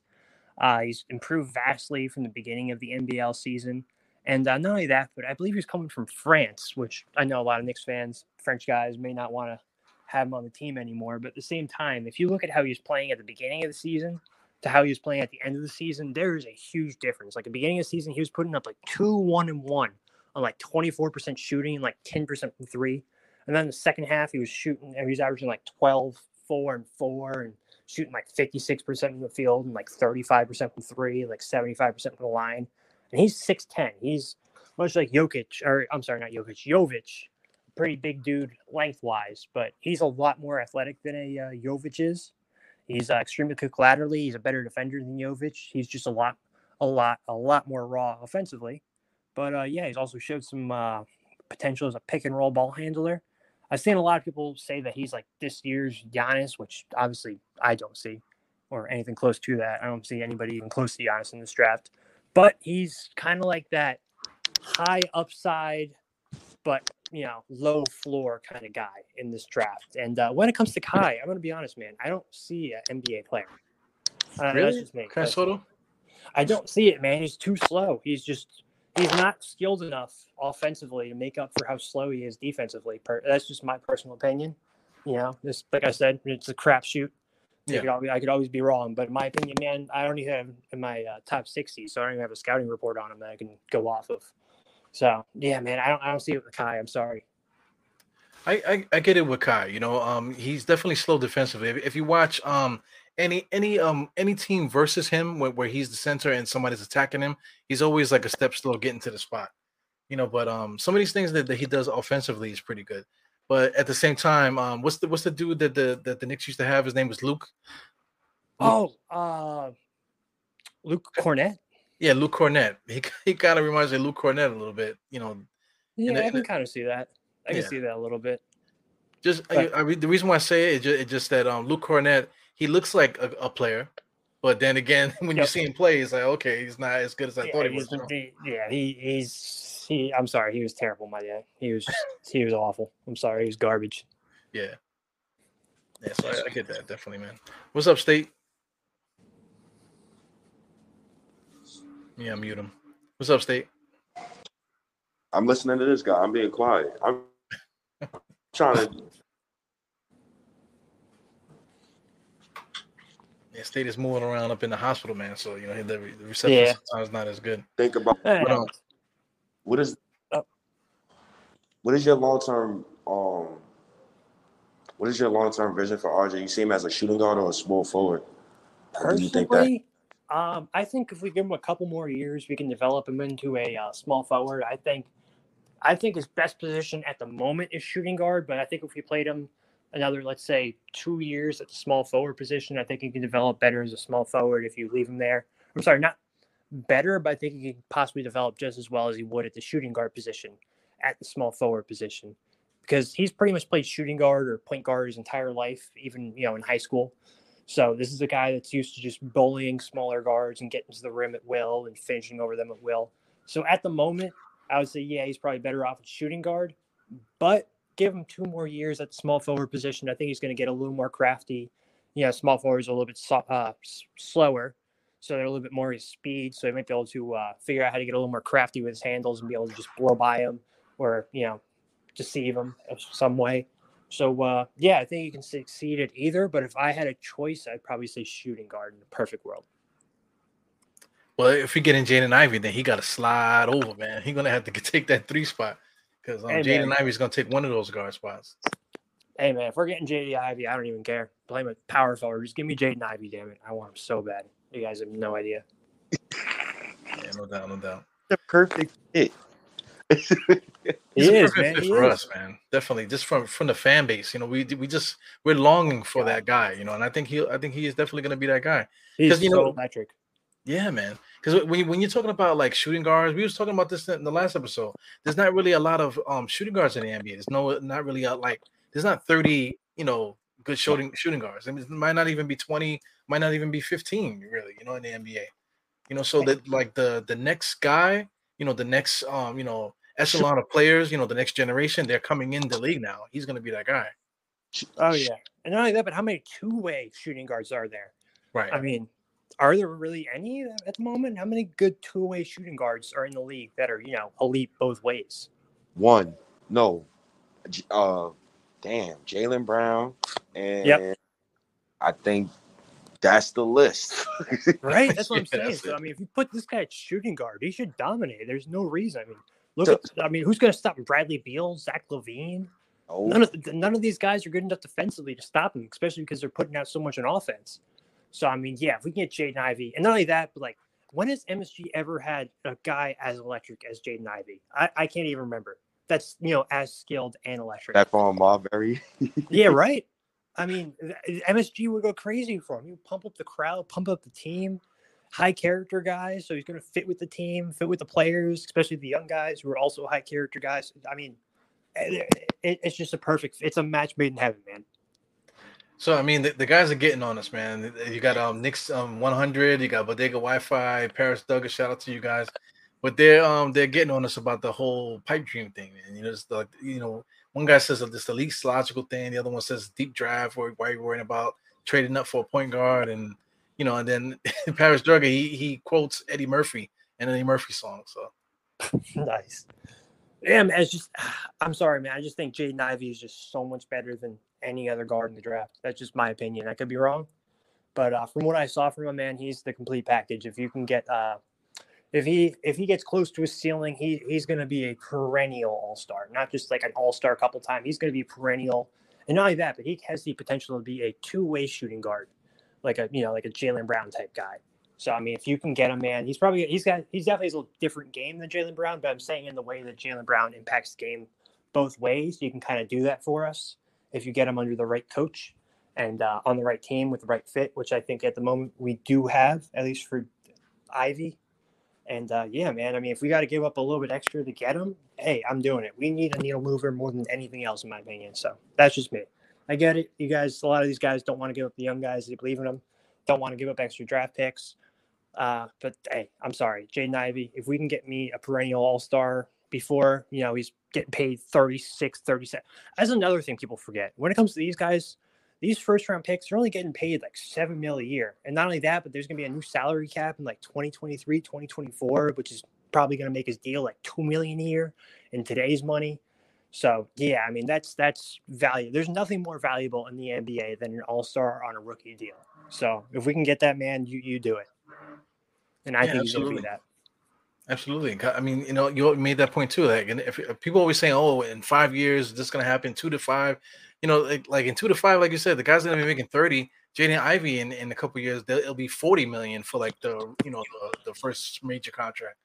Uh, he's improved vastly from the beginning of the NBL season. And uh, not only that, but I believe he's coming from France, which I know a lot of Knicks fans, French guys, may not want to have him on the team anymore. But at the same time, if you look at how he was playing at the beginning of the season to how he was playing at the end of the season, there is a huge difference. Like at the beginning of the season, he was putting up like two, one, and one on like 24% shooting and like 10% from three. And then the second half, he was shooting, and he was averaging like 12, 4, and 4, and shooting like 56% from the field and like 35% from three, like 75% from the line. And he's 6'10. He's much like Jokic, or I'm sorry, not Jokic, Jovic, pretty big dude lengthwise, but he's a lot more athletic than a uh, Jovic is. He's uh, extremely quick laterally. He's a better defender than Jovic. He's just a lot, a lot, a lot more raw offensively. But uh, yeah, he's also showed some uh, potential as a pick and roll ball handler. I've seen a lot of people say that he's like this year's Giannis, which obviously I don't see, or anything close to that. I don't see anybody even close to Giannis in this draft. But he's kind of like that high upside, but you know, low floor kind of guy in this draft. And uh, when it comes to Kai, I'm going to be honest, man, I don't see an NBA player. Uh, Really? That's just me. Kai Sotto? I don't see it, man. He's too slow. He's just he's not skilled enough offensively to make up for how slow he is defensively. That's just my personal opinion. You know, just like I said, it's a crapshoot. I Yeah. could always, I could always be wrong, but in my opinion, man, I don't even have in my uh, top sixty, so I don't even have a scouting report on him that I can go off of. So yeah, man, I don't I don't see it with Kai. I'm sorry. I, I I get it with Kai. You know, um, he's definitely slow defensively. If, if you watch um any any um any team versus him where, where he's the center and somebody's attacking him, he's always like a step slow getting to the spot. You know, but um some of these things that, that he does offensively is pretty good. But at the same time, um, what's the what's the dude that the that the Knicks used to have? His name was Luke. Oh, uh, Luke Kornet. Yeah, Luke Kornet. He he kind of reminds me of Luke Kornet a little bit. You know, Yeah, the- I can kind of see that. I can Yeah. see that a little bit. just I, But- I, re- the reason why I say it is just, it's just that um Luke Kornet he looks like a, a player, but then again when you see him play, it's like okay, he's not as good as I yeah, thought he was. he- yeah, he he's he. I'm sorry, he was terrible, my dad. He was he was awful. I'm sorry, he was garbage. Yeah, yeah. So I, I get that definitely, man. What's up, State? Yeah, mute him. What's up, State? I'm listening to this guy. I'm being quiet. I'm trying to. Yeah, State is moving around up in the hospital, man. So you know the, the reception Yeah. sometimes not as good. think about But, um, what is Oh. what is your long term um what is your long term vision for RJ? You see him as a shooting guard or a small forward? Or do you think that Personally, um, I think if we give him a couple more years, we can develop him into a uh, small forward. I think, I think his best position at the moment is shooting guard. But I think if we played him another, let's say, two years at the small forward position, I think he can develop better as a small forward if you leave him there. I'm sorry, not better, but I think he can possibly develop just as well as he would at the shooting guard position, at the small forward position, because he's pretty much played shooting guard or point guard his entire life, even you know in high school. So this is a guy that's used to just bullying smaller guards and getting to the rim at will and finishing over them at will. So at the moment, I would say yeah, he's probably better off at shooting guard, but give him two more years at the small forward position. I think he's going to get a little more crafty. You know, small forwards are a little bit so, uh, slower, so they're a little bit more his speed. So he might be able to uh, figure out how to get a little more crafty with his handles and be able to just blow by him or you know deceive him some way. So uh, yeah, I think you can succeed at either. But if I had a choice, I'd probably say shooting guard in the perfect world. Well, if we get in Jaden Ivey, then he got to slide over, man. He's gonna have to take that three spot because um, Hey, Jaden man. Ivey's gonna take one of those guard spots. Hey man, if we're getting JD Ivey, I don't even care. Play him at power forward. Just give me Jaden Ivey, damn it. I want him so bad. You guys have no idea. Yeah, no doubt, no doubt. the perfect fit? He is, perfect man. fit He for is. us, man. Definitely, just from from the fan base. You know, we we just we're longing for that guy. You know, and I think he I think he is definitely gonna be that guy. He's 'Cause, you so know- electric. Yeah, man. Because when when you're talking about like shooting guards, we was talking about this in the last episode. There's not really a lot of um shooting guards in the NBA. There's no not really a, like there's not 30 you know good shooting shooting guards. I mean, it might not even be 20, might not even be 15 really. You know, in the NBA. You know, so that like the the next guy, you know, the next um you know echelon of players, you know, the next generation, they're coming in the league now. He's gonna be that guy, Oh yeah, and not only that, but how many two-way shooting guards are there? right? I mean, are there really any at the moment? How many good two-way shooting guards are in the league that are you know elite both ways? One, no. Uh damn, Jaylen Brown, and Yep. I think that's the list. Right? That's what I'm saying. So. I mean, if you put this guy at shooting guard, he should dominate. There's no reason. I mean, look So- at. I mean, who's going to stop him? Bradley Beal, Zach LaVine. oh, None of none of these guys are good enough defensively to stop him, especially because they're putting out so much on offense. So I mean, yeah, if we can get Jaden Ivey, and not only that, but like, when has MSG ever had a guy as electric as Jaden Ivey? I, I can't even remember. That's you know as skilled and electric. back on Marbury. yeah, right. I mean, MSG would go crazy for him. He would pump up the crowd, pump up the team. High character guys, so he's going to fit with the team, fit with the players, especially the young guys who are also high character guys. I mean, eh, it, it's just a perfect. It's a match made in heaven, man. So I mean, the, the guys are getting on us, man. You got um Nick's um 100, you got Bodega Wi-Fi, Paris Douglas. Shout out to you guys, but they're um they're getting on us about the whole pipe dream thing, man. You know, it's like you know, one guy says it's the least logical thing, the other one says deep drive. Why are you worrying about trading up for a point guard? And you know, and then Paris Drugger he he quotes Eddie Murphy and Eddie Murphy song. So nice. Yeah, man. It's just, I'm sorry, man. I just think Jaden Ivey is just so much better than any other guard in the draft. That's just my opinion. I could be wrong, but uh, from what I saw from him, man, he's the complete package. If you can get, uh, if he if he gets close to his ceiling, he he's going to be a perennial All Star, not just like an All Star couple times. He's going to be perennial, and not only that, but he has the potential to be a two way shooting guard, like a you know like a Jaylen Brown type guy. So I mean, if you can get him, man, he's probably he's got he's definitely a little different game than Jaylen Brown. But I'm saying in the way that Jaylen Brown impacts the game both ways, you can kind of do that for us if you get him under the right coach and uh, on the right team with the right fit, which I think at the moment we do have, at least for Ivey. And uh, yeah, man, I mean, if we got to give up a little bit extra to get him, hey, I'm doing it. We need a needle mover more than anything else, in my opinion. So that's just me. I get it. You guys, a lot of these guys don't want to give up the young guys. They believe in them. Don't want to give up extra draft picks. Uh, but hey, I'm sorry, Jaden Ivey. If we can get me a perennial All Star before, you know, he's getting paid 36, 37. That's another thing people forget. When it comes to these guys, these first round picks, they're only getting paid like seven mil a year. And not only that, but there's going to be a new salary cap in like 2023, 2024, which is probably going to make his deal like two million a year in today's money. So yeah, I mean that's that's value. There's nothing more valuable in the NBA than an all star on a rookie deal. So if we can get that man, you you do it. And I Yeah, think he's gonna absolutely. do that. Absolutely. I mean, you know, you made that point too. Like, and if, if people always saying, "Oh, in five years, this is going to happen," two to five, you know, like, like in two to five, like you said, the guy's going to be making thirty. Jaden Ivey in, in a couple years, it'll be forty million for like the you know the, the first major contract.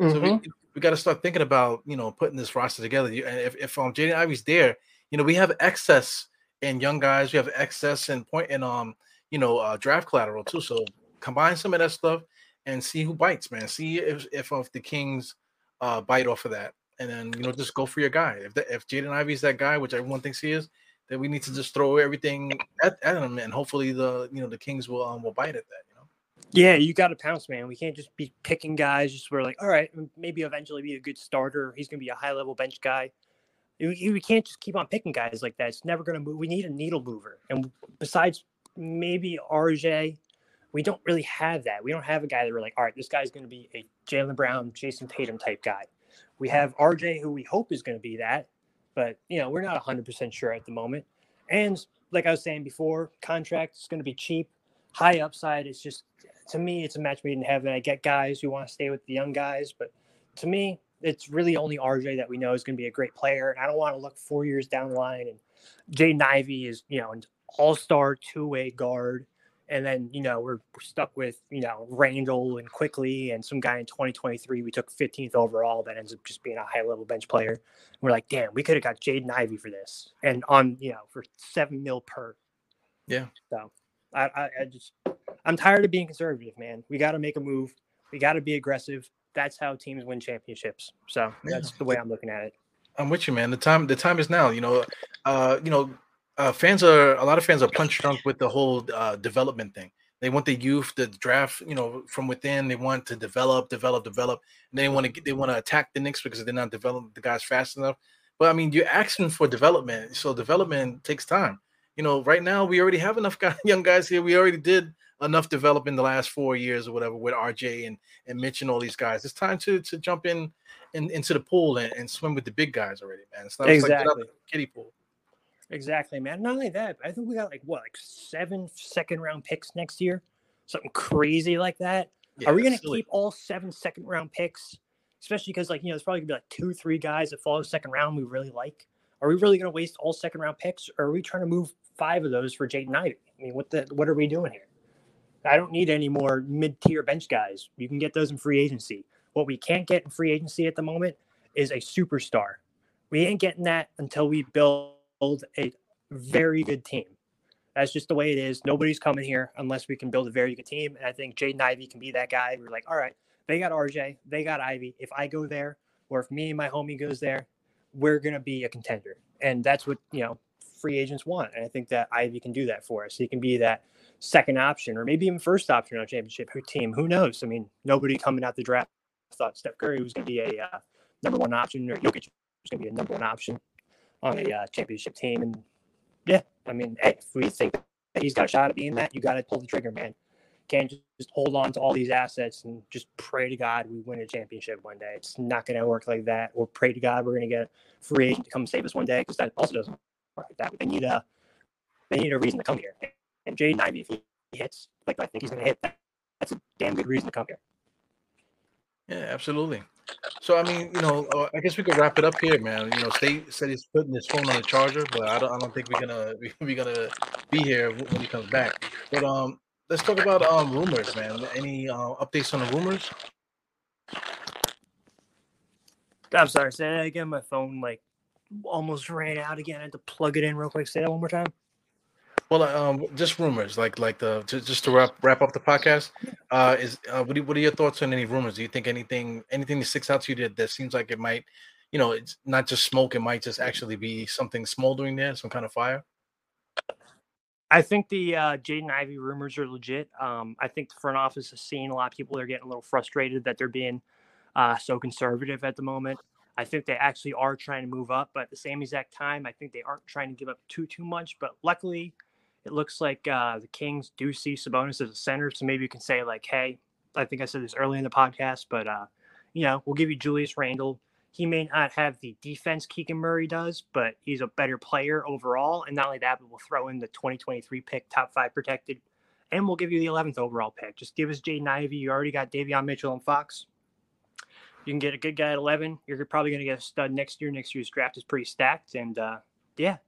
So Mhm. we, we got to start thinking about you know putting this roster together. You- And if if um, Jaden Ivey's there, you know, we have excess in young guys. We have excess in point in um you know uh, draft collateral too. So combine some of that stuff and see who bites, man. See if if, if the Kings uh, bite off of that, and then you know just go for your guy. If the, if Jaden Ivey's that guy, which everyone thinks he is, then we need to just throw everything at, at him, and hopefully the you know the Kings will um, will bite at that. You know. Yeah, you got to pounce, man. We can't just be picking guys. Just we're like, all right, maybe eventually be a good starter. He's gonna be a high level bench guy. You- we can't just keep on picking guys like that. It's never gonna move. We need a needle mover. And besides maybe RJ, we don't really have that. We don't have a guy that we're like, all right, this guy's gonna be a Jaylen Brown, Jayson Tatum type guy. We have RJ, who we hope is gonna be that, but you know, we're not 100 percent sure at the moment. And like I was saying before, contract is gonna be cheap, high upside. It's just to me, it's a match made in heaven. I get guys who want to stay with the young guys, but to me, it's really only RJ that we know is going to be a great player. And I don't want to look four years down the line. And Jay Ivey is, you know, an all star two way guard. And then, you know, we're, we're stuck with, you know, Randle and Quickley and some guy in 2023 we took 15th overall that ends up just being a high level bench player. And we're like, damn, we could have got Jaden Ivey for this and on, you know, for seven mil per. Yeah. So I, I, I just, I'm tired of being conservative, man. We got to make a move. We got to be aggressive. That's how teams win championships. So Yeah. that's the way I'm looking at it. I'm with you, man. The time the time is now. You know, uh, you know, uh, fans are a lot of fans are punch drunk with the whole uh, development thing. They want the youth, the draft, you know, from within. They want to develop, develop, develop. And they want to get, they want to attack the Knicks because they're not developing the guys fast enough. But I mean, you're asking for development, so development takes time. You know, right now we already have enough guy, young guys here. We already did enough development the last four years or whatever with RJ and and Mitch and all these guys. It's time to to jump in, in into the pool and, and swim with the big guys already, man. It's not it's like get out Exactly. the kiddie pool. Exactly, man. Not only that, I think we got like what, like seven second round picks next year, something crazy like that. Yeah, Are we going to keep all seven second round picks? Especially because, like, you know, there's probably going to be like two, three guys that follow second round we really like. Are we really going to waste all second round picks, or are we trying to move five of those for Jaden Ivey? I mean, what the what are we doing here? I don't need any more mid tier bench guys. You can get those in free agency. What we can't get in free agency at the moment is a superstar. We ain't getting that until we build a very good team. That's just the way it is. Nobody's coming here unless we can build a very good team. And I think Jaden Ivey can be that guy. We're like, all right, they got RJ, they got Ivey. If I go there, or if me and my homie goes there, we're gonna be a contender. And that's what you know free agents want. And I think that Ivey can do that for us. He can be that second option, or maybe even first option on a championship team. Who knows? I mean, nobody coming out the draft thought Steph Curry was gonna be a uh, number one option, or Jokic was gonna be a number one option on a uh, championship team. And yeah, I mean, hey, if we think that he's got a shot at being that, you got to pull the trigger, man. Can't just, just hold on to all these assets and just pray to God we win a championship one day. It's not going to work like that. Or pray to God we're going to get a free agent to come save us one day because that also doesn't work like that. They need a they need a reason to come here. And Jaden Ivey, if he hits like I think he's going to hit, that's a damn good reason to come here. Yeah, absolutely. So I mean, you know, uh, I guess we could wrap it up here, man. You know, State said he's putting his phone on the charger, but I don't, I don't think we're gonna we, we're gonna be here when he comes back. But um, let's talk about um rumors, man. Any uh, updates on the rumors? I'm sorry, say that again. My phone like almost ran out again. I had to plug it in real quick. Say that one more time. Well, uh, um, just rumors, like like the just, just to wrap wrap up the podcast. Uh, is uh, what, do, what are your thoughts on any rumors? Do you think anything anything that sticks out to you that, that seems like it might, you know, it's not just smoke. It might just actually be something smoldering there, some kind of fire. I think the uh, Jaden Ivey rumors are legit. Um, I think the front office is seeing a lot of people are getting a little frustrated that they're being uh, so conservative at the moment. I think they actually are trying to move up, but at the same exact time, I think they aren't trying to give up too too much. But luckily, it looks like uh, the Kings do see Sabonis as a center, so maybe you can say like, "Hey, I think I said this early in the podcast, but uh, you know, we'll give you Julius Randle. He may not have the defense Keegan Murray does, but he's a better player overall. And not only that, but we'll throw in the 2023 pick, top five protected, and we'll give you the 11th overall pick. Just give us Jaden Ivey. You already got Davion Mitchell and Fox. You can get a good guy at 11. You're probably going to get a stud next year. Next year's draft is pretty stacked, and uh, yeah.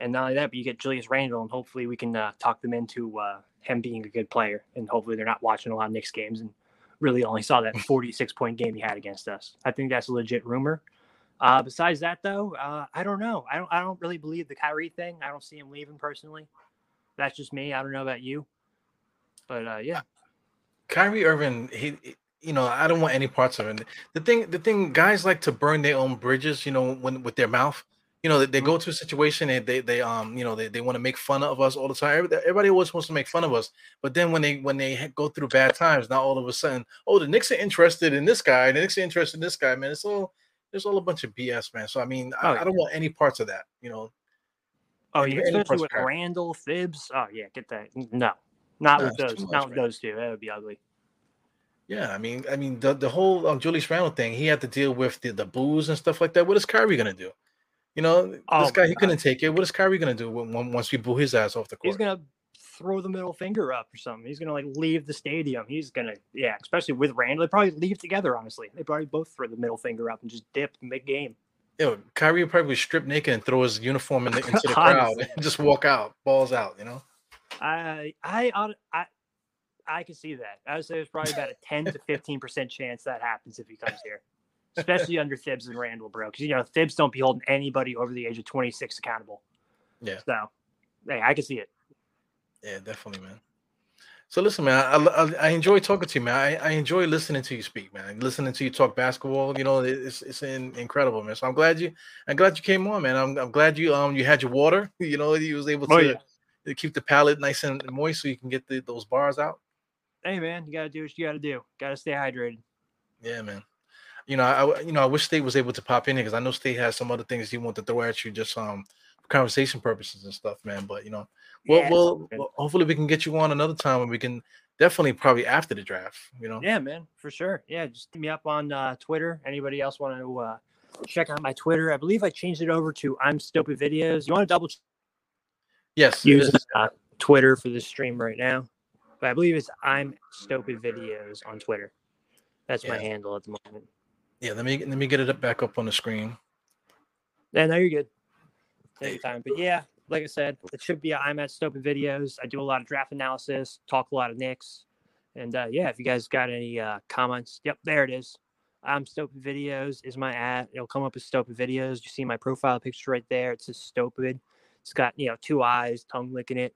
And not only that, but you get Julius Randle, and hopefully we can uh, talk them into uh, him being a good player. And hopefully they're not watching a lot of Knicks games and really only saw that 46 point game he had against us. I think that's a legit rumor. Uh, besides that, though, uh, I don't know. I don't. I don't really believe the Kyrie thing. I don't see him leaving personally. That's just me. I don't know about you, but uh, yeah. Kyrie Irving, he, you know, I don't want any parts of it. The thing, the thing, guys like to burn their own bridges. You know, when with their mouth. You know, they, they go to a situation and they, they, um, you know, they, they want to make fun of us all the time. Everybody, always wants to make fun of us, but then when they when they go through bad times, now all of a sudden, oh, the Knicks are interested in this guy, the Knicks are interested in this guy, man. It's all there's all a bunch of BS, man. So I mean, Oh, I, yeah. I don't want any parts of that. You know, Oh, any especially with. Randle Thibs. Oh yeah, get that. No, not No, with those. much, not with man. those two. That would be ugly. Yeah, I mean, I mean the the whole um, Julius Randle thing. He had to deal with the, the booze and stuff like that. What is Kyrie gonna do? You know, Oh this guy he God. couldn't take it. What is Kyrie gonna do when, once we boo his ass off the court? He's gonna throw the middle finger up or something. He's gonna like leave the stadium. He's gonna yeah, especially with Randle. They probably leave together. Honestly, they probably both throw the middle finger up and just dip mid game. Yo, Kyrie would probably strip naked and throw his uniform in the, into the crowd and just walk out, balls out. You know. I I I I can see that. I would say there's probably about a 10 to 15 percent chance that happens if he comes here, especially under Thibs and Randle, bro. Because you know Thibs don't be holding anybody over the age of 26 accountable. Yeah. So, hey, I can see it. Yeah, definitely, man. So listen, man, I, I, I enjoy talking to you, man. I, I enjoy listening to you speak, man. Listening to you talk basketball, you know, it's it's in, incredible, man. So I'm glad you, I'm glad you came on, man. I'm, I'm glad you um you had your water, you know, you was able to, Oh, yeah. to keep the palate nice and moist so you can get the, those bars out. Hey, man, you gotta do what you gotta do. Gotta stay hydrated. Yeah, man. You know, I you know I wish State was able to pop in here because I know State has some other things he want to throw at you just um for conversation purposes and stuff, man. But you know, well, Yeah, well, well, hopefully we can get you on another time and we can definitely probably after the draft. You know, Yeah, man, for sure. Yeah, just hit me up on uh, Twitter. Anybody else want to uh, check out my Twitter. I believe I changed it over to I'm Stupid Videos. You want to double Check? Yes, use uh, Twitter for this stream right now? But I believe it's I'm Stupid Videos on Twitter. That's my handle at the moment. Yeah, let me let me get it up back up on the screen. Yeah, no, you're good. Take your time. But yeah, like I said, it should be I'm at Stupid Videos. I do a lot of draft analysis, talk a lot of Knicks. And uh, yeah, if you guys got any uh, comments, yep, there it is. I'm Stupid Videos is my ad. It'll come up as Stupid Videos. You see my profile picture right there. It says Stupid. It's got you know two eyes, tongue licking it,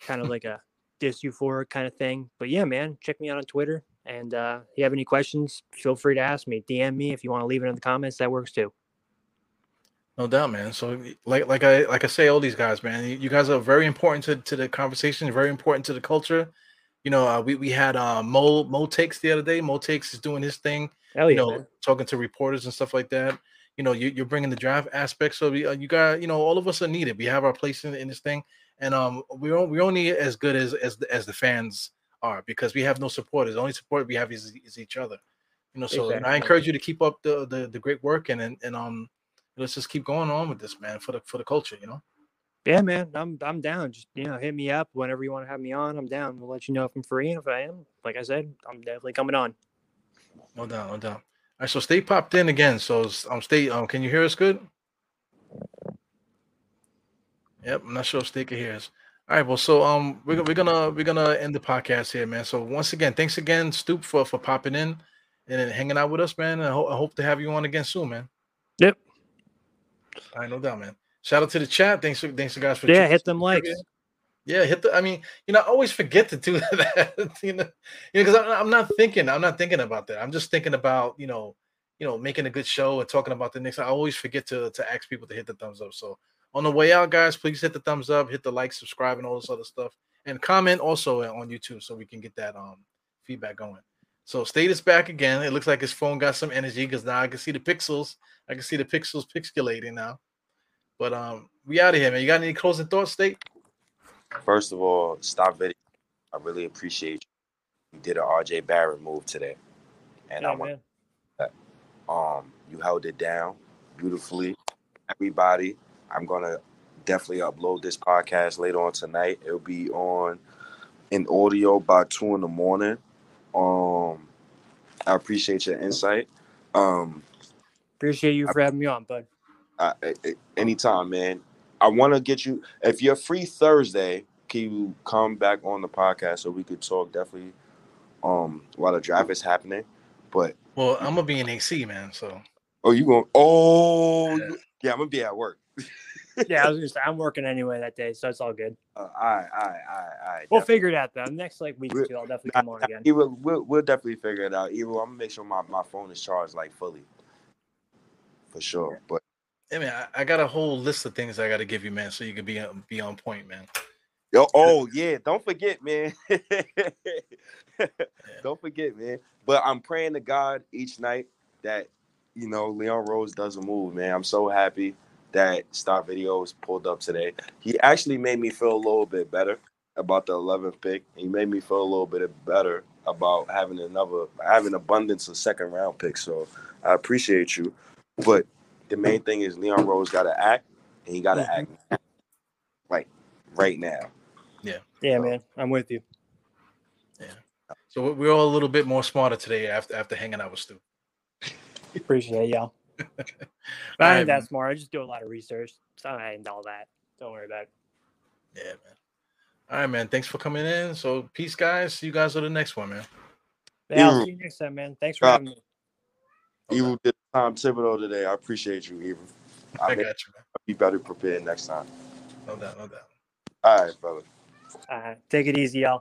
kind of like a dis euphoric kind of thing. But yeah, man, check me out on Twitter. And uh, if you have any questions, feel free to ask me. DM me if you want to leave it in the comments. That works too. No doubt, man. So like like I like I say, all these guys, man, you, guys are very important to, to the conversation, very important to the culture. You know, uh, we we had uh, Mo Mo takes the other day. Mo takes is doing his thing. Hell you yeah, know, man. talking to reporters and stuff like that. You know, you, you're bringing the draft aspect. So we, uh, you got, you know, all of us are needed. We have our place in, in this thing, and um, we're we're only as good as as the, as the fans are because we have no supporters. The only support we have is, is each other. You know, so and I encourage you to keep up the, the the great work and and and um, let's just keep going on with this, man, for the for the culture. You know. Yeah, man, I'm I'm down. Just you know, hit me up whenever you want to have me on. I'm down. We'll let you know if I'm free, and if I am, like I said, I'm definitely coming on. No doubt, no doubt. All right, so stay popped in again. So um, stay. Um, can you hear us good? Yep, I'm not sure if Stay can hear us. All right, well, so um, we're, we're gonna we're gonna end the podcast here, man. So once again, thanks again, Stoop, for for popping in and hanging out with us, man. And I, ho- I hope to have you on again soon, man. Yep. All right, no doubt, man. Shout out to the chat. Thanks, for, thanks, guys for Yeah, hit them likes. yeah, hit the. I mean, you know, I always forget to do that. you know, you because I'm, I'm not thinking. I'm not thinking about that. I'm just thinking about you know, you know, making a good show and talking about the Knicks. I always forget to to ask people to hit the thumbs up. So on the way out, guys, please hit the thumbs up, hit the like, subscribe, and all this other stuff, and comment also on YouTube so we can get that um feedback going. So State is back again. It looks like his phone got some energy because now I can see the pixels. I can see the pixels pixelating now. But um, we out of here, man. You got any closing thoughts, State? First of all, stop video. I really appreciate you. You did an RJ Barrett move today, and I want um you held it down beautifully. Everybody, I'm gonna definitely upload this podcast later on tonight. It'll be on in audio by two in the morning. Um, I appreciate your insight. Um, Appreciate you for having me on, bud. I, I- I- anytime, man. I want to get you. If you're free Thursday, can you come back on the podcast so we could talk definitely um while the draft is happening? But Well, I'm gonna be in AC, man. So oh, you going? Oh, Yeah. yeah, I'm gonna be at work. Yeah, I was gonna say I'm working anyway that day, so it's all good. Uh, all right, all right, all right, all right. We'll definitely. figure it out though. Next like week or We'll- two, I'll definitely Nah, come on again. Either, we'll, we'll definitely figure it out. Either I'm gonna make sure my, my phone is charged like fully, for sure. But I mean, I, I got a whole list of things I got to give you, man, so you can be on- be on point, man. Yo, oh yeah, don't forget, man. don't forget, man. But I'm praying to God each night that you know Leon Rose doesn't move, man. I'm so happy that Star Videos pulled up today. He actually made me feel a little bit better about the 11th pick. He made me feel a little bit better about having another having abundance of second round picks. So I appreciate you. But the main thing is Leon Rose got to act, and he got to mm-hmm. act now. like right now. Yeah, Yeah, man, I'm with you. Yeah. So we- we're all a little bit more smarter today after after hanging out with Stu. Appreciate it, y'all. But I Alright, ain't that man. smart. I just do a lot of research. So I ain't all that. Don't worry about it. Yeah, man. All right, man. Thanks for coming in. So peace, guys. See you guys on the next one, man. Yeah, I'll see you next time, man. Thanks for Uh, having me. Evil did Tom Thibodeau today. I appreciate you, Evil. I I'll got you, man. be better prepared next time. No doubt, no doubt. All right, brother. Uh, take it easy, y'all.